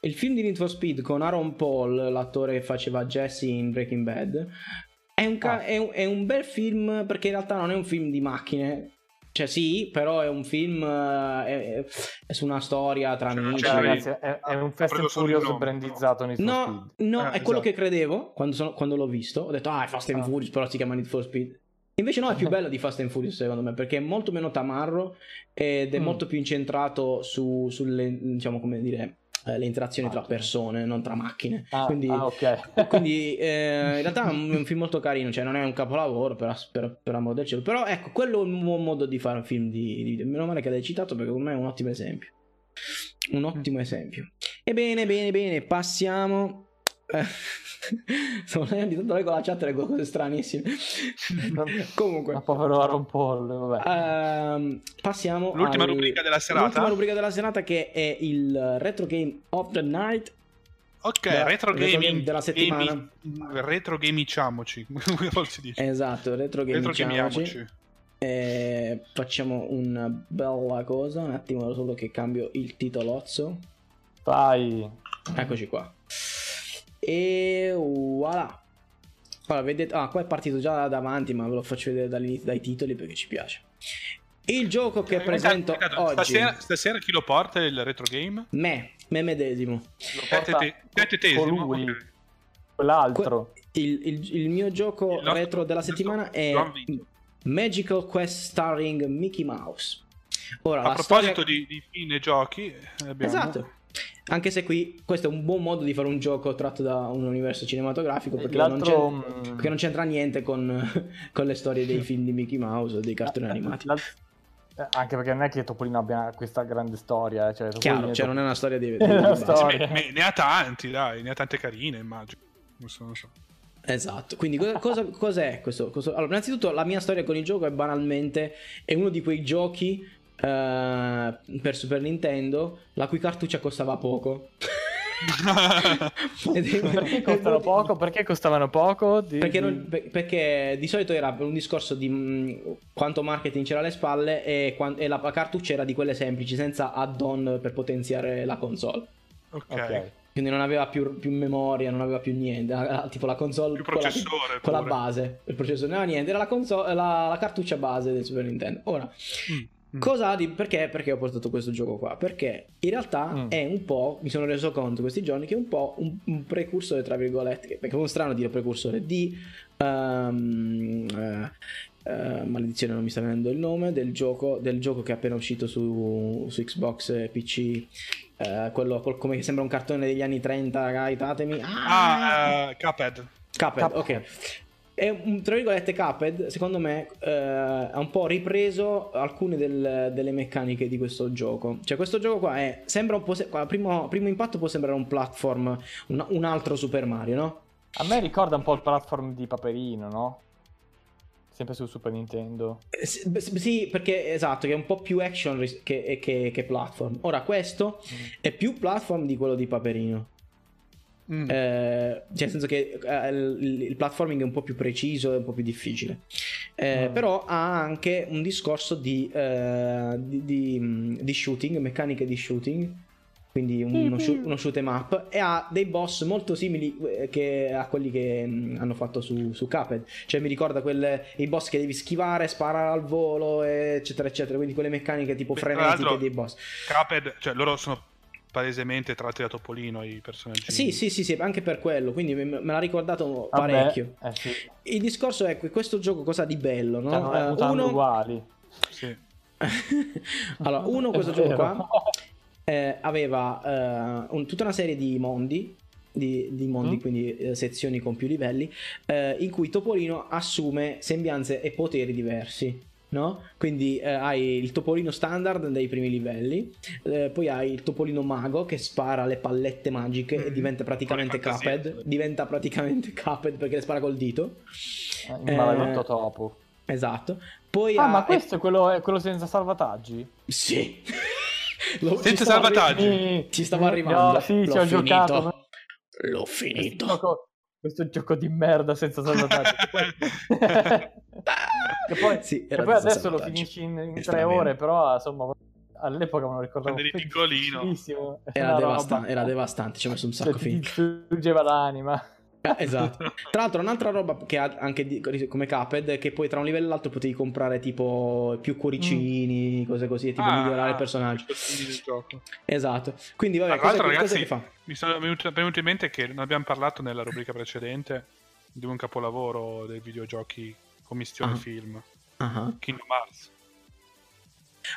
Speaker 1: Il film di Need for Speed con Aaron Paul, l'attore che faceva Jesse in Breaking Bad, è un, ca-
Speaker 3: Ah.
Speaker 1: è un- è un bel film perché in realtà non è un film di macchine. Cioè sì, però è un film eh, è, è su una storia tra
Speaker 2: Cioè,
Speaker 1: amici.
Speaker 3: Cioè, ragazzi, è, è un Fast and Furious
Speaker 2: nome,
Speaker 3: brandizzato Need for
Speaker 1: No,
Speaker 3: Speed.
Speaker 1: no,
Speaker 2: Eh,
Speaker 1: è quello
Speaker 2: esatto.
Speaker 1: che credevo quando, sono- quando l'ho visto. Ho detto, ah, è Fast and
Speaker 3: Ah.
Speaker 1: Furious, però si chiama Need for Speed. Invece no, è più bello di Fast and Furious secondo me, perché è molto meno tamarro ed è
Speaker 3: Mm.
Speaker 1: molto più incentrato su, sulle, diciamo, come dire, eh, le interazioni tra
Speaker 3: Macchine.
Speaker 1: persone, non tra macchine.
Speaker 3: Ah,
Speaker 1: quindi,
Speaker 3: ah, ok.
Speaker 1: quindi, eh, in realtà è un, è un film molto carino, cioè non è un capolavoro per, per, per amor del cielo. Però ecco, quello è un buon modo di fare un film di, di- Meno male che l'hai citato perché per me è un ottimo esempio. Un ottimo esempio. Ebbene, bene, bene, passiamo... eh, Sto leggendo tanto leggo la chat e leggo cose stranissime. Comunque,
Speaker 3: Ma povero Aaron Paul, vabbè.
Speaker 1: ehm, passiamo
Speaker 2: L'ultima
Speaker 1: al-
Speaker 2: rubrica della serata?
Speaker 1: L'ultima rubrica della serata che è il Retro Game of the Night.
Speaker 2: Ok,
Speaker 1: Da-
Speaker 2: retro
Speaker 1: retro
Speaker 2: gaming
Speaker 1: della settimana.
Speaker 2: gami- retro gamiciamoci. Come si dice?
Speaker 1: Esatto, Retro
Speaker 2: gamiamoci.
Speaker 1: Eh, facciamo una bella cosa. Un attimo solo che cambio il titolozzo.
Speaker 3: Vai.
Speaker 1: Eccoci qua. E voilà. Allora, vedete, ah, qua è partito già da davanti, ma ve lo faccio vedere dall'inizio dai titoli perché ci piace. Il gioco che
Speaker 2: Eh,
Speaker 1: presento
Speaker 2: intanto,
Speaker 1: oggi,
Speaker 2: Stasera, stasera chi lo porta il retro game?
Speaker 1: me, me medesimo.
Speaker 3: Lo porta
Speaker 2: tetetesimo,
Speaker 3: colui,
Speaker 2: ok.
Speaker 3: quell'altro.
Speaker 1: Il, il- il mio gioco
Speaker 2: Il nostro-
Speaker 1: retro della settimana è. Magical Quest starring Mickey Mouse. Ora,
Speaker 2: A
Speaker 1: la
Speaker 2: proposito
Speaker 1: storia-
Speaker 2: di, di fine giochi, eh, abbiamo...
Speaker 1: Esatto. Anche se qui questo è un buon modo di fare un gioco tratto da un universo cinematografico perché, non,
Speaker 3: mm,
Speaker 1: perché non c'entra niente con, con le storie dei film di Mickey Mouse o dei cartoni animati.
Speaker 3: l'alt- eh, Anche perché non è che Topolino abbia questa grande storia. eh, Cioè, Topolino
Speaker 1: Chiaro, cioè non è una storia di, di-
Speaker 3: È una storia.
Speaker 2: Me- me- ne ha tanti, dai, ne ha tante carine, immagino. Non so, non so.
Speaker 1: Esatto, quindi co- cosa, cos'è questo, questo? Allora, innanzitutto la mia storia con il gioco è banalmente è uno di quei giochi eh, per Super Nintendo la cui cartuccia costava poco.
Speaker 3: Perché costano poco? Perché costavano poco? Di-
Speaker 1: Perché,
Speaker 3: di-
Speaker 1: non- per- perché di solito era un discorso di mh, quanto marketing c'era alle spalle e, e la cartuccia era di quelle semplici, senza add-on per potenziare la console.
Speaker 2: ok.
Speaker 3: Ok.
Speaker 1: Quindi non aveva più, più memoria, non aveva più niente. Era tipo la console
Speaker 2: Più
Speaker 1: quella quella base. Il processore non aveva niente, era la, console, la, la cartuccia base del Super Nintendo. Ora,
Speaker 2: Mm, mm.
Speaker 1: Cosa ha di. Perché, perché ho portato questo gioco qua? Perché in realtà
Speaker 3: Mm.
Speaker 1: è un po'. Mi sono reso conto questi giorni che è un po' un, un precursore, tra virgolette. che- Perché è un strano dire precursore di. ehm, eh, eh, maledizione, non mi sta venendo il nome. Del gioco, del gioco che è appena uscito su, su Xbox e PC. eh, quello col- come che sembra un cartone degli anni 30, raga, aiutatemi.
Speaker 2: Ah, eh, Cuphead.
Speaker 1: Cuphead,
Speaker 3: Cuphead.
Speaker 1: ok. È un, tra virgolette Cuphead, secondo me, eh, ha un po' ripreso alcune del- delle meccaniche di questo gioco. Cioè, questo gioco qua è, sembra un po'. se- a primo, primo impatto può sembrare un platform, un, un altro Super Mario, no?
Speaker 3: A me ricorda un po' il platform di Paperino, no? Sempre su Super Nintendo.
Speaker 1: Eh, Sì, perché esatto, che è un po' più action che, che- che platform. Ora, questo è più platform di quello di Paperino.
Speaker 2: Mm.
Speaker 1: Eh, cioè, nel senso che eh, il, il platforming è un po' più preciso e un po' più difficile. Eh,
Speaker 3: Mm.
Speaker 1: Però ha anche un discorso di, eh, di, di- mh, di shooting, meccaniche di shooting. Quindi un- uno, shoot, uno shoot 'em up e ha dei boss molto simili eh, che- a quelli che mh, hanno fatto su, su Cuphead. Cioè, mi ricorda quelle, i boss che devi schivare, sparare al volo, eccetera, eccetera. Quindi quelle meccaniche tipo
Speaker 2: Beh,
Speaker 1: frenetiche dei boss.
Speaker 2: Cuphead, cioè loro sono palesemente tratti da Topolino i personaggi.
Speaker 1: Sì, sì, sì, sì, anche per quello. Quindi me, me l'ha ricordato
Speaker 3: Vabbè,
Speaker 1: parecchio.
Speaker 3: Eh sì.
Speaker 1: Il discorso è que- questo gioco cosa ha di bello, no?
Speaker 3: Cioè,
Speaker 1: Eh, uno...
Speaker 3: uguali.
Speaker 2: Sì.
Speaker 1: allora, uno, questo gioco qua eh, aveva eh, un- tutta una serie di mondi, di, di mondi,
Speaker 3: Mm.
Speaker 1: quindi eh, sezioni con più livelli, eh, in cui Topolino assume sembianze e poteri diversi. No? Quindi eh, hai il topolino standard dei primi livelli, eh, poi hai il topolino mago che spara le pallette magiche e
Speaker 2: Mm.
Speaker 1: diventa praticamente. Cuphead, diventa praticamente Cuphead perché le spara col dito.
Speaker 3: Il
Speaker 1: Eh,
Speaker 3: maledetto topo.
Speaker 1: Esatto. Poi
Speaker 3: Ah,
Speaker 1: ha-
Speaker 3: ma questo è quello, è quello senza salvataggi?
Speaker 1: Sì. Lo- ci
Speaker 2: Senza
Speaker 1: stavo
Speaker 2: salvataggi.
Speaker 1: arri- Ci stavo arrivando.
Speaker 3: No, sì,
Speaker 1: L'ho
Speaker 3: ci ho
Speaker 1: finito.
Speaker 3: giocato. ma-
Speaker 1: L'ho
Speaker 3: Questo
Speaker 1: finito.
Speaker 3: gioco, questo gioco di merda senza salvataggi. che poi, che poi-
Speaker 1: Sì,
Speaker 3: che poi adesso lo finisci in, in tre ore, però insomma all'epoca me lo ricordavo
Speaker 2: Quando eri piccolino.
Speaker 1: Era,
Speaker 3: Una
Speaker 1: devasta-
Speaker 3: roba.
Speaker 1: era devastante, ci ho messo un
Speaker 3: Cioè,
Speaker 1: sacco
Speaker 3: ti
Speaker 1: finito.
Speaker 3: distruggeva l'anima.
Speaker 1: Eh, esatto. Tra l'altro, un'altra roba che ha anche di- come Cuphead è che poi tra un livello e l'altro potevi comprare tipo più cuoricini, cose così, e tipo
Speaker 2: Ah,
Speaker 1: migliorare il personaggio. Esatto. Quindi, vabbè,
Speaker 2: Tra l'altro, ragazzi,
Speaker 1: che fa?
Speaker 2: mi sono venuto in mente che non abbiamo parlato nella rubrica precedente di un capolavoro dei videogiochi commissione
Speaker 1: Ah.
Speaker 2: film,
Speaker 1: Ah.
Speaker 2: Kingdom Hearts.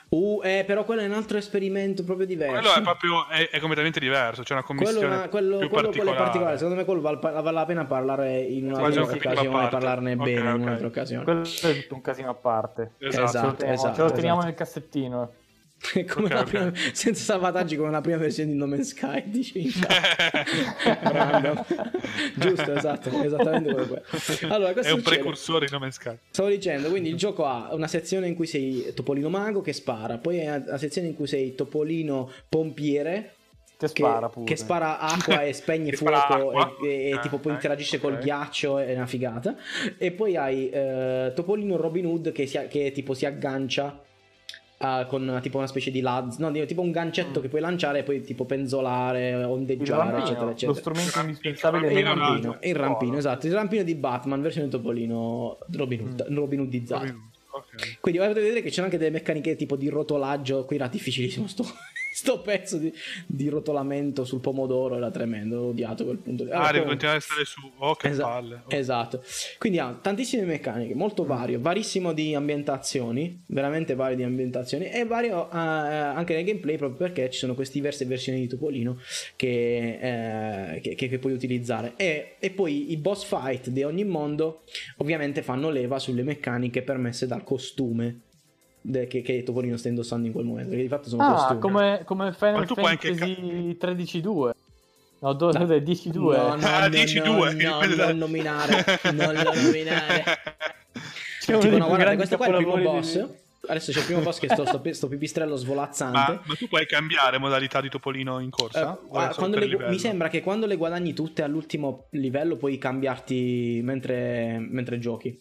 Speaker 1: Uh, eh, però quello è un altro esperimento proprio diverso.
Speaker 2: Quello è proprio è, è completamente diverso, c'è una
Speaker 1: Quello,
Speaker 2: commissione
Speaker 1: è una- quello-
Speaker 2: più
Speaker 1: quello- quello è
Speaker 2: particolare.
Speaker 1: particolare. Secondo me quello val, vale la pena parlare in una
Speaker 2: Quasi
Speaker 1: occasione, parlarne
Speaker 2: Ok,
Speaker 1: bene in
Speaker 2: ok.
Speaker 1: un'altra occasione.
Speaker 3: Quello è tutto un casino a parte.
Speaker 2: Esatto.
Speaker 3: ce lo teniamo,
Speaker 1: esatto,
Speaker 3: ce lo teniamo
Speaker 1: esatto.
Speaker 3: nel cassettino.
Speaker 1: Come
Speaker 2: Ok,
Speaker 1: la
Speaker 2: ok.
Speaker 1: prima- senza salvataggi come la prima versione di No Man's Sky dici in. Random. giusto esatto esattamente quello quello. allora
Speaker 2: è un
Speaker 1: succede?
Speaker 2: precursore di No Man's Sky.
Speaker 1: Stavo dicendo, quindi il gioco ha una sezione in cui sei Topolino Mago che spara, poi hai una sezione in cui sei Topolino Pompiere
Speaker 3: Che
Speaker 1: che,
Speaker 3: spara pure.
Speaker 1: che spara acqua e spegne
Speaker 2: Che
Speaker 1: fuoco e, e
Speaker 2: Ok,
Speaker 1: tipo poi
Speaker 2: ok,
Speaker 1: interagisce col
Speaker 2: ok.
Speaker 1: ghiaccio, è una figata. E poi hai eh, Topolino Robin Hood che, si, che tipo si aggancia ah, con tipo una specie di lazzo, no, tipo un gancetto
Speaker 3: Mm.
Speaker 1: che puoi lanciare e poi tipo penzolare, ondeggiare,
Speaker 3: rampino,
Speaker 1: eccetera,
Speaker 3: lo
Speaker 1: eccetera.
Speaker 3: strumento
Speaker 2: Il
Speaker 3: indispensabile
Speaker 1: Il
Speaker 2: rampino,
Speaker 1: rampino, il rampino,
Speaker 3: Oh,
Speaker 1: esatto, il rampino di Batman, versione Topolino Robin Hood,
Speaker 3: Mm.
Speaker 1: Robin Hoodizzato.
Speaker 2: Robin Hood, ok.
Speaker 1: Quindi potete vedere che c'erano anche delle meccaniche tipo di rotolaggio. Qui era difficilissimo sto, sto pezzo di, di rotolamento sul pomodoro, era tremendo, l'ho odiato quel punto.
Speaker 2: Ah,
Speaker 1: Allora,
Speaker 2: devi
Speaker 1: comunque-
Speaker 2: continuare a stare su. Oh, che
Speaker 1: Esa-
Speaker 2: palle. Oh.
Speaker 1: Esatto. Quindi ha tantissime meccaniche, molto vario, varissimo di ambientazioni, veramente vario di ambientazioni e vario eh, anche nel gameplay proprio perché ci sono queste diverse versioni di Topolino che, eh, che- che- che puoi utilizzare. E, e poi i boss fight di ogni mondo ovviamente fanno leva sulle meccaniche permesse dal costume che, che Topolino sta indossando in quel momento, perché di fatto sono
Speaker 3: Ah,
Speaker 1: costumi.
Speaker 3: come, come Final
Speaker 2: Ma tu puoi anche
Speaker 3: Fantasy 13-2. No, do,
Speaker 1: No.
Speaker 3: 10-2.
Speaker 1: No, no,
Speaker 2: Ah,
Speaker 1: no,
Speaker 2: dici
Speaker 1: no,
Speaker 2: due.
Speaker 1: no, non nominare, non lo nominare.
Speaker 3: C'è
Speaker 1: Tipo, no, guardate, questo qua è il primo boss.
Speaker 3: di-
Speaker 1: Adesso c'è il primo boss che sto, sto, sto pipistrello svolazzante.
Speaker 2: ma, ma tu puoi cambiare modalità di Topolino in corsa? Per
Speaker 1: le mi sembra che quando le guadagni tutte all'ultimo livello puoi cambiarti mentre, mentre giochi.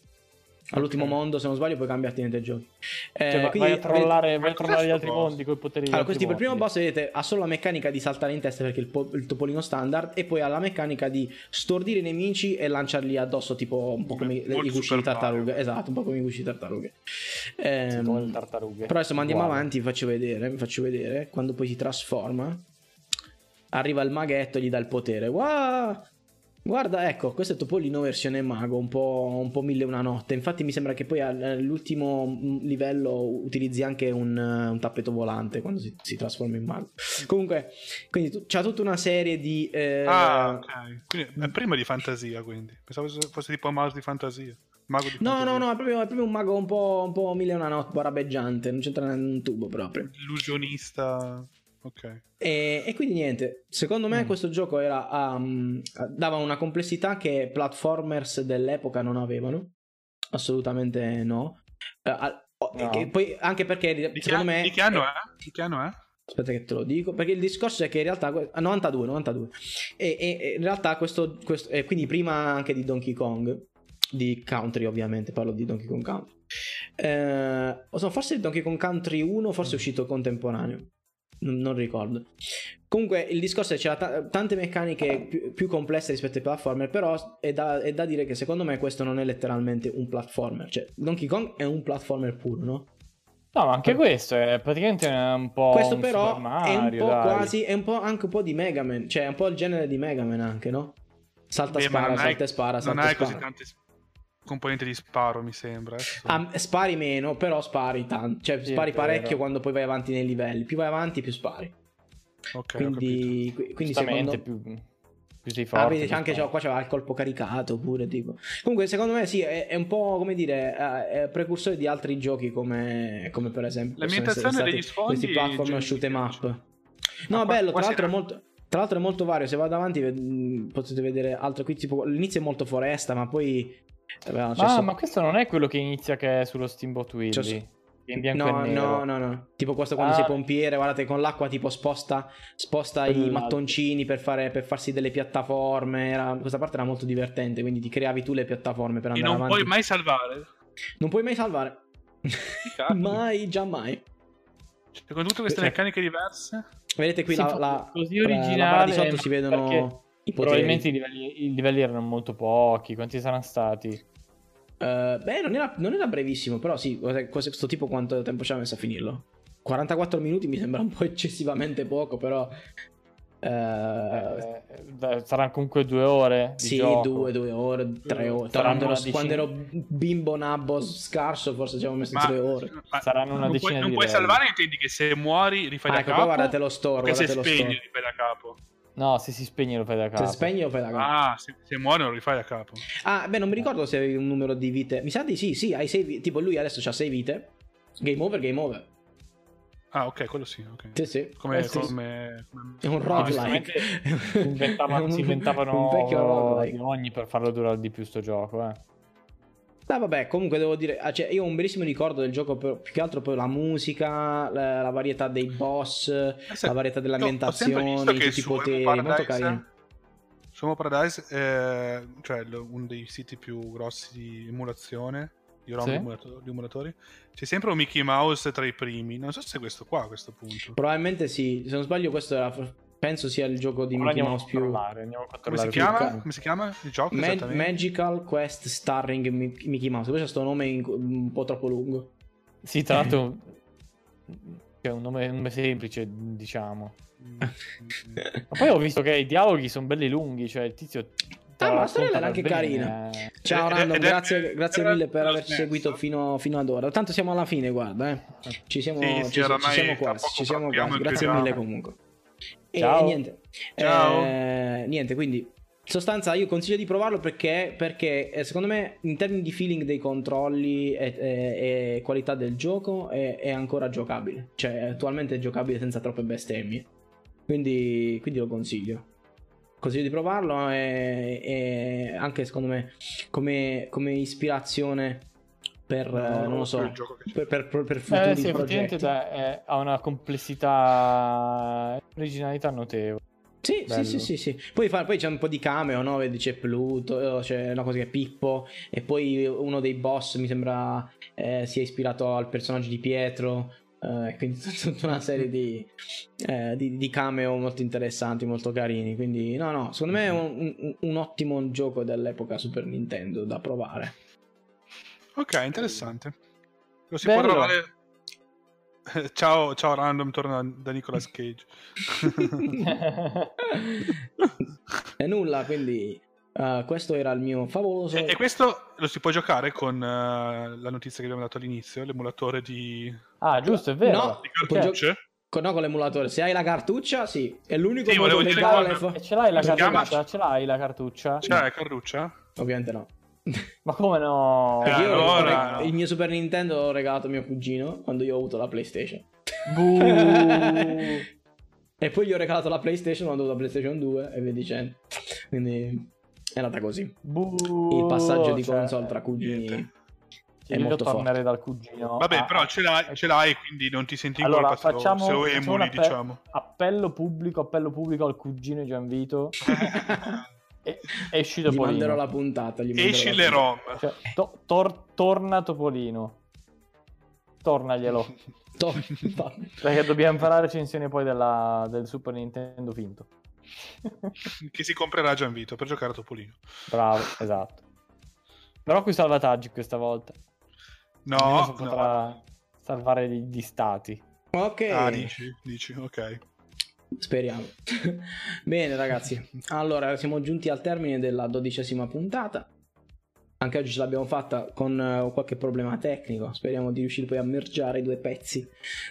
Speaker 1: All'ultimo mondo, se non sbaglio, puoi cambiarti mentre giochi. Eh,
Speaker 3: Cioè, va-
Speaker 1: quindi
Speaker 3: vai a trollare, vai a trollare gli altri
Speaker 2: boss?
Speaker 3: mondi con i poteri
Speaker 1: Allora, questo tipo, il primo boss, vedete, ha solo la meccanica di saltare in testa perché è il, po- il topolino standard, e poi ha la meccanica di stordire i nemici e lanciarli addosso, tipo un po' come
Speaker 2: Molto
Speaker 1: i gusci di tartarughe. Esatto, un po' come i gusci di tartarughe. Ehm,
Speaker 3: come le tartarughe.
Speaker 1: però adesso ma andiamo avanti, vi faccio vedere, vi faccio vedere. Quando poi si trasforma, arriva il maghetto e gli dà il potere. Wow! Guarda, ecco, questo è Topolino versione mago, un po', un po' mille una notte. Infatti mi sembra che poi all'ultimo mm, livello utilizzi anche un, eh, un tappeto volante quando si, si trasforma in mago. Comunque, quindi tu- c'ha tutta una serie di... eh,
Speaker 2: Ah, ok. Quindi è prima di fantasia, quindi. Pensavo fosse- tipo un mouse di fantasia. Mago di
Speaker 1: No, no, no, è proprio, è proprio un mago un po', un po' mille una notte, barabeggiante, non c'entra un tubo proprio.
Speaker 2: Illusionista. Ok.
Speaker 1: E, e quindi niente, secondo me
Speaker 3: Mm.
Speaker 1: questo gioco era, um, dava una complessità che platformers dell'epoca non avevano, assolutamente no. O-
Speaker 3: No.
Speaker 1: che poi, anche perché
Speaker 2: Di che,
Speaker 1: secondo me...
Speaker 2: di che anno
Speaker 1: eh,
Speaker 2: è? Di che anno è?
Speaker 1: Aspetta che te lo dico, perché il discorso è che in realtà... ah, 92, 92. E, e- e in realtà questo... questo eh, quindi prima anche di Donkey Kong, di Country ovviamente, parlo di Donkey Kong Country. Eh, forse Donkey Kong Country 1 forse è uscito contemporaneo. Non, non ricordo. Comunque il discorso è che c'era ta- tante meccaniche più, più complesse rispetto ai platformer, però è da, è da dire che secondo me questo non è letteralmente un platformer. Cioè, Donkey Kong è un platformer puro, no?
Speaker 3: No, ma anche questo è praticamente un po'.
Speaker 1: questo
Speaker 3: un
Speaker 1: però
Speaker 3: Super Mario,
Speaker 1: è un po'
Speaker 3: dai.
Speaker 1: quasi, è un po' anche un po' di Mega Man, cioè è un po' il genere di Mega Man anche, no? Salta
Speaker 2: Beh,
Speaker 1: spara,
Speaker 2: non hai-
Speaker 1: salta e spara,
Speaker 2: Non
Speaker 1: salta
Speaker 2: hai
Speaker 1: e
Speaker 2: così
Speaker 1: spara.
Speaker 2: tante s- componenti di sparo, mi sembra.
Speaker 1: Ah, spari meno, però spari tanto, cioè
Speaker 3: Sì,
Speaker 1: spari parecchio quando poi vai avanti nei livelli, più vai avanti più spari.
Speaker 2: ok,
Speaker 1: quindi, qui- quindi secondo
Speaker 3: più... più sei
Speaker 1: Ah,
Speaker 3: forte.
Speaker 1: vedi,
Speaker 3: più
Speaker 1: anche c'è- qua c'era il colpo caricato pure, tipo. Comunque, secondo me sì, è, è un po', come dire, eh, è precursore di altri giochi come, come per esempio...
Speaker 2: L'ambientazione degli sfondi
Speaker 1: Questi platform shoot 'em up. No,
Speaker 2: qua-
Speaker 1: bello,
Speaker 2: qua
Speaker 1: tra l'altro, è molto, tra l'altro è molto vario. Se vado avanti mh, potete vedere altre qui, tipo, l'inizio è molto foresta, ma poi... eh, c'è
Speaker 3: Ah,
Speaker 1: so-
Speaker 3: ma questo non è quello che inizia che è sullo Steamboat Willy.
Speaker 1: No,
Speaker 3: e nero.
Speaker 1: no, no, no. Tipo questo quando
Speaker 3: Ah.
Speaker 1: sei pompiere, guardate, con l'acqua tipo sposta, sposta i
Speaker 3: là.
Speaker 1: mattoncini per, fare, per farsi delle piattaforme. Era- questa parte era molto divertente, quindi ti creavi tu le piattaforme per
Speaker 2: E
Speaker 1: andare
Speaker 2: non
Speaker 1: avanti.
Speaker 2: puoi mai salvare.
Speaker 1: Non puoi mai salvare. mai, già mai.
Speaker 2: Cioè, con tutte queste
Speaker 1: Cioè-
Speaker 2: meccaniche diverse.
Speaker 1: Vedete qui
Speaker 3: Sì,
Speaker 1: la, la,
Speaker 3: così
Speaker 1: la- la barra di
Speaker 3: originale,
Speaker 1: sotto
Speaker 3: ma
Speaker 1: si
Speaker 3: perché
Speaker 1: vedono poteri.
Speaker 3: Probabilmente i livelli, i livelli erano molto pochi. Quanti saranno stati?
Speaker 1: Eh, beh, non era, non era brevissimo, però sì, questo tipo quanto tempo ci ha messo a finirlo? 44 minuti mi sembra un po' eccessivamente poco, però... eh,
Speaker 3: Eh, eh, saranno comunque due ore. Di
Speaker 1: Sì,
Speaker 3: gioco.
Speaker 1: due, due ore, tre ore.
Speaker 3: Saranno
Speaker 1: Quando ero, quando ero bimbo nabbo scarso, forse ci avevo messo
Speaker 2: Ma,
Speaker 1: tre ore.
Speaker 2: ma
Speaker 3: Saranno una
Speaker 2: non
Speaker 3: decina
Speaker 2: puoi, non
Speaker 3: di
Speaker 2: puoi
Speaker 3: livelli.
Speaker 2: salvare, intendi che se muori rifai
Speaker 1: Ah,
Speaker 2: da
Speaker 1: ecco,
Speaker 2: capo.
Speaker 1: poi guardate lo store,
Speaker 2: che se spegni
Speaker 1: store.
Speaker 2: rifai da capo.
Speaker 3: No, se si spegne lo fai da capo.
Speaker 1: Se spegni o fai la capo.
Speaker 2: Ah, se, se muore non rifai da capo.
Speaker 1: Ah, beh, non mi ricordo se avevi un numero di vite. Mi sa di sì, sì, hai sei vite. Tipo lui adesso ha sei vite. Game over, game over.
Speaker 2: Ah, ok, quello sì. ok.
Speaker 1: Sì, sì.
Speaker 2: Come,
Speaker 1: Eh, sì.
Speaker 2: come,
Speaker 1: È un
Speaker 3: No,
Speaker 1: roguelike.
Speaker 3: si inventavano, si inventavano
Speaker 1: un vecchio roguelike.
Speaker 3: di ogni per farlo durare di più sto gioco. Eh.
Speaker 1: Ah, vabbè, comunque devo dire, ah, cioè, io ho un bellissimo ricordo del gioco, però, più che altro poi la musica, la, la varietà dei boss,
Speaker 2: se-
Speaker 1: la varietà
Speaker 2: visto che
Speaker 1: tutti i poteri, molto
Speaker 2: Paradise-
Speaker 1: carino.
Speaker 2: Su Emo Paradise, eh, cioè uno dei siti più grossi di emulazione, di ROM
Speaker 3: Sì.
Speaker 2: di emulatori, c'è sempre un Mickey Mouse tra i primi. Non so se è questo qua a questo punto.
Speaker 1: Probabilmente sì, se non sbaglio questo era, penso sia il gioco di
Speaker 3: Ora
Speaker 1: Mickey Mouse più...
Speaker 2: Come si chiama? Come si chiama il gioco?
Speaker 1: Mag-? Magical Quest Starring Mi- Mickey Mouse. Questo sto nome in- un po' troppo lungo.
Speaker 3: Sì, tra l'altro è un nome, un nome semplice, diciamo. Ma poi ho visto che i dialoghi sono belli lunghi, cioè il tizio...
Speaker 1: Ah, ma la storia era anche
Speaker 3: bene,
Speaker 1: carina.
Speaker 3: eh.
Speaker 1: Ciao
Speaker 2: Ed è-
Speaker 1: Random,
Speaker 2: ed è-
Speaker 1: grazie, grazie mille per averci seguito fino, fino ad ora. Tanto siamo alla fine, guarda, eh. Ci siamo,
Speaker 2: Sì, sì,
Speaker 1: ci, ci siamo quasi, ci siamo quasi. Grazie mille comunque. E
Speaker 3: Ciao.
Speaker 1: niente.
Speaker 2: Ciao.
Speaker 1: Eh, niente, quindi in sostanza io consiglio di provarlo perché, perché eh, secondo me in termini di feeling dei controlli e, e- e qualità del gioco è, è ancora giocabile. Cioè attualmente è giocabile senza troppe bestemmie. Quindi, quindi lo consiglio. Consiglio di provarlo e, e anche secondo me come, come ispirazione per,
Speaker 2: No,
Speaker 1: eh, non lo
Speaker 2: per
Speaker 1: so,
Speaker 2: il gioco che c'è.
Speaker 1: per, per, per, per futuri
Speaker 3: Eh sì, effettivamente
Speaker 1: progetti.
Speaker 3: dai, è- ha una complessità e originalità notevole.
Speaker 1: Sì, sì, sì, sì, sì. Poi, fa- poi c'è un po' di cameo, no? Vedi c'è Pluto, c'è una cosa che è Pippo, e poi uno dei boss mi sembra eh, sia ispirato al personaggio di Pietro. eh, quindi tutta una serie di, eh, di, di cameo molto interessanti, molto carini. Quindi, no, no, secondo me è un, un- un ottimo gioco dell'epoca Super Nintendo da provare.
Speaker 2: Ok, interessante. Lo si
Speaker 3: Bello.
Speaker 2: può trovare. Ciao, ciao random, torna da Nicolas Cage.
Speaker 1: e nulla, quindi eh, questo era il mio favoloso.
Speaker 2: e, e questo lo si può giocare con eh, la notizia che abbiamo dato all'inizio, l'emulatore di,
Speaker 3: ah, giusto, è vero.
Speaker 1: No.
Speaker 2: di cartucce.
Speaker 1: Con, no, con l'emulatore. Se hai la cartuccia, sì. È l'unico
Speaker 2: Sì,
Speaker 1: modo
Speaker 2: con-
Speaker 1: fa-
Speaker 3: E ce l'hai la cartuccia? Ce l'hai la cartuccia?
Speaker 2: C'è la cartuccia?
Speaker 1: Ovviamente no.
Speaker 3: Ma come no?
Speaker 2: Eh, allora-
Speaker 1: il mio Super Nintendo l'ho regalato a mio cugino quando io ho avuto la PlayStation. E poi gli ho regalato la PlayStation quando ho avuto la PlayStation 2 e via dicendo. Quindi è andata così.
Speaker 3: Buh.
Speaker 1: Il passaggio di
Speaker 3: Cioè,
Speaker 1: console tra cugini
Speaker 2: niente.
Speaker 1: è
Speaker 3: io
Speaker 1: forte.
Speaker 3: dal cugino.
Speaker 2: Vabbè,
Speaker 3: Ah,
Speaker 2: però ce l'hai, ce l'hai, quindi non ti senti in
Speaker 3: Allora,
Speaker 2: colpa se lo-
Speaker 3: facciamo,
Speaker 2: se lo
Speaker 3: facciamo un
Speaker 2: emuli,
Speaker 3: appe-
Speaker 2: diciamo.
Speaker 3: appello pubblico, appello pubblico al cugino Gianvito. e, esci
Speaker 1: Gli
Speaker 3: Topolino.
Speaker 1: manderò la puntata. Gli manderò
Speaker 2: Esci
Speaker 1: la
Speaker 2: le. ROM.
Speaker 3: Cioè, to- tor- torna Topolino. Tornaglielo.
Speaker 1: To- va.
Speaker 3: Perché dobbiamo fare la recensione poi della- del Super Nintendo finto.
Speaker 2: che si comprerà Gianvito per giocare a Topolino.
Speaker 3: Bravo, esatto. Però qui salvataggi questa volta.
Speaker 2: No,
Speaker 3: si
Speaker 2: no.
Speaker 3: potrà salvare gli, gli stati.
Speaker 1: Ok.
Speaker 2: Ah, dici, dici, ok.
Speaker 1: Speriamo. Bene, ragazzi. Allora, siamo giunti al termine della dodicesima puntata. anche oggi ce l'abbiamo fatta con eh, qualche problema tecnico. Speriamo di riuscire poi a mergiare i due pezzi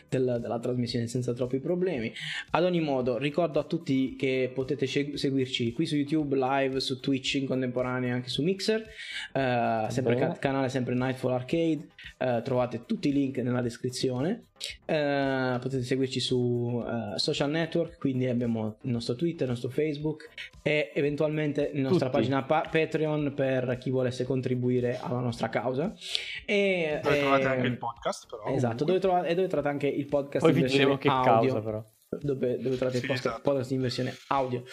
Speaker 1: del- della trasmissione senza troppi problemi. Ad ogni modo, ricordo a tutti che potete seg- seguirci qui su YouTube, live, su Twitch in contemporanea, anche su Mixer. Eh, sempre ca- canale sempre Nightfall Arcade. Eh, trovate tutti i link nella descrizione. Eh, potete seguirci su eh, social network, quindi abbiamo il nostro Twitter, il nostro Facebook e eventualmente la nostra
Speaker 3: Tutti.
Speaker 1: pagina pa- Patreon per chi volesse contribuire alla nostra causa. E,
Speaker 2: Dove trovate
Speaker 1: eh,
Speaker 2: anche il podcast, però.
Speaker 1: Esatto, dove trovate, e dove trovate anche il podcast
Speaker 3: Poi
Speaker 1: in
Speaker 3: vi
Speaker 1: versione
Speaker 3: che
Speaker 1: audio.
Speaker 3: causa però.
Speaker 1: Dove, dove trovate
Speaker 2: Sì,
Speaker 1: il podcast,
Speaker 2: esatto.
Speaker 1: podcast in versione audio.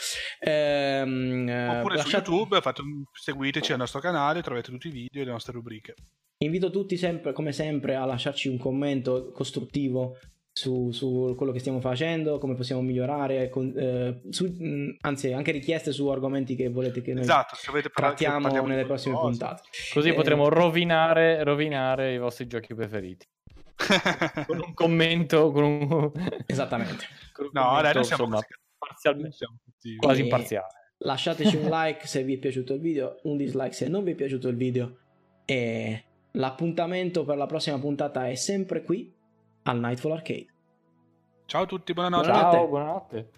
Speaker 1: Ehm, eh,
Speaker 2: Oppure
Speaker 1: lasciate-
Speaker 2: su YouTube fate un- seguiteci al nostro canale, trovate tutti i video e le nostre rubriche.
Speaker 1: Invito tutti sempre, come sempre, a lasciarci un commento costruttivo su, su quello che stiamo facendo, come possiamo migliorare, con- eh, su- mh, anzi anche richieste su argomenti che volete che noi
Speaker 2: Esatto, se avete parlato
Speaker 1: trattiamo nelle prossime
Speaker 2: qualcosa.
Speaker 1: puntate.
Speaker 3: Così
Speaker 1: Eh,
Speaker 3: potremo rovinare, rovinare i vostri giochi preferiti. Con un commento, con un...
Speaker 1: Esattamente.
Speaker 3: con un
Speaker 2: no,
Speaker 3: commento,
Speaker 2: noi siamo
Speaker 3: insomma, parzialmente,
Speaker 2: siamo tutti-
Speaker 3: quasi
Speaker 1: Eh,
Speaker 3: imparziale.
Speaker 1: Lasciateci un like se vi è piaciuto il video, un dislike se non vi è piaciuto il video e l'appuntamento per la prossima puntata è sempre qui al Nightfall Arcade.
Speaker 2: Ciao a tutti, buonanotte.
Speaker 1: Buonanotte.
Speaker 3: Ciao, buonanotte.